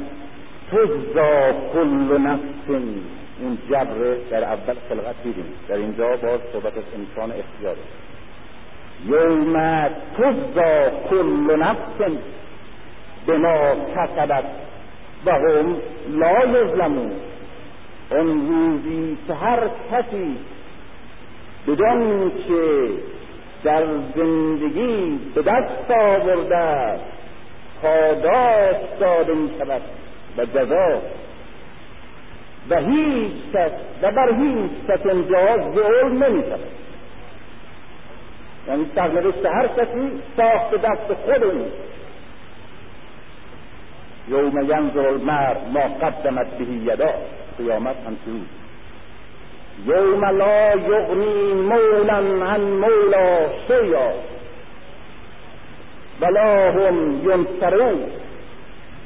تجزا کل نفس. این جبر در اول خلقت دیدیم. در اینجا باز صحبت از انسان اختیاره. یوم تجزا کل نفس. به ما کسبت و هم لا یظلمون. اون روزی که هر کسی بدان که در زندگی به دست آورده پاداش داده می شود و جزا. و هیچ کس و بر هیچ کس امجاز ظلم نمی شود یعنی سرنوشت هر کسی ساخت دست خود اوست یوم ینظر المرء ما قدمت به یدا. قیامت همچنین. یوم لا یغنی مولا عن مولا شیئا ولا هم ینصرون.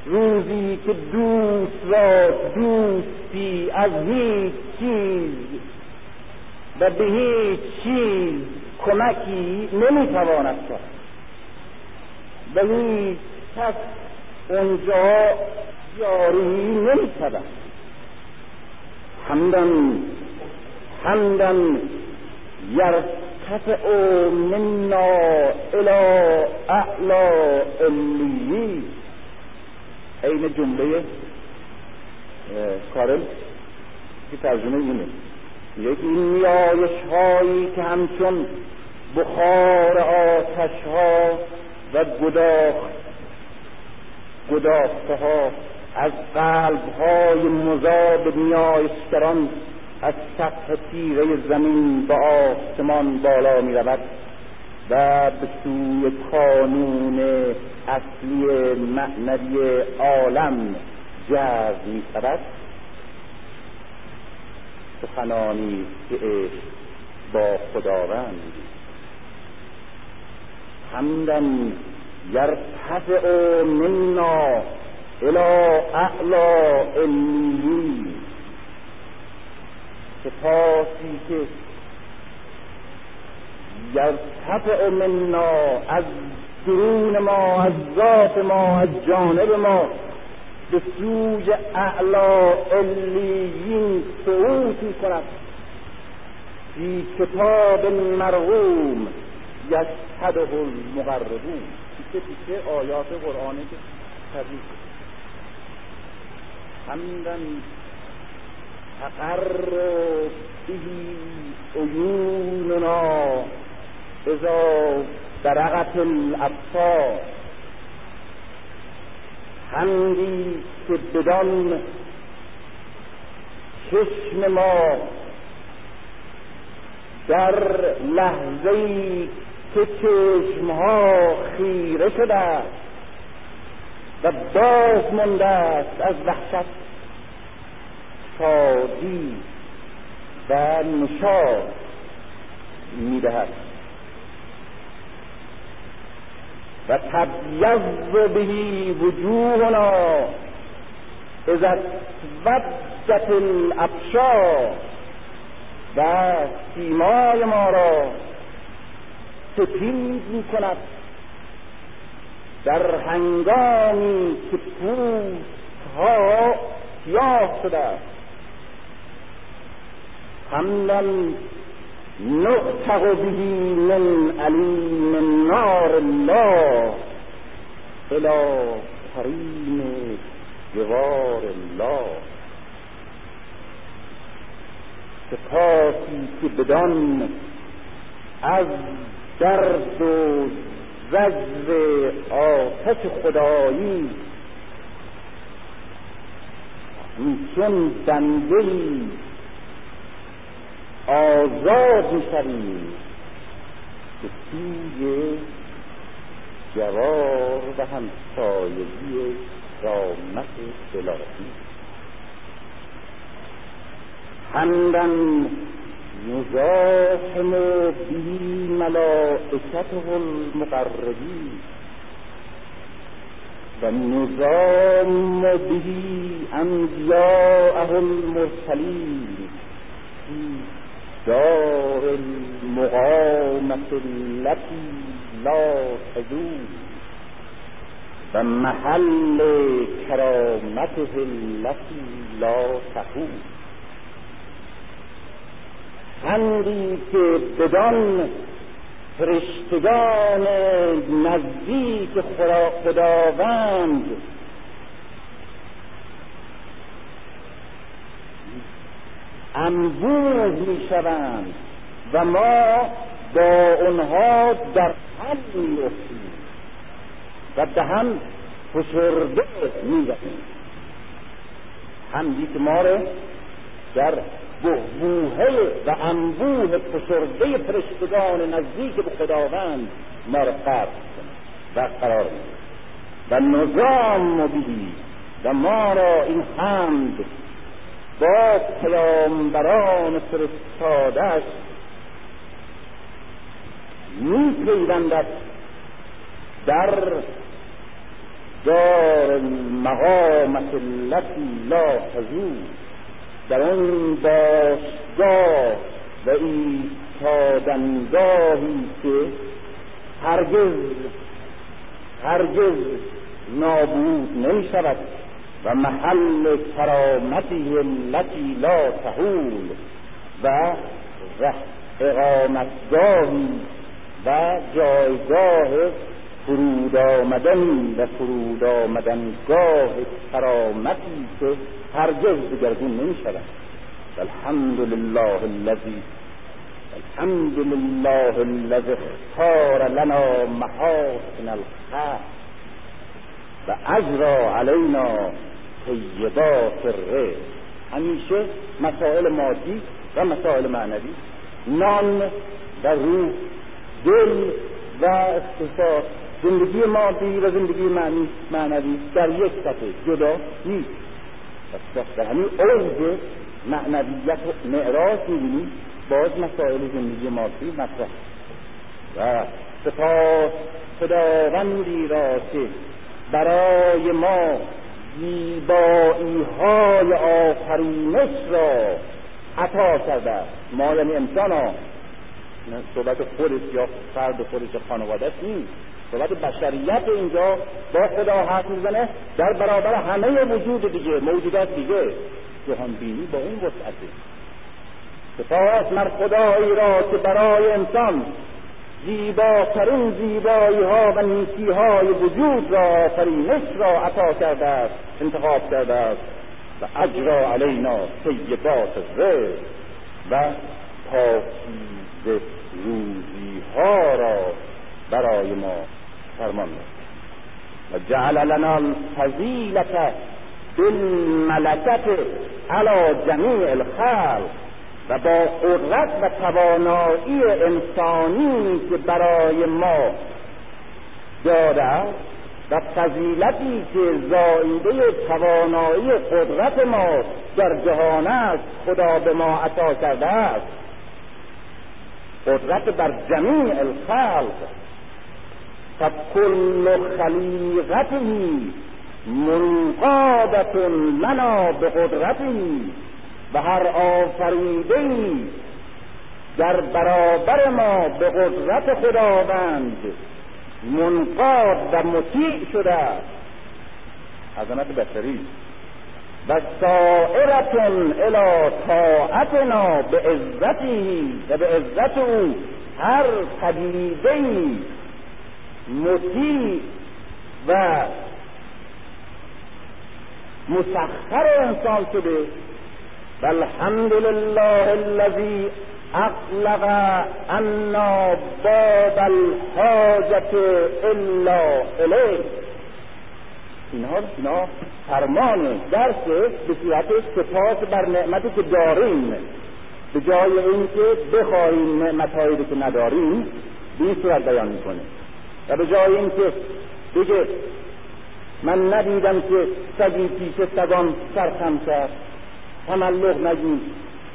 روزی که دوست را دوستی از هیچ چیز و به هیچ چیز کمکی نمی‌تواند کرد. و هیچ کس اونجا یاری نمی‌شود. حمدن حمدن یرتفع منا الى اعلا علیین عین جمله کارل که ترجمه اینه. یک این نیایش هایی که همچون بخار آتش ها و گداخت گداخته ها از قلب های مذاب نیایشگران از سطح تیره زمین به آسمان بالا می رود و به سوی کانون اصلی معنوی عالم جذب می شود سخنانی که با خداوند. حمدن یرتفع منا الى اعلا علیین سپاسی که یرتفع منا از درون ما از ذات ما از جانب ما به سوی اعلا علیین صعود می کند فی کتاب مرغوم یشهده المقربون. پیچه پیچه آیات قرآنی که تبریک. حمدن تقر به عیوننا اذا درقت الابصار حمدی که بدان چشم ما در لحظه که چشمها خیره شده و باز مونده است از وحشت شادی و نشاد می‌دهد. و تبیض بهی وجوهنا اذا اسودت الابشار و سیمای ما را سپید می کند در هنگامی که پوست ها سیاه شده است حملا نعتق به من علیم نار الله الى کریم جوار الله. سپاسی که بدان از درد و زجر آتش خدایی. چون بنده آزاد می‌شویم به سوی جوار و همسایگی رامت الهی حمدن یزاحم به ملائکته المقربین و نظام به انبیاءه المرسلین فی دار المقامة التي لا تزول و محل کرامته التي لا تحول پندی که بدان فرشتگان نزدیک خداوند. انبوه می شوند و ما با اونها در هم می و به هم فشرده می همدی که ما رو در بوهه و انبوه فشرده فرشتگان نزدیک به خداوند ما رو قرد و قرار و نظام مبیدی و ما را این حمد با پیامبران فرستادش می پیوندد در دار مقامت لا تزول. در اون باشگاه و ایستادنگاهی که هرگز هرگز نابود نمی شود و محل کرامتی التي لا تهول و اقامتگاهی و جایگاه فرود آمدن و فرود آمدنگاه کرامتی که هرگز دگرگون نمی شود الحمد لله الذي الحمد لله الذي اختار لنا محاسن الخلق و اجرا علینا طیبات الرزق. همیشه مسائل مادی و مسائل معنوی نان و روح دل و اقتصاد زندگی مادی و زندگی معنی معنوی در یک صفحه جدا نیست. در همین اوج معنویت و معراج می‌بینیم باز مسائل زندگی مادی مطرح. و سپاس خداوندی را که برای ما زیبایی های آفرینش را عطا کرده. ما یعنی انسان ها صحبت خودش یا فرد خودش خانوادهش نیست. صحبت بشریت اینجا با خدا حرف می‌زنه در برابر همه وجود دیگه موجودات دیگه. جهان بینی با این وسعته. سپاس مر خدایی را که برای انسان زیباترین زیبایی ها و نیکی های وجود را آفرینش را عطا کرده است انتخاب کرده است. و اجرا علینا طیبات رزق و پاکیز روزی ها را برای ما فرمان و جعل لنا الفضیلت بالملکت علی جمیع الخلق و با قدرت و توانایی انسانی که برای ما داده و فضیلتی که زایده توانایی قدرت ما در جهان است خدا به ما عطا کرده است. قدرت بر جمیع الخلق فکل خلیقته منقادت لنا به قدرته و هر آفریده در برابر ما به قدرت خداوند منقاد و مطیع شده عظمت بشری و سائرتون الى طاعتنا به عزتی و به عزت او هر پدیده مطیع و مسخر انسان شده. والحمد لله الذي اقلق عنا باب الحاجة الا الیه. اینها اینا فرمان درس به صورت سپاس بر نعمتی که داریم. به جای اینکه بخواهیم نعمتهایی که نداریم به این صورت بیان می‌کنه. به جای اینکه بگه من ندیدم که سگی پیش سگان سرخم کرد. تملق نگید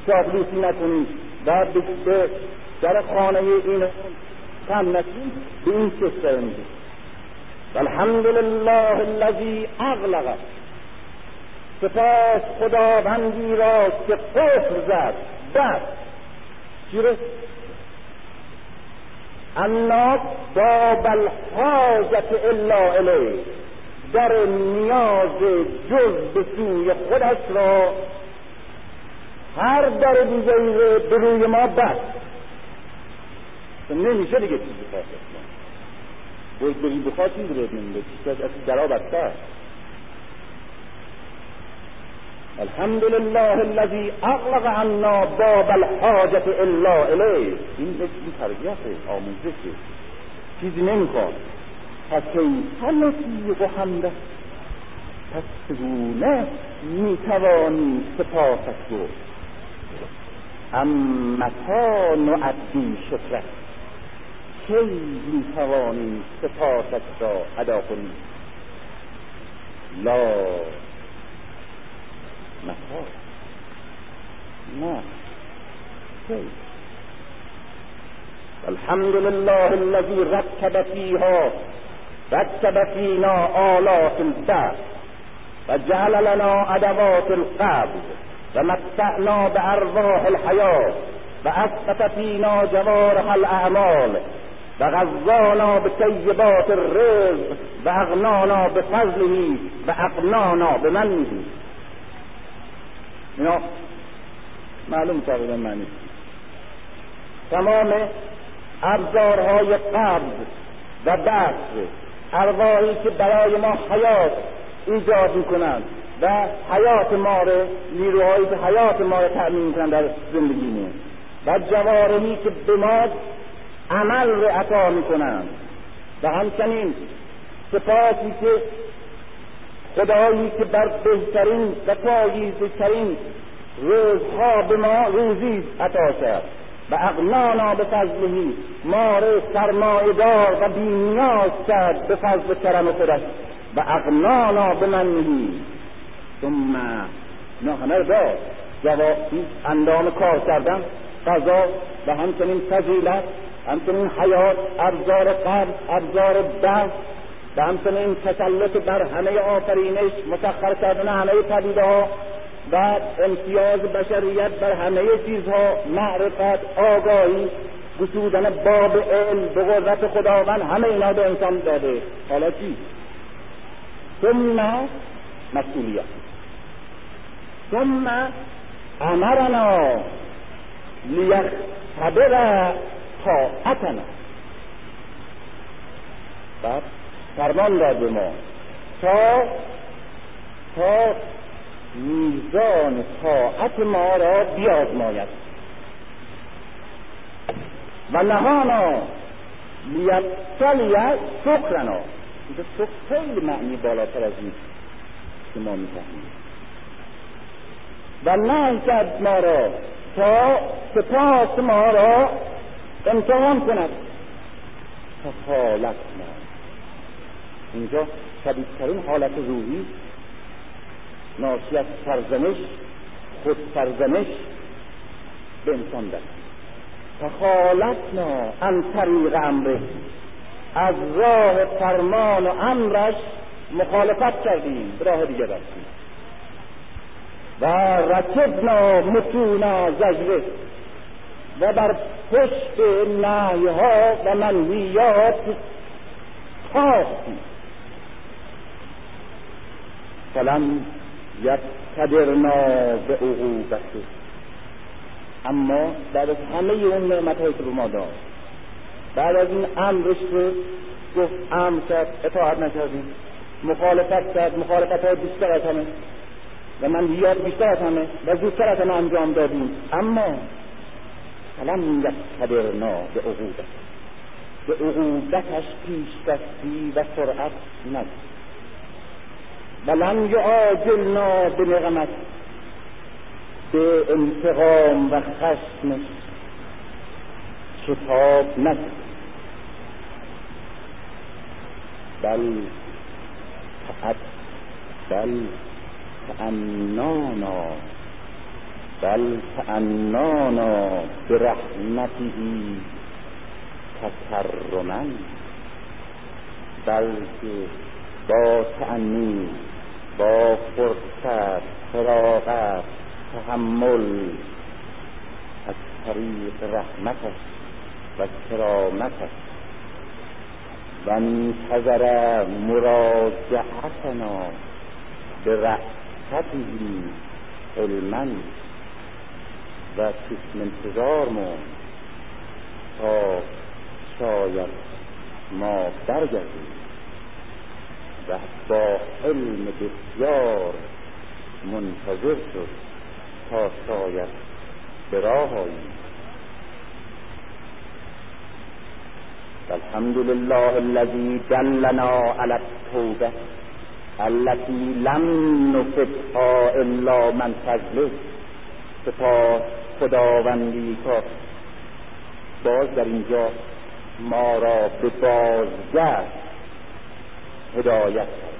چاپلوسی نکنید و به در خانه این کم نکنید به این چه میگه. الحمد لله الذي اغلق. سپاس خداوندی را که قفل زد. بس چی انا باب الحاجت الا الیه در نیاز جز به سوی خودش را هر در دیگه به روی ما بست. نمیشه دیگه چیزی خواست باید بگیم بخواد چیزی رو نمیده چیز از درا بسته الحمد لله الذي اغلق عنا باب الحاجت الا الیه این این تربیت آموزشه چیزی نمی‌خواد پس کیف نطیق حمده پس چگونه می‌توانی سپاسش رو امتا نعدی شکرت کی می‌توانی سپاسش را ادا کنی لا متا نه کی الحمد لله الذي ركب فيها ركب فينا آلات البعث وجعل لنا أدوات القبض ومتعنا بأرواح الحياة وأثبت فينا جوارح الأعمال وغذانا بطيبات الرزق وأغنانا بفضله وأقنانا بمنه. اینا معلوم تقریبا معنی. تمام ابزارهای قبض و دست ارواحی که برای ما حیات ایجاد می‌کنند و حیات ما رو نیروهایی که حیات ما رو تأمین می‌کنند در زندگیمون و جوارحی که به ما عمل رو عطا می‌کنند. و همچنین سپاسی که خدایی که بر بهترین و پاییزترین روزها به ما روزی عطا کرد. و اغنانا به فضلهی ما رو سرمایدار و بینیاز کرد به فضل کرم خودش. و اغنانا به منهی. ثم نه همه جوابی اندام کار کردن قضا و همچنین فضیلت همچنین حیات ابزار قلب ابزار دست و همچنین تسلط بر همه آفرینش مسخر کردن همه پدیده ها و امتیاز بشریت بر همه چیزها معرفت آگاهی گشودن باب علم به قدرت خداوند همه اینا به انسان داده. حالا چی؟ ثم مسئولیت ثم امرنا لیختبر طاعتنا. بعد فرمان داد به ما تا تا میزان طاعت ما را بیازماید. و نهانا لیبتلی شکرنا. اینجا شکر خیلی معنی بالاتر از این که ما می‌فهمیم. و نه کرد ما را تا سپاس ما را امتحان کند. تا حالت ما. اینجا شدیدترین حالت روحی ناشی از سرزنش خود سرزنش به انسان دست فخالتنا عن طریق امره. از راه فرمان و امرش مخالفت کردیم به راه دیگه رفتیم. و رکبنا متونا زجره. و بر پشت نهیها و منهیات تاختیم فلم یقتدرنا به عقوبته اما بعد از همه اون نعمت که به ما داد بعد از این امرش رو گفت امر کرد اطاعت نکردیم مخالفت کرد مخالفت های بیشتر از همه. و من بیاد بیشتر از همه و زودتر از همه انجام دادیم. اما فلم یقتدرنا به عقوبت. به عقوبتش پیش دستی و سرعت ندید ولم یعاجلنا به نقمت به انتقام و خشم کتاب ندید بل بل تعنانا بل تعنانا برحمته تکرما بلکه با تعنی با فرصت فراغت تحمل. از طریق رحمتش و کرامتش. و انتظر مراجعتنا به رأسته علما. و چشم انتظار مون تا شاید ما برگردیم. و با علم بسیار منتظر شد تا شاید به راه الحمد لله الذي دلنا على التوبه التي لم نفتها الا من فضله. سپاس خداوندی که باز در اینجا ما را به بازگشت هدایت کرد.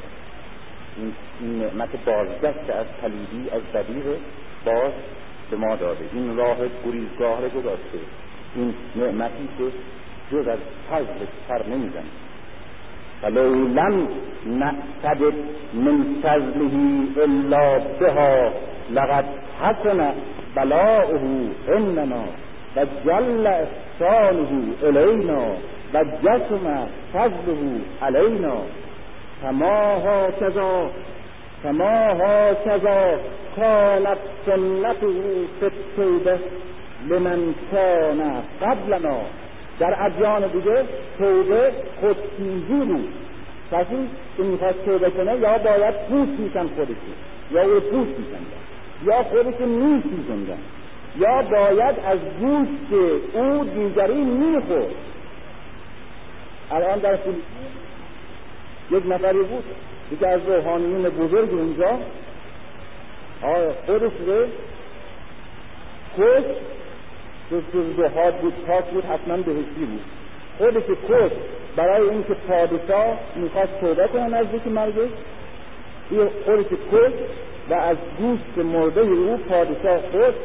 این نعمت بازگشت از پلیدی از بدی باز به ما داده. این راه گریزگاه رو گذاشته. این نعمتی که جز از فضل سر نمی‌زنه فلو لم نعتدد من فضله الا بها لقد حسن بلاؤه اننا و جل احسانه الینا و جسم فضله علینا. فما هكذا فما هكذا كانت سنته في التوبه لمن كان قبلنا. در ادیان دیگه توبه خودسوزی بود. کسی که می‌خواست توبه کنه یا باید پوست میکن خودشی یا او پوست میکندن یا خودش میسوزندن یا باید از گوشت او دیگری می‌خورد. الان در فیلیپین یک نفری بود یکی از روحانیون بزرگ اونجا. خودش رو کش جز حاد بود پاک بود حتما بهشتی بود. خودش کش برای اینکه پادشاه می‌خواست توبه کنه نزدیک مرگش خودش کش و از گوشت مرده او پادشاه خود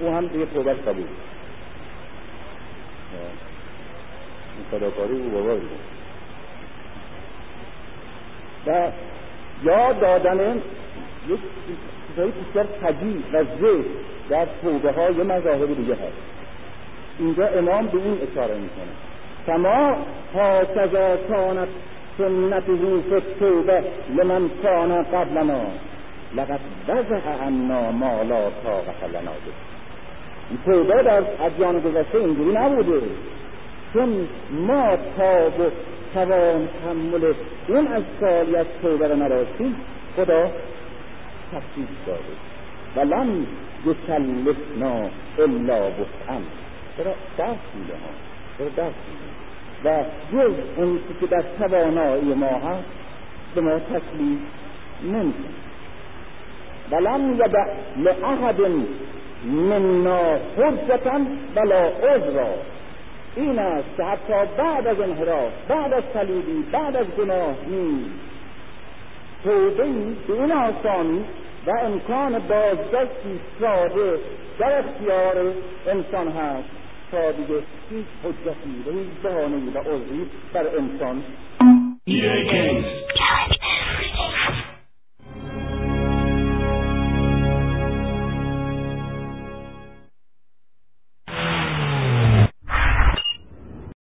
او هم دیگه توبه قبول. این صداکاری او بابا بود. و یا دادن یک چیزایی بسیار طبیع و زشت در توبه های مذاهب دیگه هست. اینجا امام به این اشاره می‌کنه. کما هاکذا کانت سنته فی التوبه لمن کان قبلنا. لقد وضع عنا ما لا طاقت لنا به. توبه در ادیان گذشته اینجوری نبوده. چون ما تاب توان تحمل. اون از سالی از رو نداشتیم خدا تخصیص داده. و لم یکلفنا الا وسعا. چرا دست میده ها؟ چرا دست میده؟ و جز اون که در توانایی ما هست به ما تکلیف نمی‌کنه. ولم یدع لأحد منا حجتا ولا عذرا. این است که حتی بعد از انحراف بعد از صلیبی بعد از گناه نیز توبه به این آسانی و امکان بازگشتی ساده در اختیار انسان هست تا دیگه هیچ حجتی و هیچ بهانهای و عذری بر انسان.